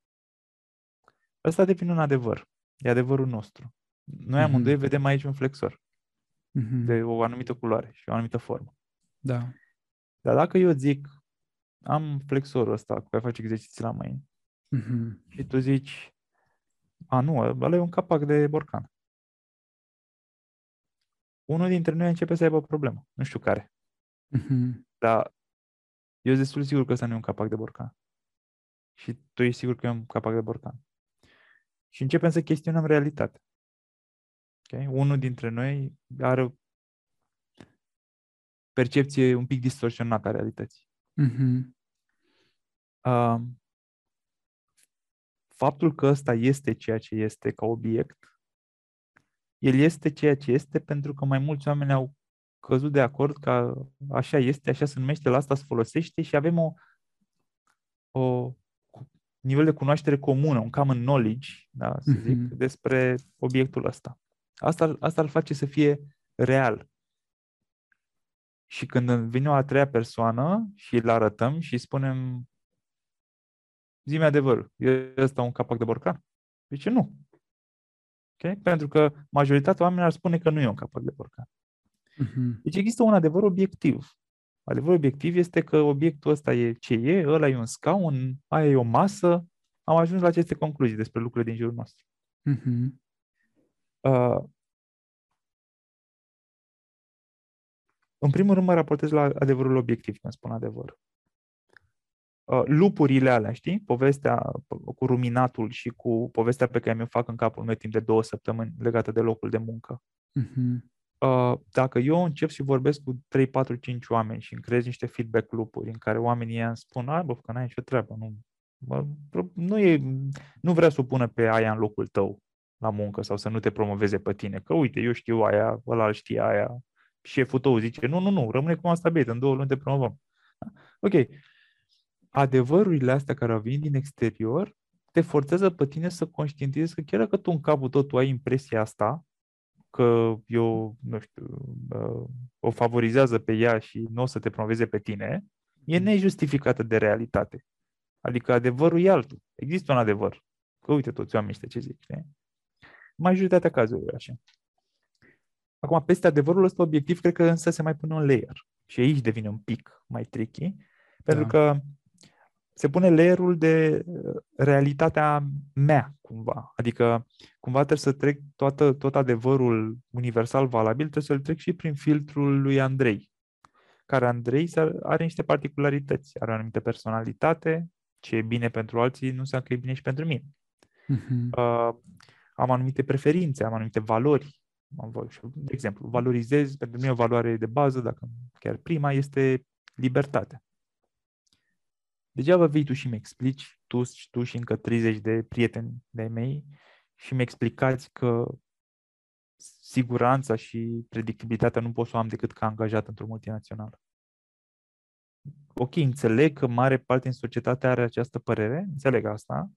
Ăsta devine un adevăr. E adevărul nostru. Noi uh-huh. amândoi vedem aici un flexor uh-huh. de o anumită culoare și o anumită formă. Da. Dar dacă eu zic, am flexorul ăsta cu care faci exerciții la mâini uh-huh. și tu zici, a, nu, ăla e un capac de borcan. Unul dintre noi începe să aibă o problemă. Nu știu care. Uh-huh. Dar eu sunt destul sigur că ăsta nu e un capac de borcan. Și tu ești sigur că e un capac de borcan. Și începem să chestionăm realitatea. Okay? Unul dintre noi are o percepție un pic distorsionată a realității. Uh-huh. Uh, faptul că ăsta este ceea ce este ca obiect, el este ceea ce este pentru că mai mulți oameni au căzut de acord că așa este, așa se numește, la asta se folosește și avem o, o nivel de cunoaștere comună, un common knowledge, da, să zic, uh-huh. despre obiectul ăsta. Asta, asta îl face să fie real. Și când vine o a treia persoană și îl arătăm și spunem zi-mi adevărul, e ăsta un capac de borcan? ce nu. Okay? Pentru că majoritatea oamenilor ar spune că nu e un capac de borcan. Uh-huh. Deci există un adevăr obiectiv. Adevărul obiectiv este că obiectul ăsta e ce e, ăla e un scaun, aia e o masă. Am ajuns la aceste concluzii despre lucrurile din jurul nostru. Uh-huh. Uh, în primul rând mă raportez la adevărul obiectiv, când spun adevăr. Uh, lupurile alea, știi? Povestea cu ruminatul și cu povestea pe care mi-o fac în capul meu timp de două săptămâni legată de locul de muncă. Uh-huh. Uh, dacă eu încep și vorbesc cu 3, 4, 5 oameni și îmi creez niște feedback loop-uri în care oamenii îmi spun, ai bă, că n-ai nicio treabă, nu, bă, nu, e, nu vrea să o pună pe aia în locul tău la muncă sau să nu te promoveze pe tine, că uite, eu știu aia, ăla știe aia, șeful tău zice, nu, nu, nu, rămâne cum am stabilit, în două luni te promovăm. Ok. Adevărurile astea care au venit din exterior te forțează pe tine să conștientizezi că chiar dacă tu în capul tău tu ai impresia asta, că eu, nu știu, o favorizează pe ea și nu o să te promoveze pe tine, e mm. nejustificată de realitate. Adică adevărul e altul. Există un adevăr. Că uite toți oamenii ăștia ce zic. Știi? Majoritatea cazurilor așa. Acum, peste adevărul ăsta obiectiv, cred că însă se mai pune un layer. Și aici devine un pic mai tricky, pentru da. că se pune layerul de uh, realitatea mea, cumva. Adică, cumva trebuie să trec toată, tot adevărul universal valabil, trebuie să-l trec și prin filtrul lui Andrei, care Andrei are niște particularități, are o anumită personalitate, ce e bine pentru alții nu înseamnă că e bine și pentru mine. Uh-huh. Uh, am anumite preferințe, am anumite valori. De exemplu, valorizez, pentru mine o valoare de bază, dacă chiar prima, este libertatea. Degeaba vii tu și mi explici, tu, tu și încă 30 de prieteni de mei, și mi explicați că siguranța și predictibilitatea nu pot să o am decât ca angajat într-o multinațională. Ok, înțeleg că mare parte din societate are această părere, înțeleg asta.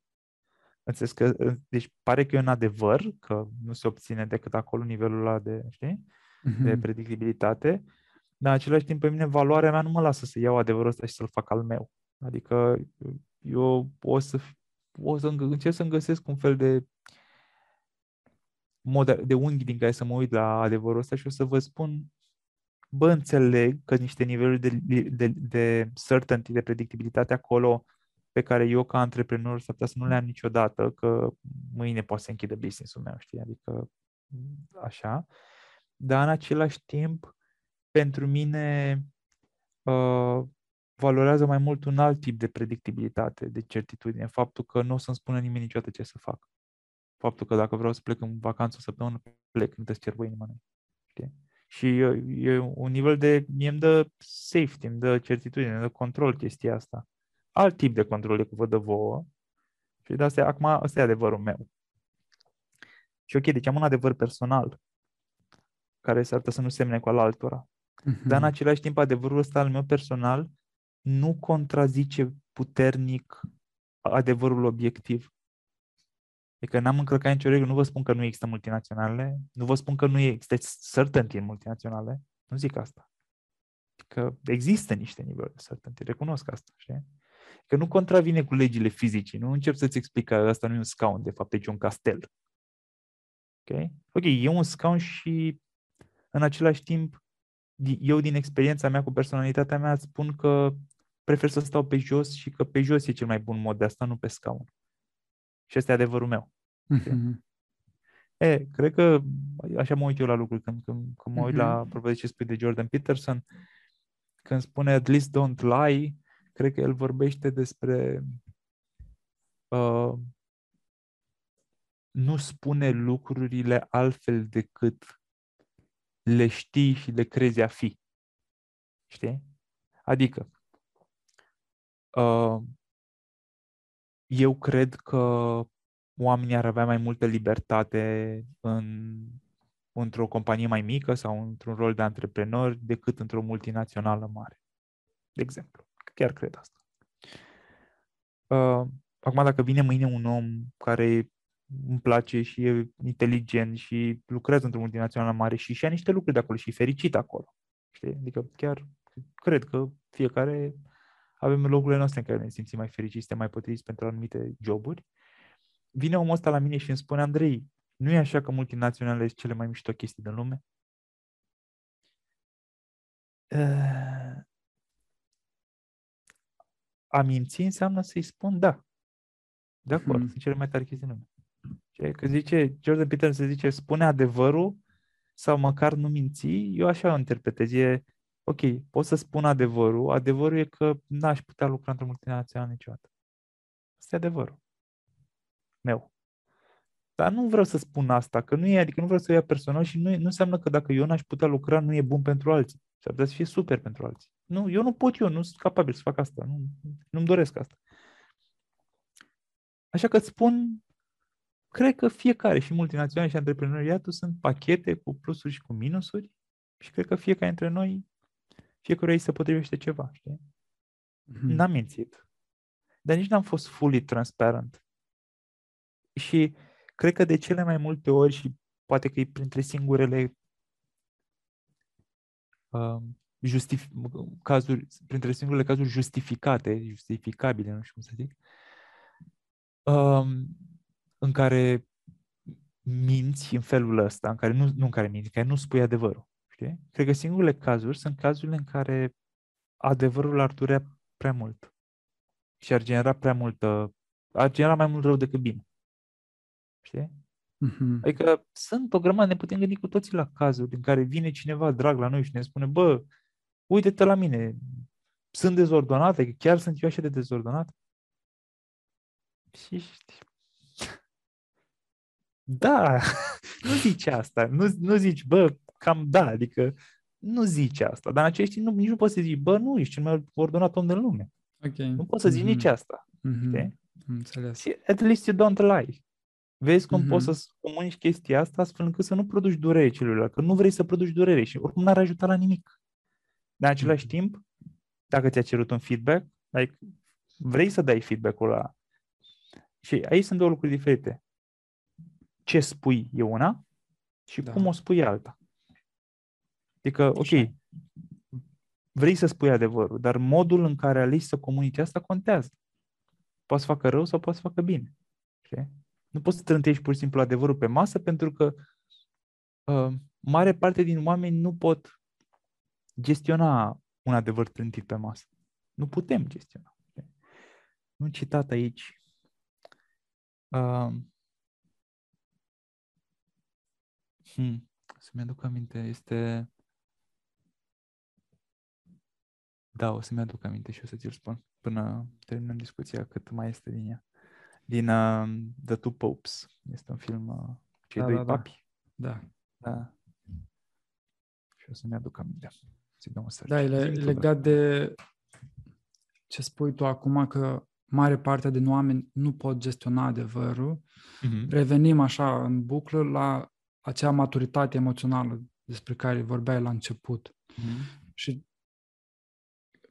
Înțeles că, deci pare că e un adevăr, că nu se obține decât acolo nivelul ăla de, știi, uh-huh. de mhm. predictibilitate, dar în același timp pe mine valoarea mea nu mă lasă să iau adevărul ăsta și să-l fac al meu. Adică eu o să, o să încerc să-mi găsesc un fel de mod de unghi din care să mă uit la adevărul ăsta și o să vă spun, bă, înțeleg că niște niveluri de, de, de certainty, de predictibilitate acolo pe care eu ca antreprenor s-ar putea să nu le am niciodată, că mâine poate să închidă business-ul meu, știi? Adică așa. Dar în același timp, pentru mine uh, valorează mai mult un alt tip de predictibilitate, de certitudine. Faptul că nu o să-mi spună nimeni niciodată ce să fac. Faptul că dacă vreau să plec în vacanță o săptămână, plec, nu te cerbă inima Știi? Și e, e un nivel de, mie îmi dă safety, îmi dă certitudine, îmi dă control chestia asta. Alt tip de control decât vă dă vouă. Și de asta, acum, ăsta e adevărul meu. Și ok, deci am un adevăr personal care s-ar putea să nu semne cu al altora. Mm-hmm. Dar în același timp, adevărul ăsta al meu personal nu contrazice puternic adevărul obiectiv. Adică n-am încălcat nicio regulă, nu vă spun că nu există multinaționale, nu vă spun că nu există certainty în multinaționale, nu zic asta. Că există niște niveluri de certainty, recunosc asta, știi? Că nu contravine cu legile fizicii, nu încep să-ți explic că asta nu e un scaun, de fapt e un castel. Ok? Ok, e un scaun și în același timp eu din experiența mea cu personalitatea mea spun că prefer să stau pe jos și că pe jos e cel mai bun mod de asta, nu pe scaun. Și ăsta e adevărul meu. Mm-hmm. E, cred că așa mă uit eu la lucruri când, când, când mă uit mm-hmm. la, apropo de ce spui de Jordan Peterson, când spune at least don't lie, cred că el vorbește despre uh, nu spune lucrurile altfel decât le știi și le crezi a fi. Știi? Adică, uh, eu cred că oamenii ar avea mai multă libertate în, într-o companie mai mică sau într-un rol de antreprenor decât într-o multinațională mare. De exemplu. Chiar cred asta. Uh, acum, dacă vine mâine un om care îmi place și e inteligent și lucrează într-o multinațională mare și și niște lucruri de acolo și e fericit acolo. Știi? Adică chiar cred că fiecare avem locurile noastre în care ne simțim mai fericiți, suntem mai potriviți pentru anumite joburi. Vine omul ăsta la mine și îmi spune, Andrei, nu e așa că multinaționale sunt cele mai mișto chestii din lume? Uh, a minți înseamnă să-i spun da. De acord, hmm. sunt cele mai tari chestii în lume. Că zice, Jordan Peterson se zice, spune adevărul sau măcar nu minți, eu așa o interpretez. E, ok, pot să spun adevărul, adevărul e că n-aș putea lucra într-o multinațională niciodată. Asta e adevărul. Meu. Dar nu vreau să spun asta, că nu e, adică nu vreau să o ia personal și nu, nu înseamnă că dacă eu n-aș putea lucra, nu e bun pentru alții. S-ar putea să fie super pentru alții. Nu, eu nu pot eu, nu sunt capabil să fac asta. Nu, nu-mi doresc asta. Așa că îți spun cred că fiecare, și multinaționale și antreprenoriatul, sunt pachete cu plusuri și cu minusuri și cred că fiecare dintre noi, fiecare ei se potrivește ceva, știi? Mm-hmm. N-am mințit. Dar nici n-am fost fully transparent. Și cred că de cele mai multe ori și poate că e printre singurele uh, justif- cazuri, printre singurele cazuri justificate, justificabile, nu știu cum să zic, uh, în care minți în felul ăsta, în care nu, nu în care minți, în care nu spui adevărul. Știi? Cred că singurele cazuri sunt cazurile în care adevărul ar durea prea mult și ar genera prea multă, ar genera mai mult rău decât bine. Știi? Mm-hmm. Adică sunt o grămadă, ne putem gândi cu toții la cazuri în care vine cineva drag la noi și ne spune, bă, uite-te la mine, sunt dezordonat, adică chiar sunt eu așa de dezordonat? Și știi, da, nu zici asta. Nu, nu zici, bă, cam da, adică nu zici asta. Dar în același timp nu, nici nu poți să zici, bă, nu, ești cel mai ordonat om din lume. Okay. Nu poți să zici mm-hmm. nici asta. Mm-hmm. Înțeles. Și at least you don't lie. Vezi cum mm-hmm. poți să comunici chestia asta astfel încât să nu produci durere celuilalt, că nu vrei să produci durere și oricum n-ar ajuta la nimic. Dar în același mm-hmm. timp, dacă ți-a cerut un feedback, like, vrei să dai feedback-ul la... Și aici sunt două lucruri diferite ce spui e una și da. cum o spui e alta. Adică, ok, vrei să spui adevărul, dar modul în care alegi să comunici asta contează. Poți să facă rău sau poți să facă bine. Știi? Nu poți să trântești pur și simplu adevărul pe masă pentru că uh, mare parte din oameni nu pot gestiona un adevăr trântit pe masă. Nu putem gestiona. un citat aici. Uh, hmm, să-mi aduc aminte, este... Da, o să-mi aduc aminte și o să ți-l spun până terminăm discuția cât mai este din ea. Din uh, The Two Popes. Este un film, uh, cei da, doi da, papi. Da. da. Și o să-mi aduc aminte. Să dăm o Da, e legat de ce spui tu acum, că mare parte din oameni nu pot gestiona adevărul. Mm-hmm. Revenim așa în buclă la acea maturitate emoțională despre care vorbeai la început. Mm-hmm. Și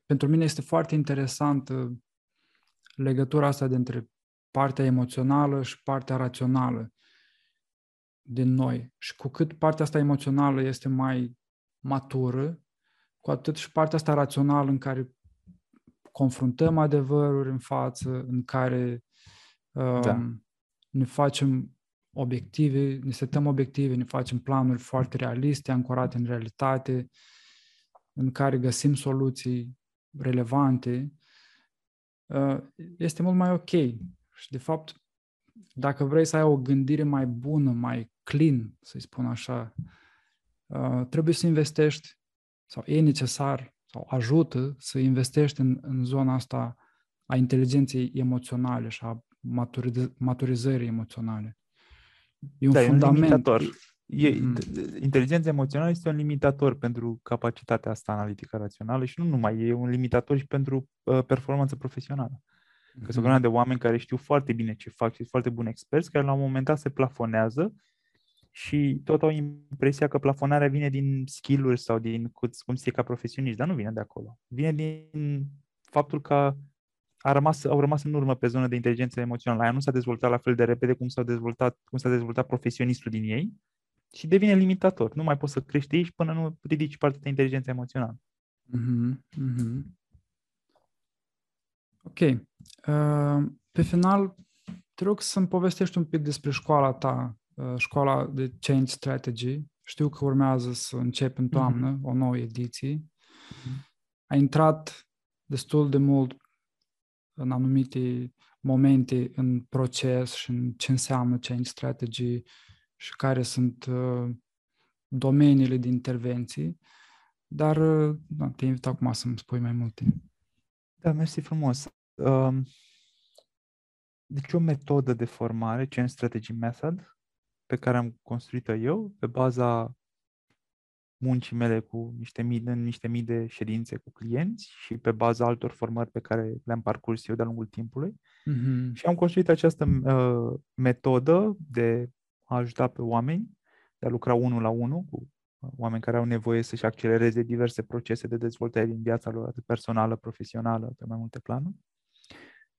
pentru mine este foarte interesantă legătura asta dintre partea emoțională și partea rațională din noi. Și cu cât partea asta emoțională este mai matură, cu atât și partea asta rațională în care confruntăm adevăruri în față, în care um, da. ne facem obiective, ne setăm obiective, ne facem planuri foarte realiste, ancorate în realitate, în care găsim soluții relevante, uh, este mult mai ok. Și, de fapt, dacă vrei să ai o gândire mai bună, mai clean, să-i spun așa, uh, trebuie să investești, sau e necesar, sau ajută să investești în, în zona asta a inteligenței emoționale și a maturiz- maturizării emoționale. E un da, fundament. E un E, mm. Inteligența emoțională este un limitator pentru capacitatea asta analitică rațională și nu numai, e un limitator și pentru uh, performanță profesională. Că sunt mm. de oameni care știu foarte bine ce fac și sunt foarte buni experți, care la un moment dat se plafonează și tot au impresia că plafonarea vine din skill-uri sau din cum se ca profesioniști, dar nu vine de acolo. Vine din faptul că a rămas, au rămas în urmă pe zona de inteligență emoțională. Aia nu s-a dezvoltat la fel de repede cum s-a dezvoltat, cum s-a dezvoltat profesionistul din ei și devine limitator. Nu mai poți să crești aici până nu ridici partea de inteligență emoțională. Mm-hmm. Mm-hmm. Ok. Uh, pe final, te rog să-mi povestești un pic despre școala ta, uh, școala de Change Strategy. Știu că urmează să începi în toamnă mm-hmm. o nouă ediție. Mm-hmm. Ai intrat destul de mult în anumite momente în proces și în ce înseamnă Change Strategy, și care sunt uh, domeniile de intervenții, dar uh, da, te invit acum să-mi spui mai multe. Da, mersi frumos. Um, deci o metodă de formare, Change Strategy Method, pe care am construit-o eu, pe baza muncii mele cu niște mii, în niște mii de ședințe cu clienți și pe baza altor formări pe care le-am parcurs eu de-a lungul timpului. Mm-hmm. Și am construit această uh, metodă de a ajuta pe oameni, de a lucra unul la unul cu oameni care au nevoie să-și accelereze diverse procese de dezvoltare din viața lor, atât personală, profesională, pe mai multe planuri.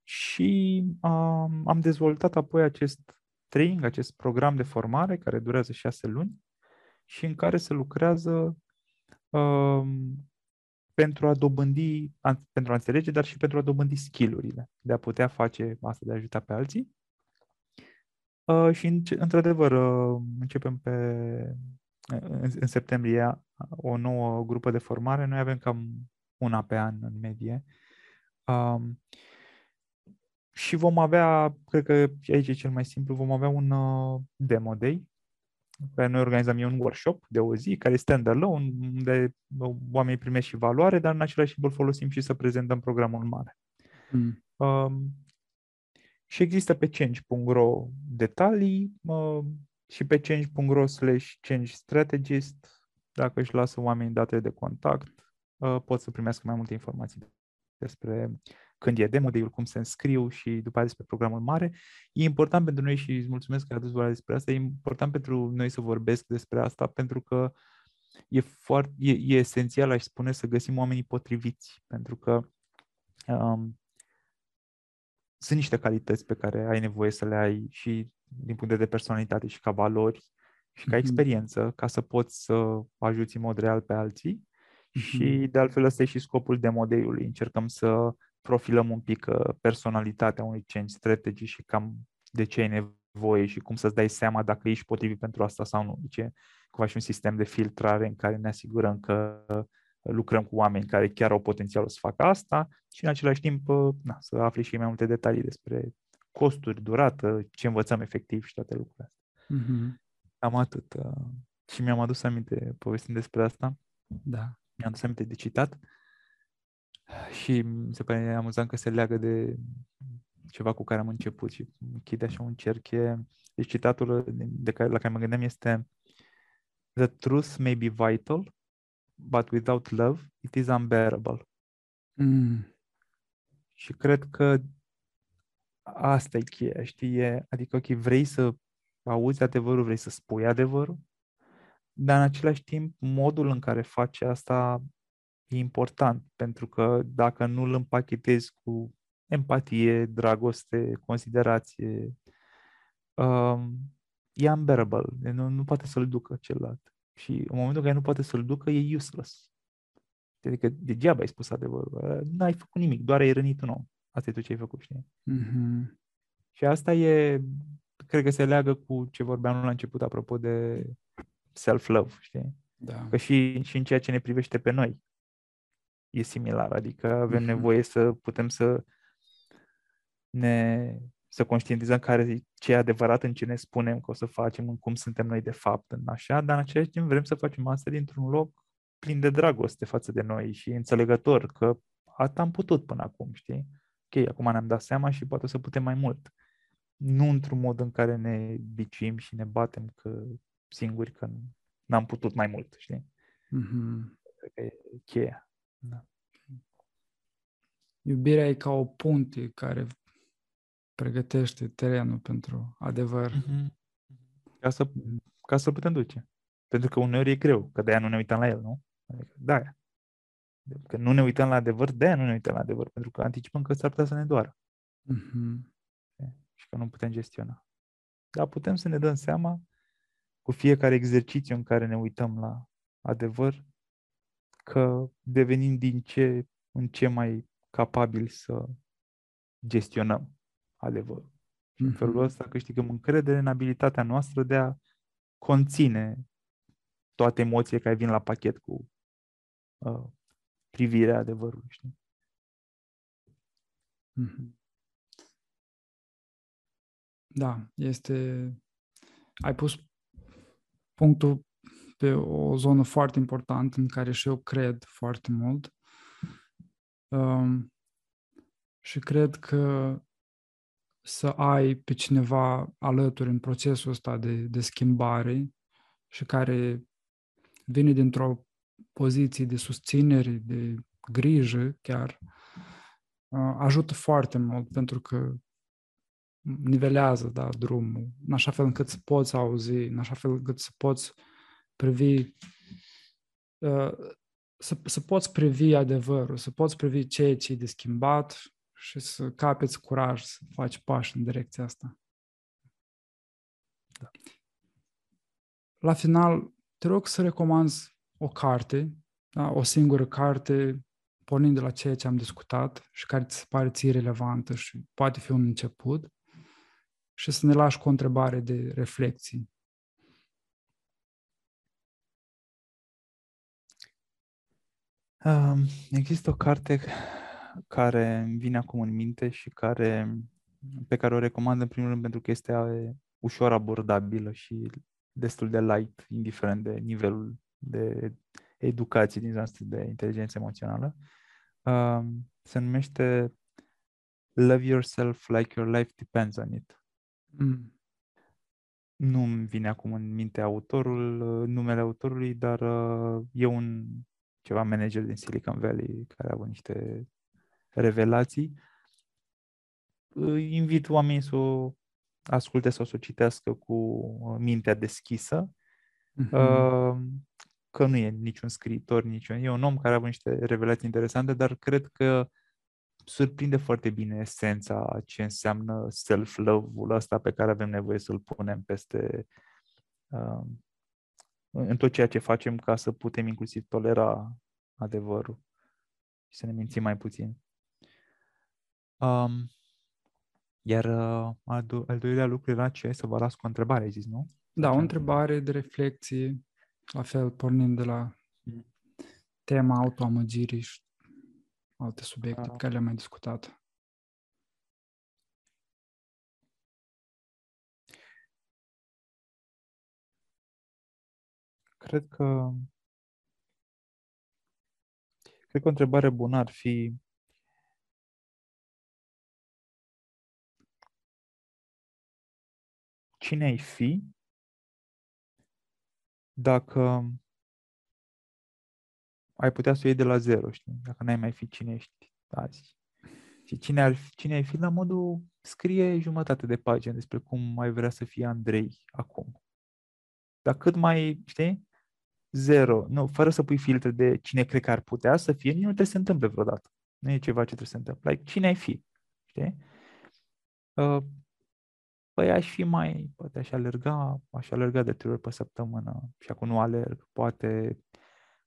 Și um, am dezvoltat apoi acest training, acest program de formare care durează șase luni și în care se lucrează um, pentru a dobândi, pentru a înțelege, dar și pentru a dobândi skillurile de a putea face asta, de a ajuta pe alții. Uh, și, într-adevăr, uh, începem pe, în, în septembrie o nouă grupă de formare. Noi avem cam una pe an în medie. Um, și vom avea, cred că aici e cel mai simplu, vom avea un uh, demo day pe noi organizăm un workshop de o zi care este standalone, unde oamenii primesc și valoare, dar în același timp îl folosim și să prezentăm programul mare. Mm. Um, și există pe change.ro detalii uh, și pe change.ro slash change strategist, dacă își lasă oamenii date de contact, uh, pot să primească mai multe informații despre când e demo de cum se înscriu și după aceea despre programul mare. E important pentru noi și îți mulțumesc că ai adus vorba despre asta, e important pentru noi să vorbesc despre asta pentru că e, foarte, e, e esențial, aș spune, să găsim oamenii potriviți, pentru că um, sunt niște calități pe care ai nevoie să le ai și din punct de vedere personalitate și ca valori și ca mm-hmm. experiență, ca să poți să ajuți în mod real pe alții. Mm-hmm. Și de altfel ăsta e și scopul de modelului. Încercăm să profilăm un pic uh, personalitatea unui change strategy și cam de ce ai nevoie și cum să-ți dai seama dacă ești potrivit pentru asta sau nu. Deci, cumva și un sistem de filtrare în care ne asigurăm că lucrăm cu oameni care chiar au potențialul să facă asta și în același timp na, să afli și mai multe detalii despre costuri, durată, ce învățăm efectiv și toate lucrurile astea. Mm-hmm. Cam atât. Și mi-am adus aminte, povestind despre asta, Da. mi-am adus aminte de citat și mi se pare amuzant că se leagă de ceva cu care am început și închide așa un cerc. E, deci citatul de care, la care mă gândeam este The truth may be vital, but without love it is unbearable. Mm. Și cred că asta e cheia, știi? E, adică, ok, vrei să auzi adevărul, vrei să spui adevărul, dar în același timp modul în care faci asta e important, pentru că dacă nu îl împachetezi cu empatie, dragoste, considerație, um, e unbearable, nu, nu poate să-l ducă celălalt. Și în momentul în care nu poate să-l ducă, e useless. Adică degeaba ai spus adevărul. N-ai făcut nimic, doar ai rănit un om. Asta e tot ce ai făcut, știi? Mm-hmm. Și asta e, cred că se leagă cu ce vorbeam la început apropo de self-love, știi? Da. Că și, și în ceea ce ne privește pe noi e similar, adică avem Mhm. nevoie să putem să ne să conștientizăm care ce e adevărat în ce ne spunem că o să facem, în cum suntem noi de fapt, în așa, dar în același timp vrem să facem asta dintr-un loc plin de dragoste față de noi și înțelegător că asta am putut până acum, știi? Ok, acum ne-am dat seama și poate o să putem mai mult. Nu într-un mod în care ne biciuim și ne batem că singuri că n-am putut mai mult, știi? Mm-hmm. Cred că e cheia. Da. Iubirea e ca o punte care pregătește terenul pentru adevăr. Mhm. Ca să, ca să putem duce. Pentru că uneori e greu, că de-aia nu ne uităm la el, nu? Adică, de-aia. Că nu ne uităm la adevăr, de-aia nu ne uităm la adevăr, pentru că anticipăm că s-ar putea să ne doară Mm-hmm. și că nu putem gestiona. Dar putem să ne dăm seama cu fiecare exercițiu în care ne uităm la adevăr că devenim din ce în ce mai capabili să gestionăm adevărul. Și în felul Mhm. ăsta câștigăm încredere în abilitatea noastră de a conține toate emoțiile care vin la pachet cu uh, privirea adevărului. Știi? Mhm. Da, este... Ai pus punctul pe o zonă foarte importantă în care și eu cred foarte mult. Um, și cred că să ai pe cineva alături în procesul ăsta de, de schimbare și care vine dintr-o poziție de susținere, de grijă chiar, uh, ajută foarte mult pentru că nivelează da, drumul, în așa fel încât să poți auzi, în așa fel încât să poți privi, uh, să, să poți privi adevărul, să poți privi ceea ce e de schimbat și să capeți curaj să faci pași în direcția asta. Da. La final, te rog să recomanzi o carte, da? o singură carte, pornind de la ceea ce am discutat și care ți se pare ție relevantă și poate fi un început, și să ne lași cu o întrebare de reflexii. Um, există o carte care îmi vine acum în minte și care, pe care o recomand în primul rând pentru că este uh, ușor abordabilă și destul de light, indiferent de nivelul de educație din zona asta de inteligență emoțională. Um, se numește Love Yourself Like Your Life Depends on It. Mm. Nu îmi vine acum în minte autorul, uh, numele autorului, dar uh, e un ceva manager din Silicon Valley care a avut niște revelații. Îi invit oamenii să o asculte sau să o citească cu uh, mintea deschisă, Mhm. uh, că nu e niciun scriitor, niciun... E un om care a avut niște revelații interesante, dar cred că surprinde foarte bine esența a ce înseamnă self-love-ul ăsta pe care avem nevoie să-l punem peste uh, în tot ceea ce facem ca să putem inclusiv tolera adevărul și să ne mințim mai puțin. Um, iar uh, al, do- al doilea lucru era ce? Să vă las cu o întrebare, ai zis, nu? Da, o ce? întrebare de reflexie, la fel, pornind de la tema autoamăgirii și alte subiecte pe care le-am mai discutat. Cred că cred că o întrebare bună ar fi cine ai fi dacă ai putea să o iei de la zero, știi? Dacă n-ai mai fi cine ești azi. Și cine, ar, cine ai fi la modul scrie jumătate de pagină despre cum ai vrea să fie Andrei acum. Dar cât mai, știi? Zero. Nu, fără să pui filtre de cine cred că ar putea să fie, nici nu trebuie să se întâmple vreodată. Nu e ceva ce trebuie să se întâmple. Like, cine ai fi? Știi? Uh, păi aș fi mai, poate aș alerga, aș alerga de trei ori pe săptămână și acum nu alerg, poate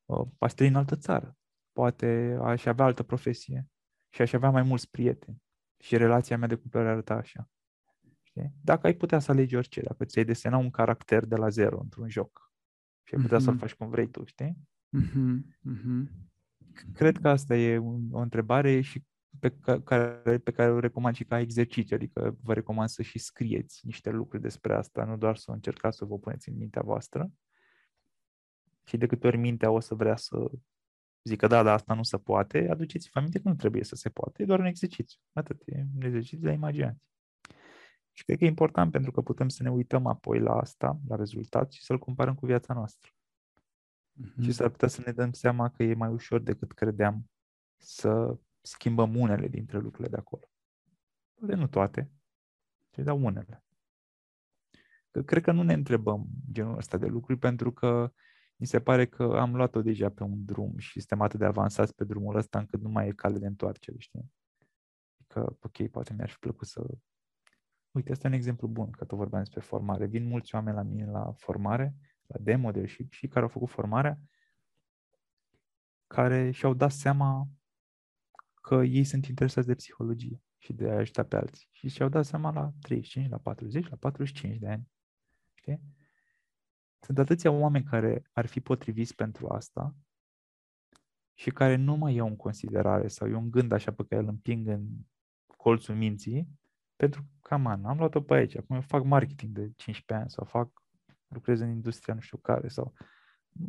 uh, aș trăi în altă țară, poate aș avea altă profesie și aș avea mai mulți prieteni și relația mea de cuplu ar arăta așa. Știi? Dacă ai putea să alegi orice, dacă ți-ai desena un caracter de la zero într-un joc și ai putea mm-hmm. să-l mhm. faci cum vrei tu, știi? Mm-hmm. Mm-hmm. Cred că asta e un, o întrebare și pe care, pe care o recomand și ca exercițiu, adică vă recomand să și scrieți niște lucruri despre asta, nu doar să încercați să vă puneți în mintea voastră. Și de câte ori mintea o să vrea să zică, da, dar asta nu se poate, aduceți-vă aminte că nu trebuie să se poate, e doar un exercițiu. Atât, e un exercițiu de imaginație. Și cred că e important pentru că putem să ne uităm apoi la asta, la rezultat și să-l comparăm cu viața noastră. Mm-hmm. Și s-ar putea să ne dăm seama că e mai ușor decât credeam să schimbăm unele dintre lucrurile de acolo. Poate nu toate, ci dar unele. Că cred că nu ne întrebăm genul ăsta de lucruri pentru că mi se pare că am luat-o deja pe un drum și suntem atât de avansați pe drumul ăsta încât nu mai e cale de întoarcere, știi? Că, ok, poate mi-ar fi plăcut să... Uite, asta e un exemplu bun, că tot vorbeam despre formare. Vin mulți oameni la mine la formare, la demo de și, și care au făcut formarea, care și-au dat seama că ei sunt interesați de psihologie și de a ajuta pe alții. Și și-au dat seama la 35, la 40, la 45 de ani. Știi? Sunt atâția oameni care ar fi potriviți pentru asta și care nu mai iau în considerare sau e un gând așa pe care îl împing în colțul minții pentru că, man, am luat-o pe aici, acum eu fac marketing de 15 ani sau fac, lucrez în industria nu știu care sau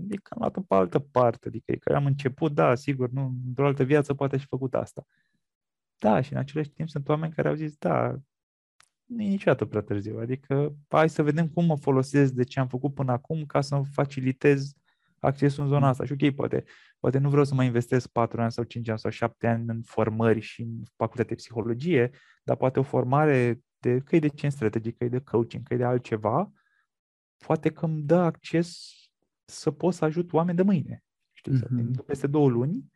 Adică am luat-o pe altă parte, adică că am început, da, sigur, nu, într-o altă viață poate și făcut asta. Da, și în același timp sunt oameni care au zis, da, nu e niciodată prea târziu, adică hai să vedem cum mă folosesc de ce am făcut până acum ca să facilitez accesul în zona mm. asta. Și ok, poate, poate nu vreau să mai investesc 4 ani sau 5 ani sau 7 ani în formări și în facultate de psihologie, dar poate o formare de, că e de ce strategic, că e de coaching, că e de altceva, poate că îmi dă acces să pot să ajut oameni de mâine. Știi, mm-hmm. peste două luni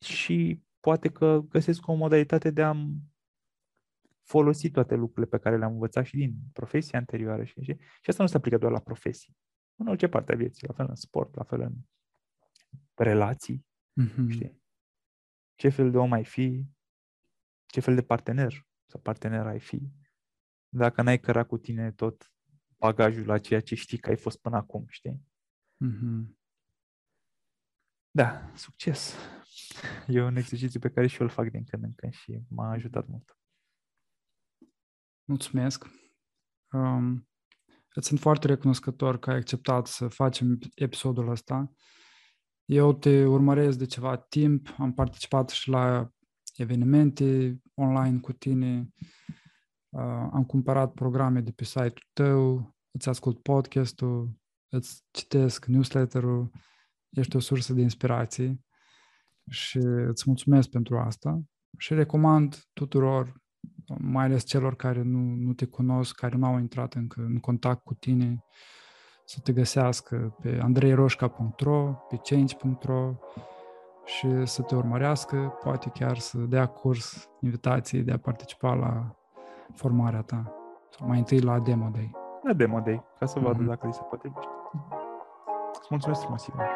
și poate că găsesc o modalitate de a folosi toate lucrurile pe care le-am învățat și din profesia anterioară. Și, și, și asta nu se aplică doar la profesii. În orice parte a vieții, la fel în sport, la fel în relații. Mm-hmm. Știi? Ce fel de om ai fi, ce fel de partener sau partener ai fi, dacă n-ai cărat cu tine tot bagajul la ceea ce știi că ai fost până acum, știi? Mm-hmm. Da, succes. E un exercițiu pe care și eu îl fac din când în când și m-a ajutat mult. Mulțumesc. Um, îți sunt foarte recunoscător că ai acceptat să facem episodul ăsta. Eu te urmăresc de ceva timp, am participat și la evenimente online cu tine, uh, am cumpărat programe de pe site-ul tău, îți ascult podcast-ul, îți citesc newsletter-ul, ești o sursă de inspirație și îți mulțumesc pentru asta și recomand tuturor, mai ales celor care nu, nu te cunosc, care nu au intrat încă în contact cu tine, să te găsească pe andreiroșca.ro, pe change.ro și să te urmărească, poate chiar să dea curs invitații de a participa la formarea ta sau mai întâi la demo day. La demo day, ca să vadă mm-hmm. dacă li se potrivește. Mulțumesc frumos, Ivan.